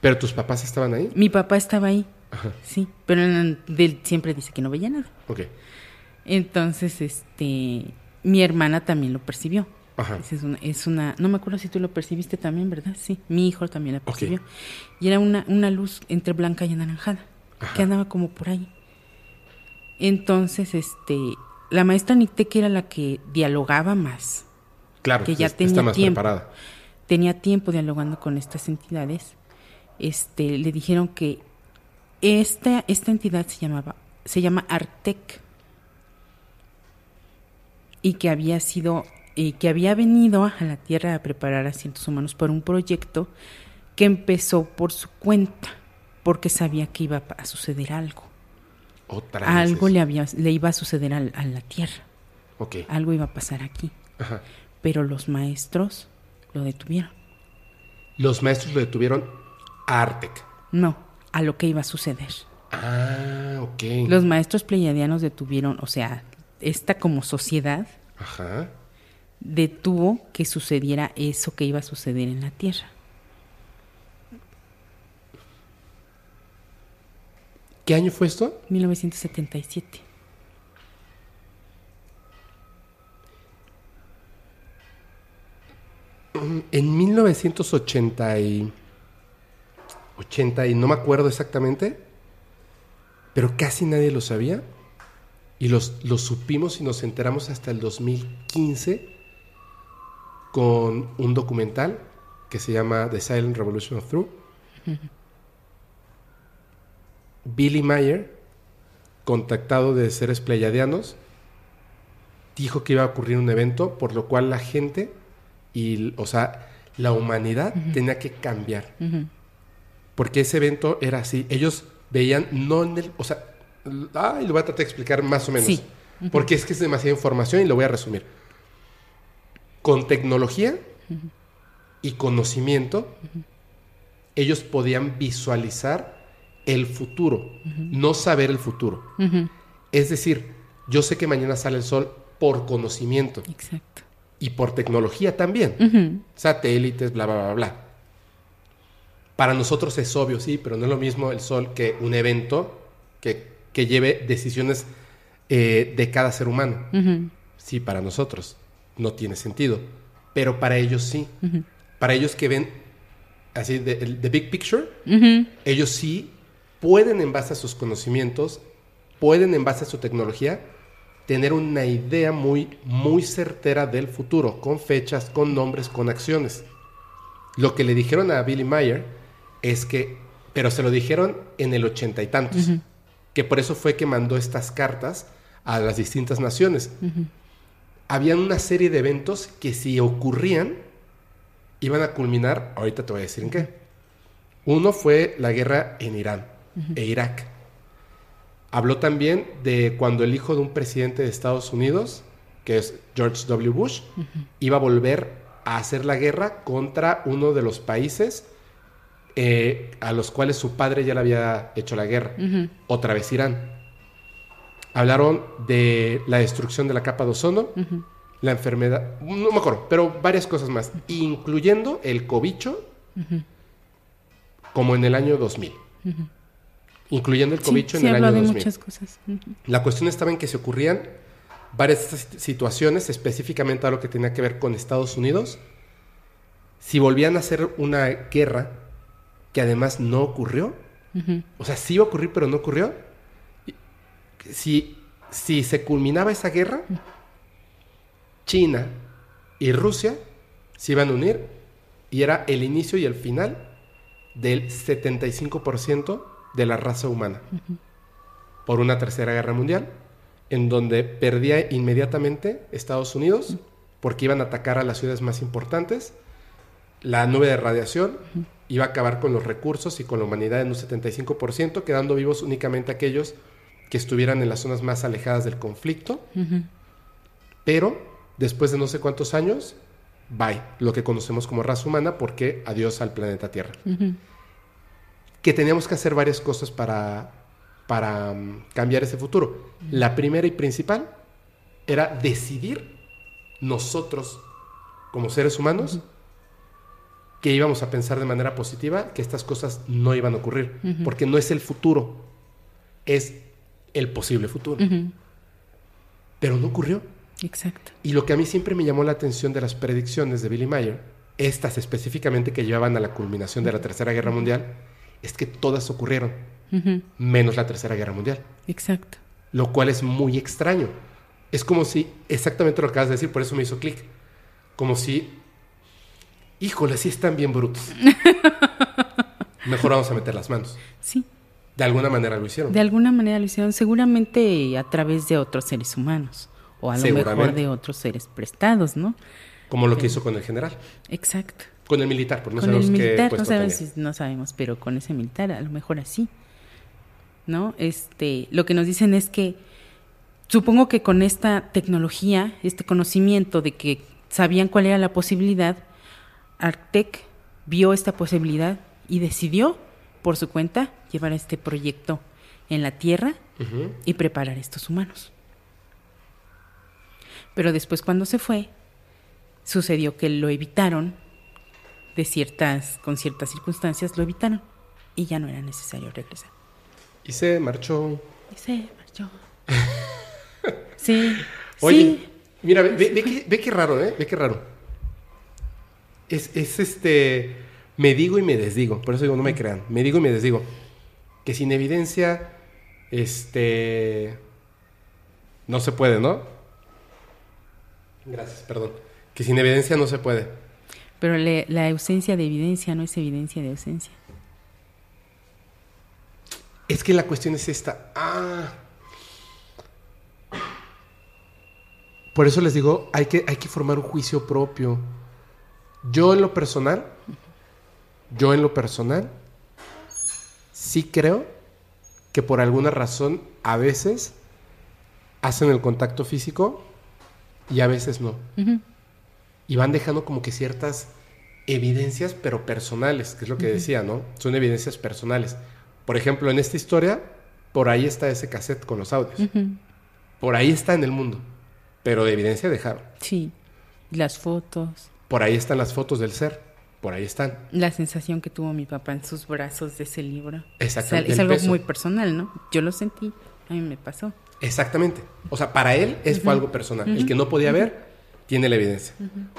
¿Pero tus papás estaban ahí? Mi papá estaba ahí, Ajá. sí, pero él siempre dice que no veía nada. Ok. Entonces, este, mi hermana también lo percibió. Ajá. Es una, es una, no me acuerdo si tú lo percibiste también, ¿verdad? Sí, mi hijo también la percibió. Y era una, una luz entre blanca y anaranjada, Ajá. que andaba como por ahí. Entonces, este, la maestra Nicté, que era la que dialogaba más, Claro, que ya es- tenía está más tiempo. preparada. tenía tiempo dialogando con estas entidades, este, le dijeron que esta, esta entidad se llamaba, se llama Artec y que había sido, y que había venido a la Tierra a preparar a cientos humanos por un proyecto que empezó por su cuenta, porque sabía que iba a suceder algo. Otra vez Algo le, había, le iba a suceder a la Tierra, Ok. algo iba a pasar aquí, Ajá. pero los maestros lo detuvieron. Los maestros lo detuvieron a Artec. No, a lo que iba a suceder. Ah, ok. Los maestros pleiadianos detuvieron, o sea, esta como sociedad Ajá. Detuvo que sucediera eso que iba a suceder en la Tierra. ¿Qué año fue esto? 1977. En 1980 y... 80 y no me acuerdo exactamente, pero casi nadie lo sabía. Y los, los supimos y nos enteramos hasta el 2015 con un documental que se llama The Silent Revolution of Truth. Billy Mayer, contactado de seres pleiadianos, dijo que iba a ocurrir un evento, por lo cual la gente y, o sea, la humanidad tenía que cambiar. Porque ese evento era así. Ellos veían, no en el. O sea, ay, lo voy a tratar de explicar más o menos. Sí. Porque es que es demasiada información y lo voy a resumir. Con tecnología y conocimiento, ellos podían visualizar el futuro, no saber el futuro. Es decir, yo sé que mañana sale el sol por conocimiento Exacto. y por tecnología también satélites, bla, bla, bla, bla. Para nosotros es obvio, sí, pero no es lo mismo el sol que un evento que, que lleve decisiones eh, de cada ser humano. Sí, para nosotros no tiene sentido, pero para ellos sí. Para ellos que ven así, the big picture, ellos sí pueden en base a sus conocimientos, pueden en base a su tecnología, tener una idea muy, muy certera del futuro, con fechas, con nombres, con acciones. Lo que le dijeron a Billy Mayer es que, pero se lo dijeron en el ochenta y tantos, que por eso fue que mandó estas cartas a las distintas naciones. Habían una serie de eventos que si ocurrían, iban a culminar, ahorita te voy a decir en qué. Uno fue la guerra en Irán e Irak. Habló también de cuando el hijo de un presidente de Estados Unidos, que es George W. Bush, iba a volver a hacer la guerra contra uno de los países eh, a los cuales su padre ya le había hecho la guerra. Otra vez Irán. Hablaron de la destrucción de la capa de ozono, la enfermedad, no me acuerdo, pero varias cosas más, incluyendo el cobicho, como en el año 2000. Incluyendo el cobicho en el año 2000. muchas cosas. La cuestión estaba en que se ocurrían varias situaciones, específicamente a lo que tenía que ver con Estados Unidos. Si volvían a hacer una guerra, que además no ocurrió, o sea, sí iba a ocurrir, pero no ocurrió. Si, si se culminaba esa guerra, China y Rusia se iban a unir y era el inicio y el final del 75% de la raza humana por una tercera guerra mundial, en donde perdía inmediatamente Estados Unidos porque iban a atacar a las ciudades más importantes, la nube de radiación iba a acabar con los recursos y con la humanidad en un 75%, quedando vivos únicamente aquellos que estuvieran en las zonas más alejadas del conflicto, pero después de no sé cuántos años, bye, lo que conocemos como raza humana, porque adiós al planeta Tierra. Que teníamos que hacer varias cosas para, para um, cambiar ese futuro. La primera y principal era decidir nosotros, como seres humanos, que íbamos a pensar de manera positiva que estas cosas no iban a ocurrir, porque no es el futuro, es el posible futuro. Pero no ocurrió. Exacto. Y lo que a mí siempre me llamó la atención de las predicciones de Billy Mayer, estas específicamente que llevaban a la culminación de la Tercera Guerra Mundial, es que todas ocurrieron, menos la Tercera Guerra Mundial. Exacto. Lo cual es muy extraño. Es como si, exactamente lo que acabas de decir, por eso me hizo clic, como si, híjole, sí están bien brutos. Mejor vamos a meter las manos. Sí. De alguna manera lo hicieron. De alguna manera lo hicieron, seguramente a través de otros seres humanos, o a lo mejor de otros seres prestados, ¿no? Como lo que hizo con el general. Exacto. Con el militar, porque no con sabemos el militar, qué no sabemos, no sabemos, pero con ese militar a lo mejor así. ¿No? Este, lo que nos dicen es que supongo que con esta tecnología, este conocimiento de que sabían cuál era la posibilidad, Artec vio esta posibilidad y decidió por su cuenta llevar este proyecto en la Tierra y preparar estos humanos. Pero después cuando se fue, sucedió que lo evitaron de ciertas, con ciertas circunstancias lo evitaron y ya no era necesario regresar. Y se marchó. Y se marchó. sí. Oye, mira, ve, ve, qué, raro, ¿eh? Ve qué raro. Es, es este. Me digo y me desdigo. Por eso digo, no me crean. Me digo y me desdigo. Que sin evidencia. Este. No se puede, ¿no? Gracias, perdón. Que sin evidencia no se puede. Pero la ausencia de evidencia no es evidencia de ausencia. Es que la cuestión es esta. Ah. Por eso les digo, hay que, hay que formar un juicio propio. Yo en lo personal, yo en lo personal, sí creo que por alguna razón a veces hacen el contacto físico y a veces no y van dejando como que ciertas evidencias, pero personales, que es lo que decía, ¿no? Son evidencias personales. Por ejemplo, en esta historia, por ahí está ese cassette con los audios. Por ahí está en el mundo, pero de evidencia dejaron. Sí, las fotos. Por ahí están las fotos del ser, por ahí están. La sensación que tuvo mi papá en sus brazos de ese libro. Exactamente. es algo muy personal, ¿no? Yo lo sentí, a mí me pasó. Exactamente. O sea, para él es, fue algo personal. El que no podía ver tiene la evidencia.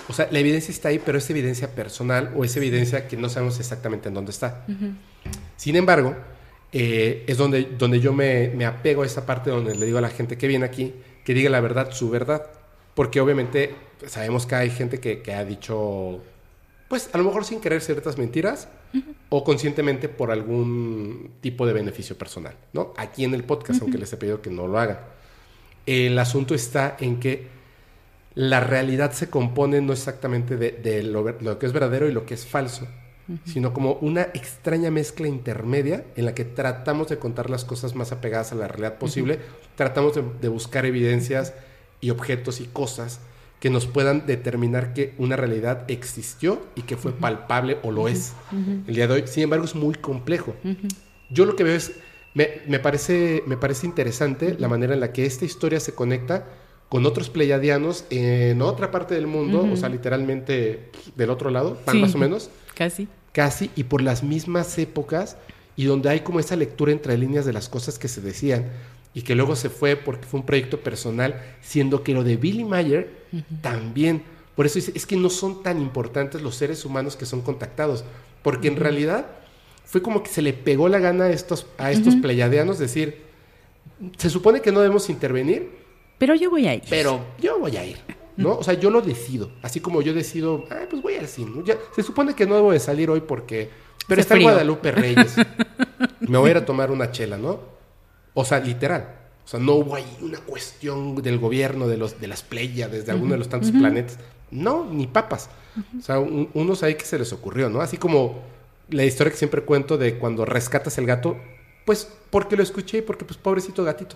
O sea, la evidencia está ahí, pero es evidencia personal o es evidencia que no sabemos exactamente en dónde está. Sin embargo, eh, es donde, donde yo me, me, apego a esa parte donde le digo a la gente que viene aquí que diga la verdad, su verdad. Porque obviamente sabemos que hay gente que, que, ha dicho, pues a lo mejor sin querer ciertas mentiras o conscientemente por algún tipo de beneficio personal, ¿no? Aquí en el podcast, aunque les he pedido que no lo hagan. El asunto está en que la realidad se compone no exactamente de, lo, que es verdadero y lo que es falso, sino como una extraña mezcla intermedia en la que tratamos de contar las cosas más apegadas a la realidad posible, tratamos de, buscar evidencias y objetos y cosas que nos puedan determinar que una realidad existió y que fue palpable o lo es. El día de hoy, sin embargo, es muy complejo. Yo lo que veo es Me, me parece, me parece interesante la manera en la que esta historia se conecta con otros pleiadianos en otra parte del mundo, o sea, literalmente del otro lado, Sí. más o menos, Casi. casi, y por las mismas épocas, y donde hay como esa lectura entre líneas de las cosas que se decían, y que luego se fue porque fue un proyecto personal, siendo que lo de Billy Mayer también. Por eso dice, es que no son tan importantes los seres humanos que son contactados, porque en realidad fue como que se le pegó la gana a estos, a estos pleiadianos decir, se supone que no debemos intervenir, Pero yo voy a ir. pero yo voy a ir, ¿no? O sea, yo lo decido. Así como yo decido, ah, pues voy al cine. ¿no? Ya, se supone que no debo de salir hoy porque... Pero está frío. Guadalupe Reyes. Me voy a ir a tomar una chela, ¿no? O sea, literal. O sea, no hubo ahí una cuestión del gobierno, de, los, de las Pléyades, de alguno de los tantos planetas. No, ni papas. O sea, un- unos ahí que se les ocurrió, ¿no? Así como la historia que siempre cuento de cuando rescatas el gato, pues porque lo escuché y porque, pues, pobrecito gatito.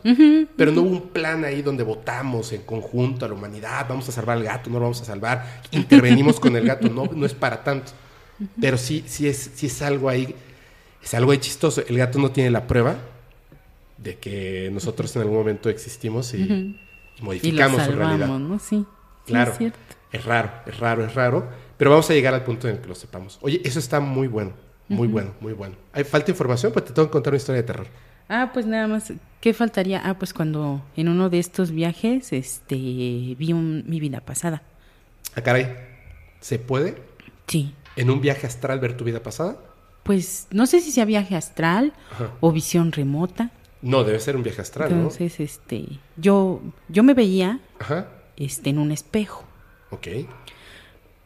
Pero no hubo un plan ahí donde votamos en conjunto a la humanidad, vamos a salvar al gato, no lo vamos a salvar, intervenimos con el gato, no, no es para tanto. Pero sí, sí es, sí es algo ahí, es algo ahí chistoso. El gato no tiene la prueba de que nosotros en algún momento existimos y, y y lo modificamos su realidad. ¿no? Sí. Sí, Claro, es cierto. es raro, es raro, es raro, pero vamos a llegar al punto en el que lo sepamos. Oye, eso está muy bueno, muy bueno, muy bueno. ¿Hay falta información? Pues te tengo que contar una historia de terror. Ah, pues nada más. ¿Qué faltaría? Ah, pues cuando en uno de estos viajes, este, vi un- mi vida pasada. Ah, caray, ¿se puede Sí. en un viaje astral ver tu vida pasada? Pues no sé si sea viaje astral Ajá. o visión remota. No, debe ser un viaje astral, Entonces, este, yo, yo me veía, ¿no? Ajá, este, en un espejo, ok.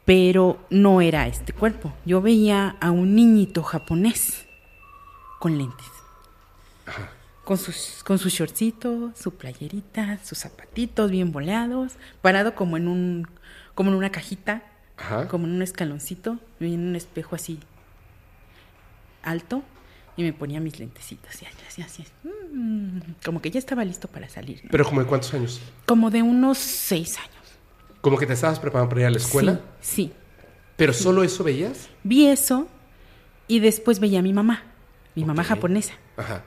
pero no era este cuerpo. Yo veía a un niñito japonés con lentes. Con sus, con su shortcito, su playerita, sus zapatitos bien boleados, parado como en un, como en una cajita, Ajá. como en un escaloncito, en un espejo así alto, y me ponía mis lentecitos y así, así, así, mm, como que ya estaba listo para salir. ¿no? Pero como de cuántos años? Como de unos seis años. Como que te estabas preparando para ir a la escuela, Sí, sí. pero solo eso veías. Vi eso y después veía a mi mamá, mi mamá japonesa. Ajá.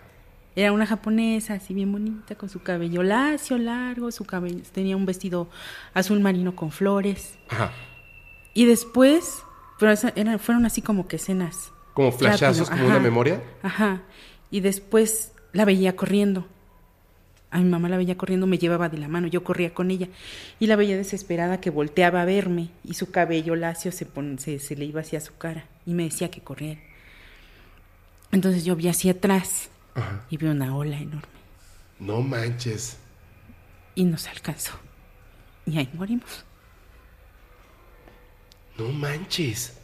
Era una japonesa así bien bonita, con su cabello lacio, largo, su cabello, tenía un vestido azul marino con flores. Ajá. Y después, pero esa- eran- fueron así como que escenas. Como flashazos, rápido, como una memoria. Ajá. Y después la veía corriendo. A mi mamá la veía corriendo, me llevaba de la mano, yo corría con ella. Y la veía desesperada que volteaba a verme y su cabello lacio se, pon- se, se le iba hacia su cara y me decía que corriera. Entonces yo vi hacia atrás Ajá. y vi una ola enorme No manches. y nos alcanzó. Y ahí morimos. No manches.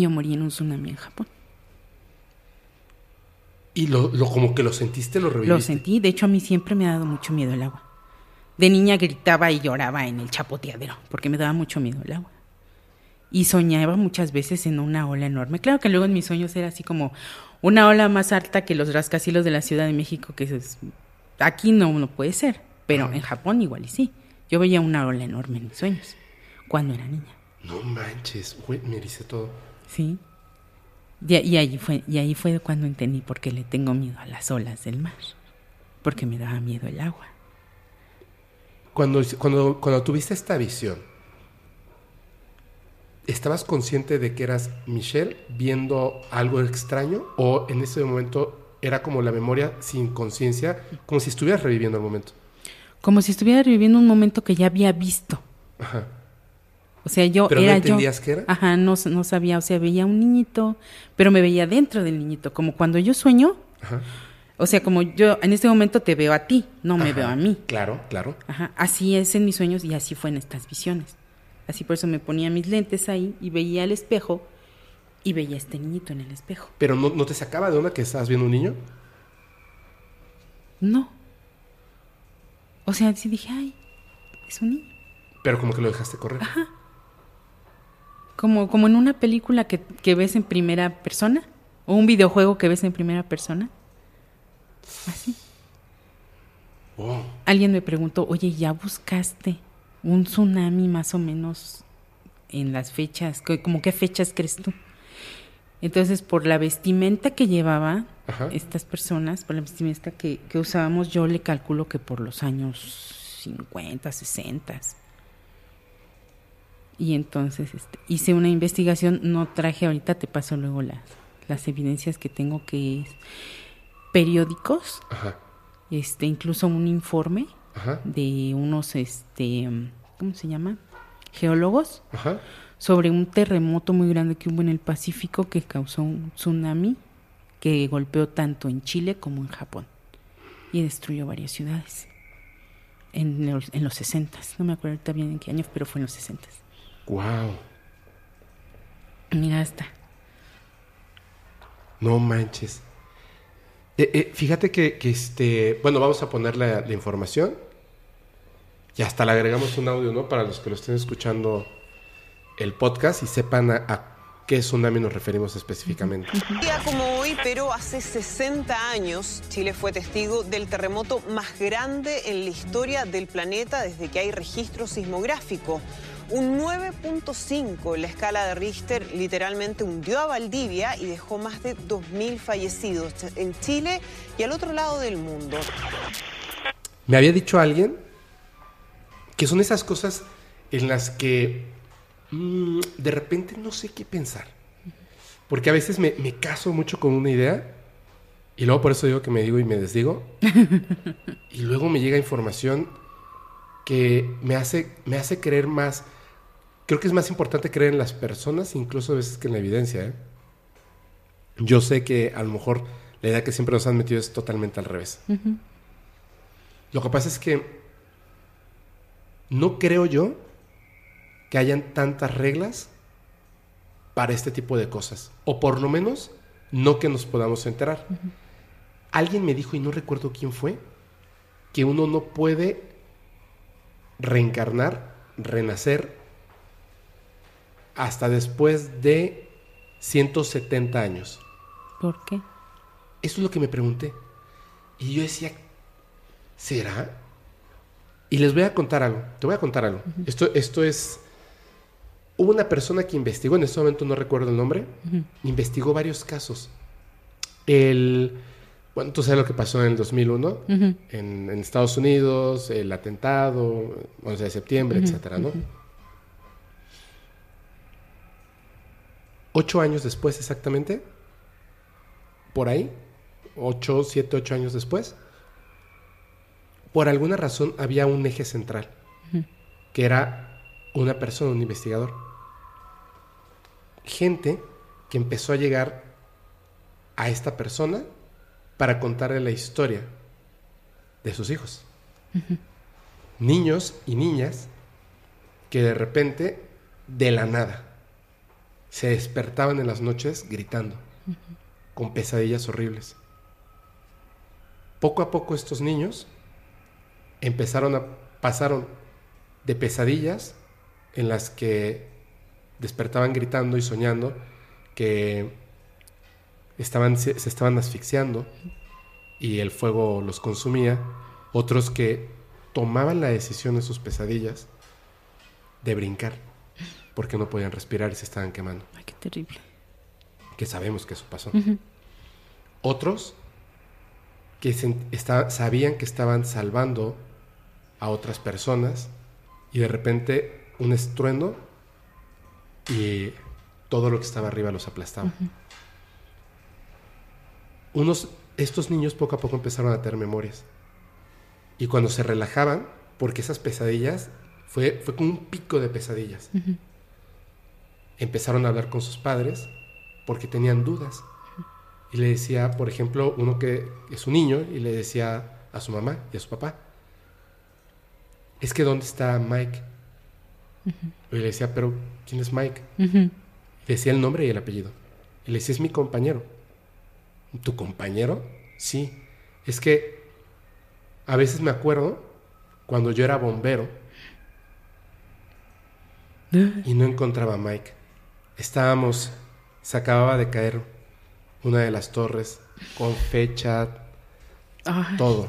Yo morí en un tsunami en Japón. Y lo, lo como que lo sentiste, lo reviviste. Lo sentí, de hecho a mí siempre me ha dado mucho miedo el agua. De niña gritaba y lloraba en el chapoteadero porque me daba mucho miedo el agua. Y soñaba muchas veces en una ola enorme. Claro que luego en mis sueños era así como una ola más alta que los rascacielos de la Ciudad de México, que es, aquí no, no puede ser, pero en Japón igual y sí. Yo veía una ola enorme en mis sueños cuando era niña. No manches. Güey, me dice todo. Sí. Y, y ahí fue, y ahí fue cuando entendí por qué le tengo miedo a las olas del mar. Porque me daba miedo el agua. Cuando, cuando, cuando tuviste esta visión, ¿estabas consciente de que eras Michelle viendo algo extraño? ¿O en ese momento era como la memoria sin conciencia, como si estuvieras reviviendo el momento? Como si estuviera reviviendo un momento que ya había visto. Ajá. O sea, yo ¿Pero no era entendías yo. qué era? Ajá, no, no sabía. O sea, veía un niñito, pero me veía dentro del niñito. Como cuando yo sueño, Ajá. o sea, como yo en este momento te veo a ti, no me Ajá. veo a mí. Claro, claro. Ajá, así es en mis sueños y así fue en estas visiones. Así por eso me ponía mis lentes ahí y veía el espejo y veía a este niñito en el espejo. Pero no, no te sacaba de onda que estabas viendo un niño. No. O sea, sí dije, ay, es un niño. Pero como que lo dejaste correr. Como, como en una película que, que ves en primera persona o un videojuego que ves en primera persona. Así. Oh, Alguien me preguntó, oye, ¿ya buscaste un tsunami más o menos en las fechas? ¿Cómo- ¿Como qué fechas crees tú? Entonces, por la vestimenta que llevaba Ajá. estas personas, por la vestimenta que, que usábamos, yo le calculo que por los años 50, 60. Y entonces este, hice una investigación, no traje ahorita, te paso luego las, las evidencias que tengo que es periódicos, Ajá. este, incluso un informe Ajá. de unos, este, ¿cómo se llama? Geólogos Ajá. sobre un terremoto muy grande que hubo en el Pacífico que causó un tsunami que golpeó tanto en Chile como en Japón y destruyó varias ciudades en los, en los 60. No me acuerdo ahorita bien en qué año, pero fue en los 60. Wow. Mira esta. No manches. Eh, eh, fíjate que, que este. Bueno, vamos a poner la, la información. Y hasta le agregamos un audio, ¿no? Para los que lo estén escuchando el podcast y sepan a, a qué tsunami nos referimos específicamente. Un día como hoy, pero hace 60 años, Chile fue testigo del terremoto más grande en la historia del planeta desde que hay registro sismográfico. Un 9.5 en la escala de Richter literalmente hundió a Valdivia y dejó más de 2.000 fallecidos en Chile y al otro lado del mundo. Me había dicho alguien que son esas cosas en las que mm, de repente no sé qué pensar. Porque a veces me, me caso mucho con una idea y luego por eso digo que me digo y me desdigo. y luego me llega información que me hace, me hace creer más. Creo que es más importante creer en las personas, incluso a veces que en la evidencia. ¿eh? Yo sé que a lo mejor la idea que siempre nos han metido es totalmente al revés. Lo que pasa es que no creo yo que hayan tantas reglas para este tipo de cosas. O por lo menos no que nos podamos enterar. Alguien me dijo, y no recuerdo quién fue, que uno no puede reencarnar, renacer, hasta después de 170 años. ¿Por qué? Eso es lo que me pregunté. Y yo decía, ¿será? Y les voy a contar algo. Te voy a contar algo. esto, esto es... Hubo una persona que investigó, en este momento no recuerdo el nombre, investigó varios casos. El... Bueno, tú sabes lo que pasó en el 2001 Ujú. en, en Estados Unidos, el atentado, 11 de septiembre, etcétera, ¿no? Ocho años después exactamente, por ahí, ocho, siete, ocho años después, por alguna razón había un eje central, que era una persona, un investigador. Gente que empezó a llegar a esta persona para contarle la historia de sus hijos. Niños y niñas que de repente, de la nada, se despertaban en las noches gritando, con pesadillas horribles. Poco a poco estos niños empezaron a pasaron de pesadillas en las que despertaban gritando y soñando que estaban, se, se estaban asfixiando y el fuego los consumía, otros que tomaban la decisión en sus pesadillas de brincar porque no podían respirar y se estaban quemando, Ay, qué terrible. que sabemos que eso pasó. Otros que se- sabían que estaban salvando a otras personas y de repente un estruendo y todo lo que estaba arriba los aplastaba. Unos, estos niños poco a poco empezaron a tener memorias. Y cuando se relajaban, porque esas pesadillas, fue, fue como un pico de pesadillas. Empezaron a hablar con sus padres porque tenían dudas. Y le decía, por ejemplo, uno que es un niño, y le decía a su mamá y a su papá, es que ¿dónde está Mike? Y le decía, pero ¿quién es Mike? Y decía el nombre y el apellido. Y le decía, es mi compañero. ¿Tu compañero? Sí. Es que a veces me acuerdo cuando yo era bombero y no encontraba a Mike. Estábamos, se acababa de caer una de las torres con fecha, Ay, todo.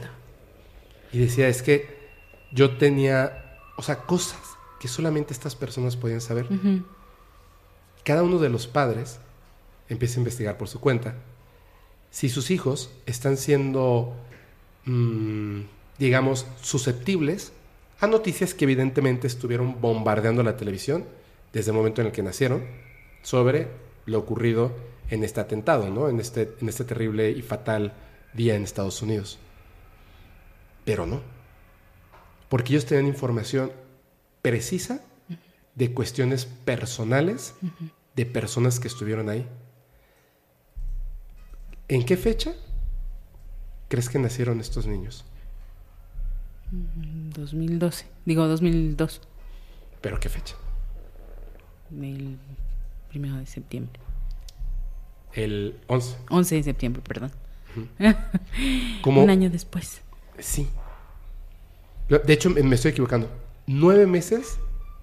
Y decía, es que yo tenía, o sea, cosas que solamente estas personas podían saber. Cada uno de los padres empiece a investigar por su cuenta si sus hijos están siendo, mm, digamos, susceptibles a noticias que evidentemente estuvieron bombardeando la televisión desde el momento en el que nacieron sobre lo ocurrido en este atentado, ¿no? En este, en este terrible y fatal día en Estados Unidos. Pero no. Porque ellos tenían información precisa de cuestiones personales de personas que estuvieron ahí. ¿En qué fecha crees que nacieron estos niños? 2012. Digo, 2002. ¿Pero qué fecha? El primero de septiembre. El 11. 11 de septiembre, perdón. Como, Un año después. Sí. De hecho, me estoy equivocando. Nueve meses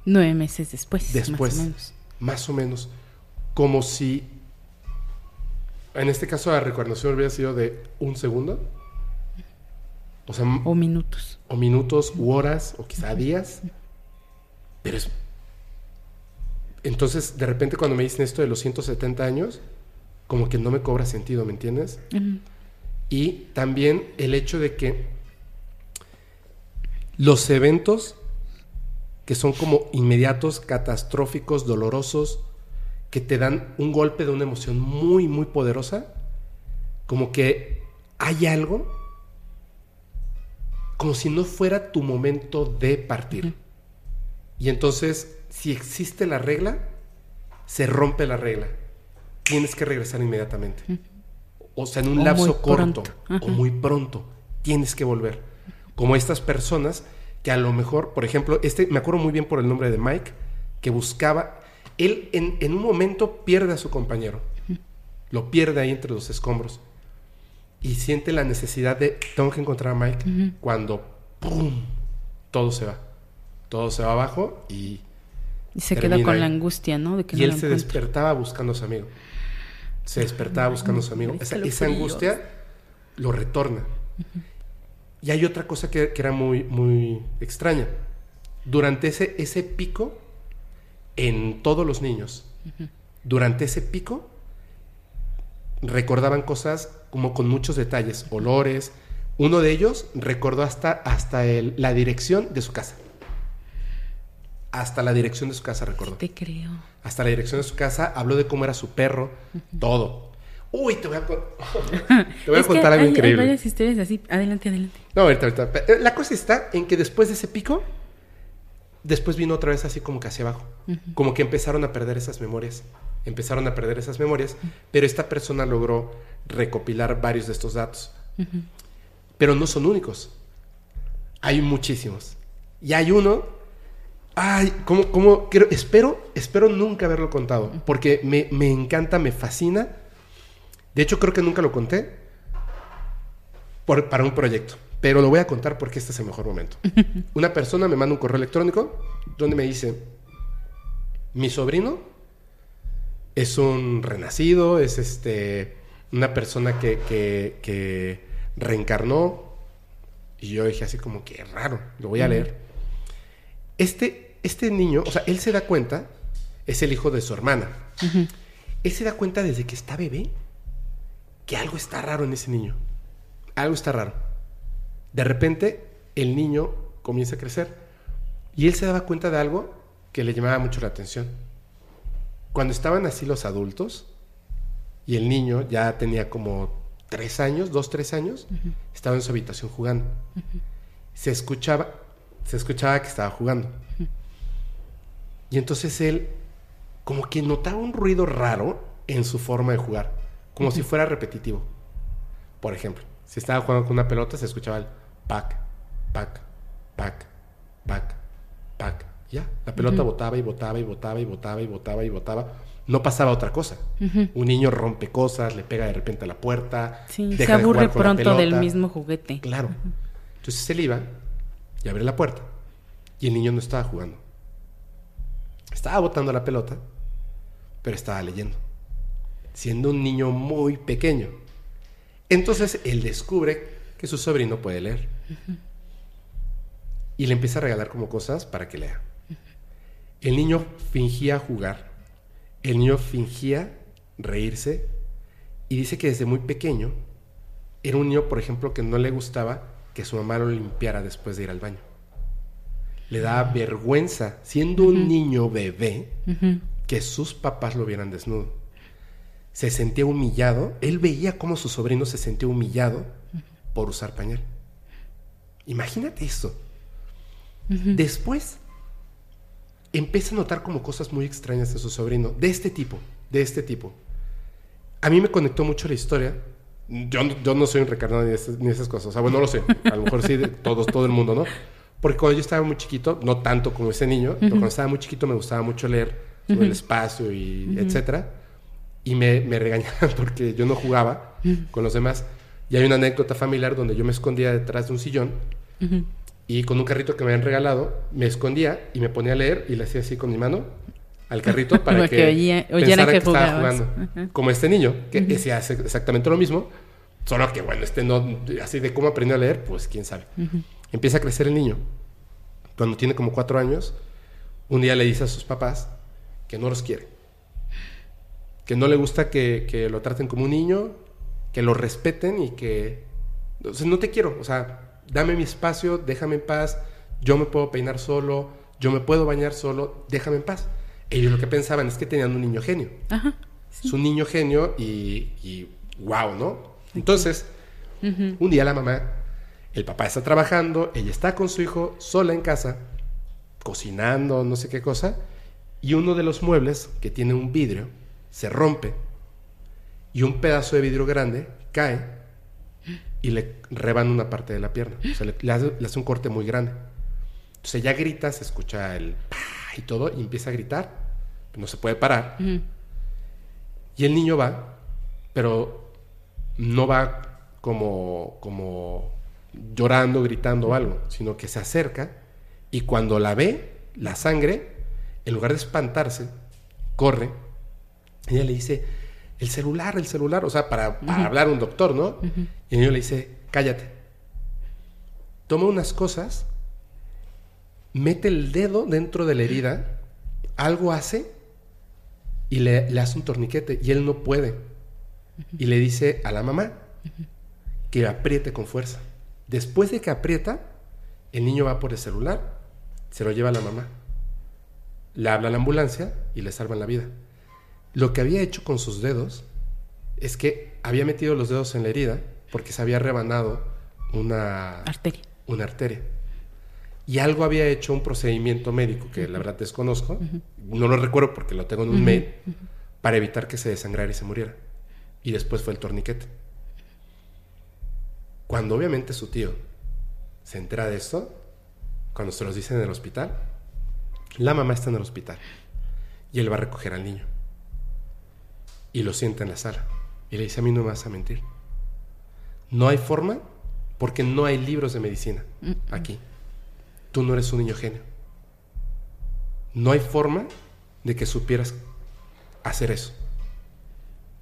Nueve meses después. después. Más o menos. Más o menos. Como si, en este caso, la recordación hubiera sido de un segundo. O sea, O minutos. o minutos, u horas, o quizá días. Pero es... Entonces, de repente cuando me dicen esto de los 170 años, como que no me cobra sentido, ¿me entiendes? Y también el hecho de que los eventos que son como inmediatos, catastróficos, dolorosos, que te dan un golpe de una emoción muy, muy poderosa, como que hay algo, como si no fuera tu momento de partir. Y entonces, si existe la regla, se rompe la regla. Tienes que regresar inmediatamente. O sea, en un O lapso corto o muy pronto, tienes que volver. Como estas personas que a lo mejor, por ejemplo, este, me acuerdo muy bien por el nombre de Mike, que buscaba, él en, en un momento pierde a su compañero, lo pierde ahí entre los escombros y siente la necesidad de, tengo que encontrar a Mike, cuando, ¡pum!, todo se va. Todo se va abajo y, Y se queda con ahí. la angustia, ¿no? De que y no él se despertaba buscando a su amigo. Se despertaba buscando a su amigo. Esa, esa angustia lo retorna. Y hay otra cosa que, que era muy, muy extraña. Durante ese, ese pico, en todos los niños, durante ese pico, recordaban cosas como con muchos detalles, olores. Uno de ellos recordó hasta, hasta el- la dirección de su casa. Hasta la dirección de su casa recordó Te creo. hasta la dirección de su casa, habló de cómo era su perro, todo. Uy, te voy a, te voy a contar algo hay- increíble. Hay varias historias así. Adelante, adelante. No, ahorita, ahorita. Pe- La cosa está en que después de ese pico, después vino otra vez así como que hacia abajo. Como que empezaron a perder esas memorias. Empezaron a perder esas memorias, pero esta persona logró recopilar varios de estos datos. Pero no son únicos. Hay muchísimos. Y hay uno. Ay, ¿cómo, cómo? Espero, espero nunca haberlo contado. Porque me, me encanta, me fascina. De hecho, creo que nunca lo conté por- para un proyecto. Pero lo voy a contar porque este es el mejor momento. Una persona me manda un correo electrónico donde me dice, mi sobrino es un renacido, es este una persona que, que- que reencarnó. Y yo dije así como que raro, lo voy a leer. Este, este niño, o sea, él se da cuenta, es el hijo de su hermana. Él se da cuenta desde que está bebé que algo está raro en ese niño. Algo está raro. De repente, el niño comienza a crecer y él se daba cuenta de algo que le llamaba mucho la atención. Cuando estaban así los adultos y el niño ya tenía como tres años, dos, tres años, estaba en su habitación jugando. Se escuchaba, se escuchaba que estaba jugando. Y entonces él como que notaba un ruido raro en su forma de jugar, como si fuera repetitivo. Por ejemplo, si estaba jugando con una pelota, se escuchaba el pac, pac, pac, pac, pac. Ya, la pelota botaba y botaba y botaba y botaba y botaba y botaba. No pasaba otra cosa. Un niño rompe cosas, le pega de repente a la puerta. Sí, deja se de jugar aburre con la pronto del mismo juguete. Claro. Entonces él iba y abre la puerta y el niño no estaba jugando. Estaba botando la pelota, pero estaba leyendo. Siendo un niño muy pequeño. Entonces él descubre que su sobrino puede leer. Y le empieza a regalar como cosas para que lea. El niño fingía jugar. El niño fingía reírse. Y dice que desde muy pequeño era un niño, por ejemplo, que no le gustaba que su mamá lo limpiara después de ir al baño. Le daba vergüenza, siendo un niño bebé, que sus papás lo vieran desnudo. Se sentía humillado. Él veía cómo su sobrino se sentía humillado por usar pañal. Imagínate eso. Después empieza a notar como cosas muy extrañas de su sobrino, de este tipo, de este tipo. A mí me conectó mucho la historia. Yo, yo no soy un recarnado ni, esas, ni esas cosas. O sea, bueno, no lo sé. A lo mejor sí, de todos, todo el mundo, ¿no? Porque cuando yo estaba muy chiquito, no tanto como ese niño, pero cuando estaba muy chiquito me gustaba mucho leer sobre el espacio y etcétera. Y me, me regañaban porque yo no jugaba con los demás. Y hay una anécdota familiar donde yo me escondía detrás de un sillón y con un carrito que me habían regalado, me escondía y me ponía a leer y le hacía así con mi mano al carrito para que, oye, pensara que, que, estaba jugando. Como este niño, que se hace exactamente lo mismo, solo que bueno, este no, así de cómo aprendió a leer, pues quién sabe. Empieza a crecer el niño. Cuando tiene como cuatro años, un día le dice a sus papás que no los quiere. Que no le gusta que, que lo traten como un niño, que lo respeten y que... O sea, no te quiero, o sea, dame mi espacio, déjame en paz, yo me puedo peinar solo, yo me puedo bañar solo, déjame en paz. Ellos lo que pensaban es que tenían un niño genio. Ajá, Es un niño genio y, y wow, ¿no? Entonces, un día la mamá, el papá está trabajando, ella está con su hijo sola en casa, cocinando, no sé qué cosa, y uno de los muebles que tiene un vidrio se rompe y un pedazo de vidrio grande cae y le reban una parte de la pierna. O sea, le, hace, un corte muy grande. Entonces ella grita, se escucha el y todo, y empieza a gritar. No se puede parar. Y el niño va, pero no va como, como llorando, gritando o algo, sino que se acerca y cuando la ve, la sangre, en lugar de espantarse, corre. Ella le dice, el celular, el celular, o sea, para, para hablar un doctor, ¿no? Y el niño le dice, cállate. Toma unas cosas, mete el dedo dentro de la herida, algo hace y le, le hace un torniquete y él no puede. Y le dice a la mamá que apriete con fuerza. Después de que aprieta, el niño va por el celular, se lo lleva a la mamá. Le habla a la ambulancia y le salvan la vida. Lo que había hecho con sus dedos es que había metido los dedos en la herida porque se había rebanado una arteria. Una arteria. Y algo había hecho un procedimiento médico que la verdad desconozco, no lo recuerdo porque lo tengo en un mail, para evitar que se desangrara y se muriera. Y después fue el torniquete. Cuando obviamente su tío se entera de esto, cuando se los dicen en el hospital, la mamá está en el hospital y él va a recoger al niño y lo sienta en la sala. Y le dice, a mí no me vas a mentir. No hay forma porque no hay libros de medicina aquí. Tú no eres un niño genio. No hay forma de que supieras hacer eso.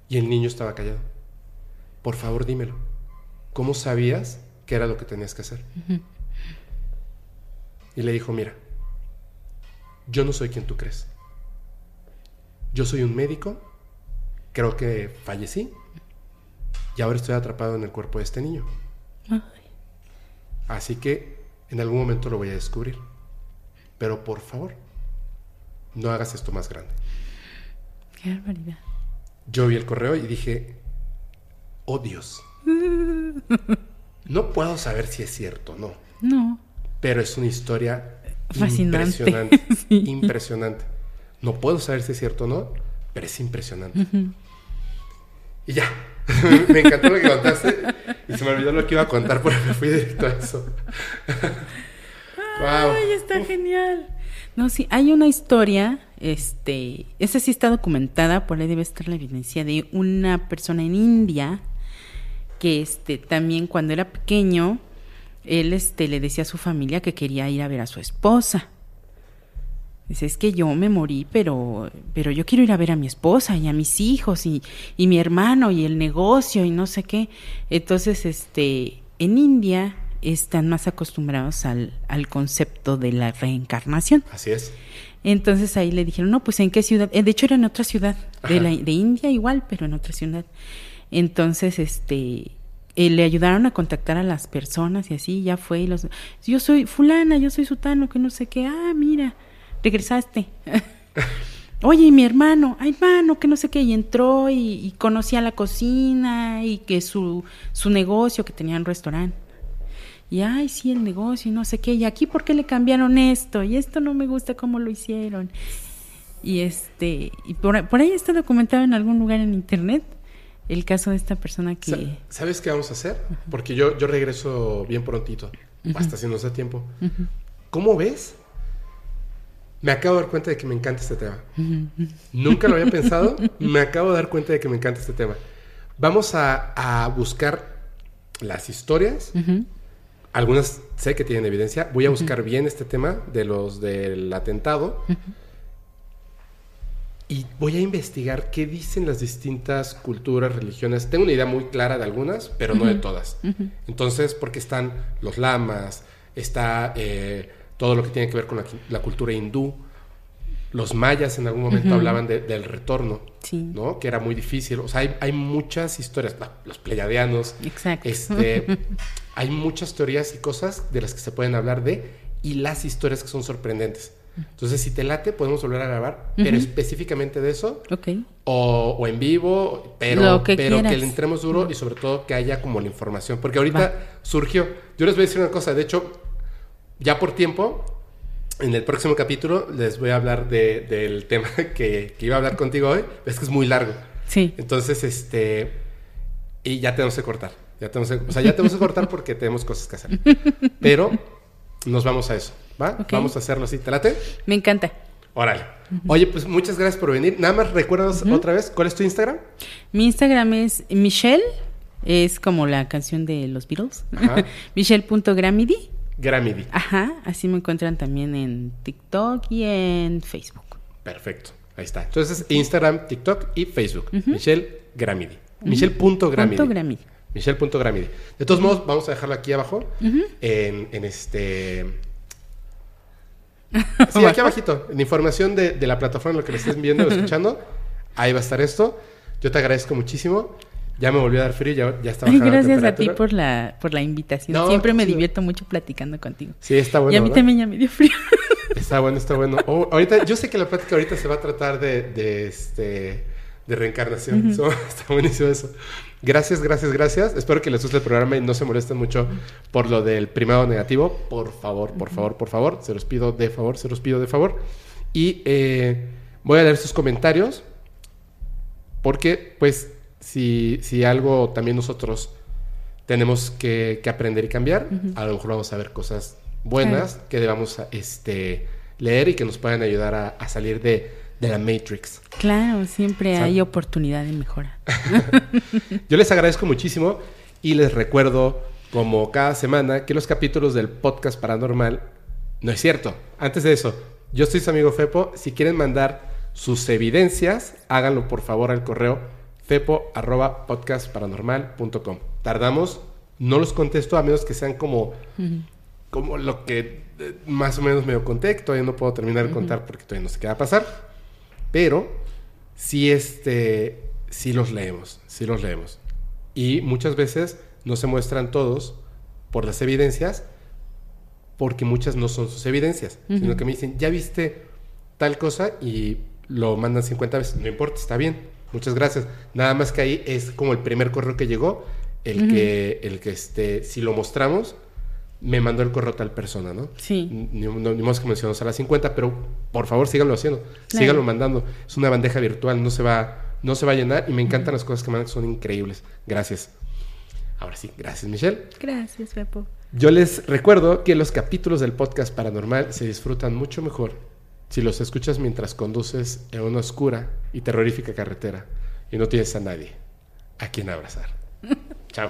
Y el niño estaba callado. Por favor, dímelo. ¿Cómo sabías que era lo que tenías que hacer? Y le dijo, mira, yo no soy quien tú crees. Yo soy un médico creo que fallecí y ahora estoy atrapado en el cuerpo de este niño. Así que en algún momento lo voy a descubrir. Pero por favor, no hagas esto más grande. Qué barbaridad. Yo vi el correo y dije, oh Dios. No puedo saber si es cierto o no. No. Pero es una historia Fascinante. impresionante. Impresionante. No puedo saber si es cierto o no, pero es impresionante. Y ya, me encantó lo que contaste y se me olvidó lo que iba a contar porque me fui directo a eso. wow. Ay, está genial. No, sí, hay una historia, este, esa sí está documentada, por ahí debe estar la evidencia de una persona en India que este también cuando era pequeño él este le decía a su familia que quería ir a ver a su esposa Dice, es que yo me morí, pero, pero yo quiero ir a ver a mi esposa y a mis hijos y, mi hermano y el negocio y no sé qué. Entonces, este, en India están más acostumbrados al, al concepto de la reencarnación. Así es. Entonces ahí le dijeron, no, pues en qué ciudad. Eh, de hecho era en otra ciudad, de, la, de India igual, pero en otra ciudad. Entonces, este, eh, le ayudaron a contactar a las personas y así, ya fue. Y los, yo soy fulana, yo soy sutano, que no sé qué. Ah, mira, regresaste. Oye, y mi hermano, ay, hermano, que no sé qué, y entró y, conocía la cocina y que su, su negocio, que tenía un restaurante. Y ay, sí, el negocio y no sé qué. Y aquí, ¿por qué le cambiaron esto? Y esto no me gusta cómo lo hicieron. Y este, y por, por ahí está documentado en algún lugar en internet el caso de esta persona que. Sa- ¿Sabes qué vamos a hacer? Porque yo, yo regreso bien prontito, hasta si nos da tiempo. ¿Cómo ves? Me acabo de dar cuenta de que me encanta este tema. Nunca lo había pensado, me acabo de dar cuenta de que me encanta este tema. Vamos a, a buscar las historias. Algunas sé que tienen evidencia. Voy a buscar bien este tema de los del atentado. Y voy a investigar qué dicen las distintas culturas, religiones. Tengo una idea muy clara de algunas, pero no de todas. Entonces, porque están los lamas, está eh, todo lo que tiene que ver con la, la cultura hindú. Los mayas en algún momento hablaban de- del retorno, Sí. ¿no? Que era muy difícil. O sea, hay, hay muchas historias. La- Los pleyadianos. Exacto. Este, hay muchas teorías y cosas de las que se pueden hablar de y las historias que son sorprendentes. Entonces, si te late, podemos volver a grabar, pero específicamente de eso, Ok. o, o en vivo, pero, Lo que pero que le entremos duro y sobre todo que haya como la información. Porque ahorita surgió, yo les voy a decir una cosa, de hecho, ya por tiempo, en el próximo capítulo les voy a hablar de- del tema que, que iba a hablar contigo hoy, es que es muy largo. Sí. Entonces, este, y ya tenemos que cortar. Ya tenemos que- o sea, ya tenemos que cortar porque tenemos cosas que hacer. Pero nos vamos a eso, ¿va? Vamos a hacerlo así. ¿Te late? Me encanta. Órale. Oye, pues muchas gracias por venir. Nada más recuérdanos otra vez, ¿cuál es tu Instagram? Mi Instagram es Michelle, es como la canción de los Beatles. Michelle.gramidi. Gramidi. Ajá, así me encuentran también en TikTok y en Facebook. Perfecto. Ahí está. Entonces, Instagram, TikTok y Facebook. Michelle Gramidi. Michelle.gramidi. Michelle.gramidi. De todos modos, vamos a dejarlo aquí abajo. en, en este. Sí, aquí abajito. En información de, de la plataforma en lo que le estés viendo o escuchando. Ahí va a estar esto. Yo te agradezco muchísimo. Ya me volvió a dar frío, ya, ya está la gracias a ti por la, por la invitación. No, Siempre me chido. divierto mucho platicando contigo. Sí, está bueno. y a mí ¿verdad? también ya me dio frío. Está bueno, está bueno. Oh, ahorita, yo sé que la plática ahorita se va a tratar de, de, este, de reencarnación. So, está buenísimo eso. Gracias, gracias, gracias. Espero que les guste el programa y no se molesten mucho por lo del primado negativo. Por favor, por favor, por favor. Se los pido de favor, se los pido de favor. Y eh, voy a leer sus comentarios porque, pues, si, si algo también nosotros tenemos que, que aprender y cambiar, a lo mejor vamos a ver cosas buenas que debamos este, leer y que nos puedan ayudar a, a salir de, de la Matrix. Claro, siempre hay oportunidad de mejora. Yo les agradezco muchísimo y les recuerdo, como cada semana, que los capítulos del podcast paranormal no es cierto. Antes de eso, yo soy su amigo Fepo. Si quieren mandar sus evidencias, háganlo por favor al correo fepo.podcastparanormal.com. Tardamos, no los contesto a menos que sean como, como lo que eh, más o menos medio conté, que todavía no puedo terminar de contar porque todavía no sé qué va a pasar. Pero sí, este, sí los leemos, sí los leemos. Y muchas veces no se muestran todos por las evidencias, porque muchas no son sus evidencias, sino que me dicen, ya viste tal cosa y lo mandan 50 veces. No importa, está bien. Muchas gracias. Nada más que ahí es como el primer correo que llegó, el que, el que este, si lo mostramos, me mandó el correo tal persona, ¿no? Sí. Ni, no- ni modo que mencionamos a las 50, pero por favor síganlo haciendo, Claro. síganlo mandando. Es una bandeja virtual, no se va, no se va a llenar y me encantan las cosas que mandan, son increíbles. Gracias. Ahora sí, gracias Michelle. Gracias, Pepo. Yo les recuerdo que los capítulos del podcast paranormal se disfrutan mucho mejor si los escuchas mientras conduces en una oscura y terrorífica carretera y no tienes a nadie a quien abrazar. Chao.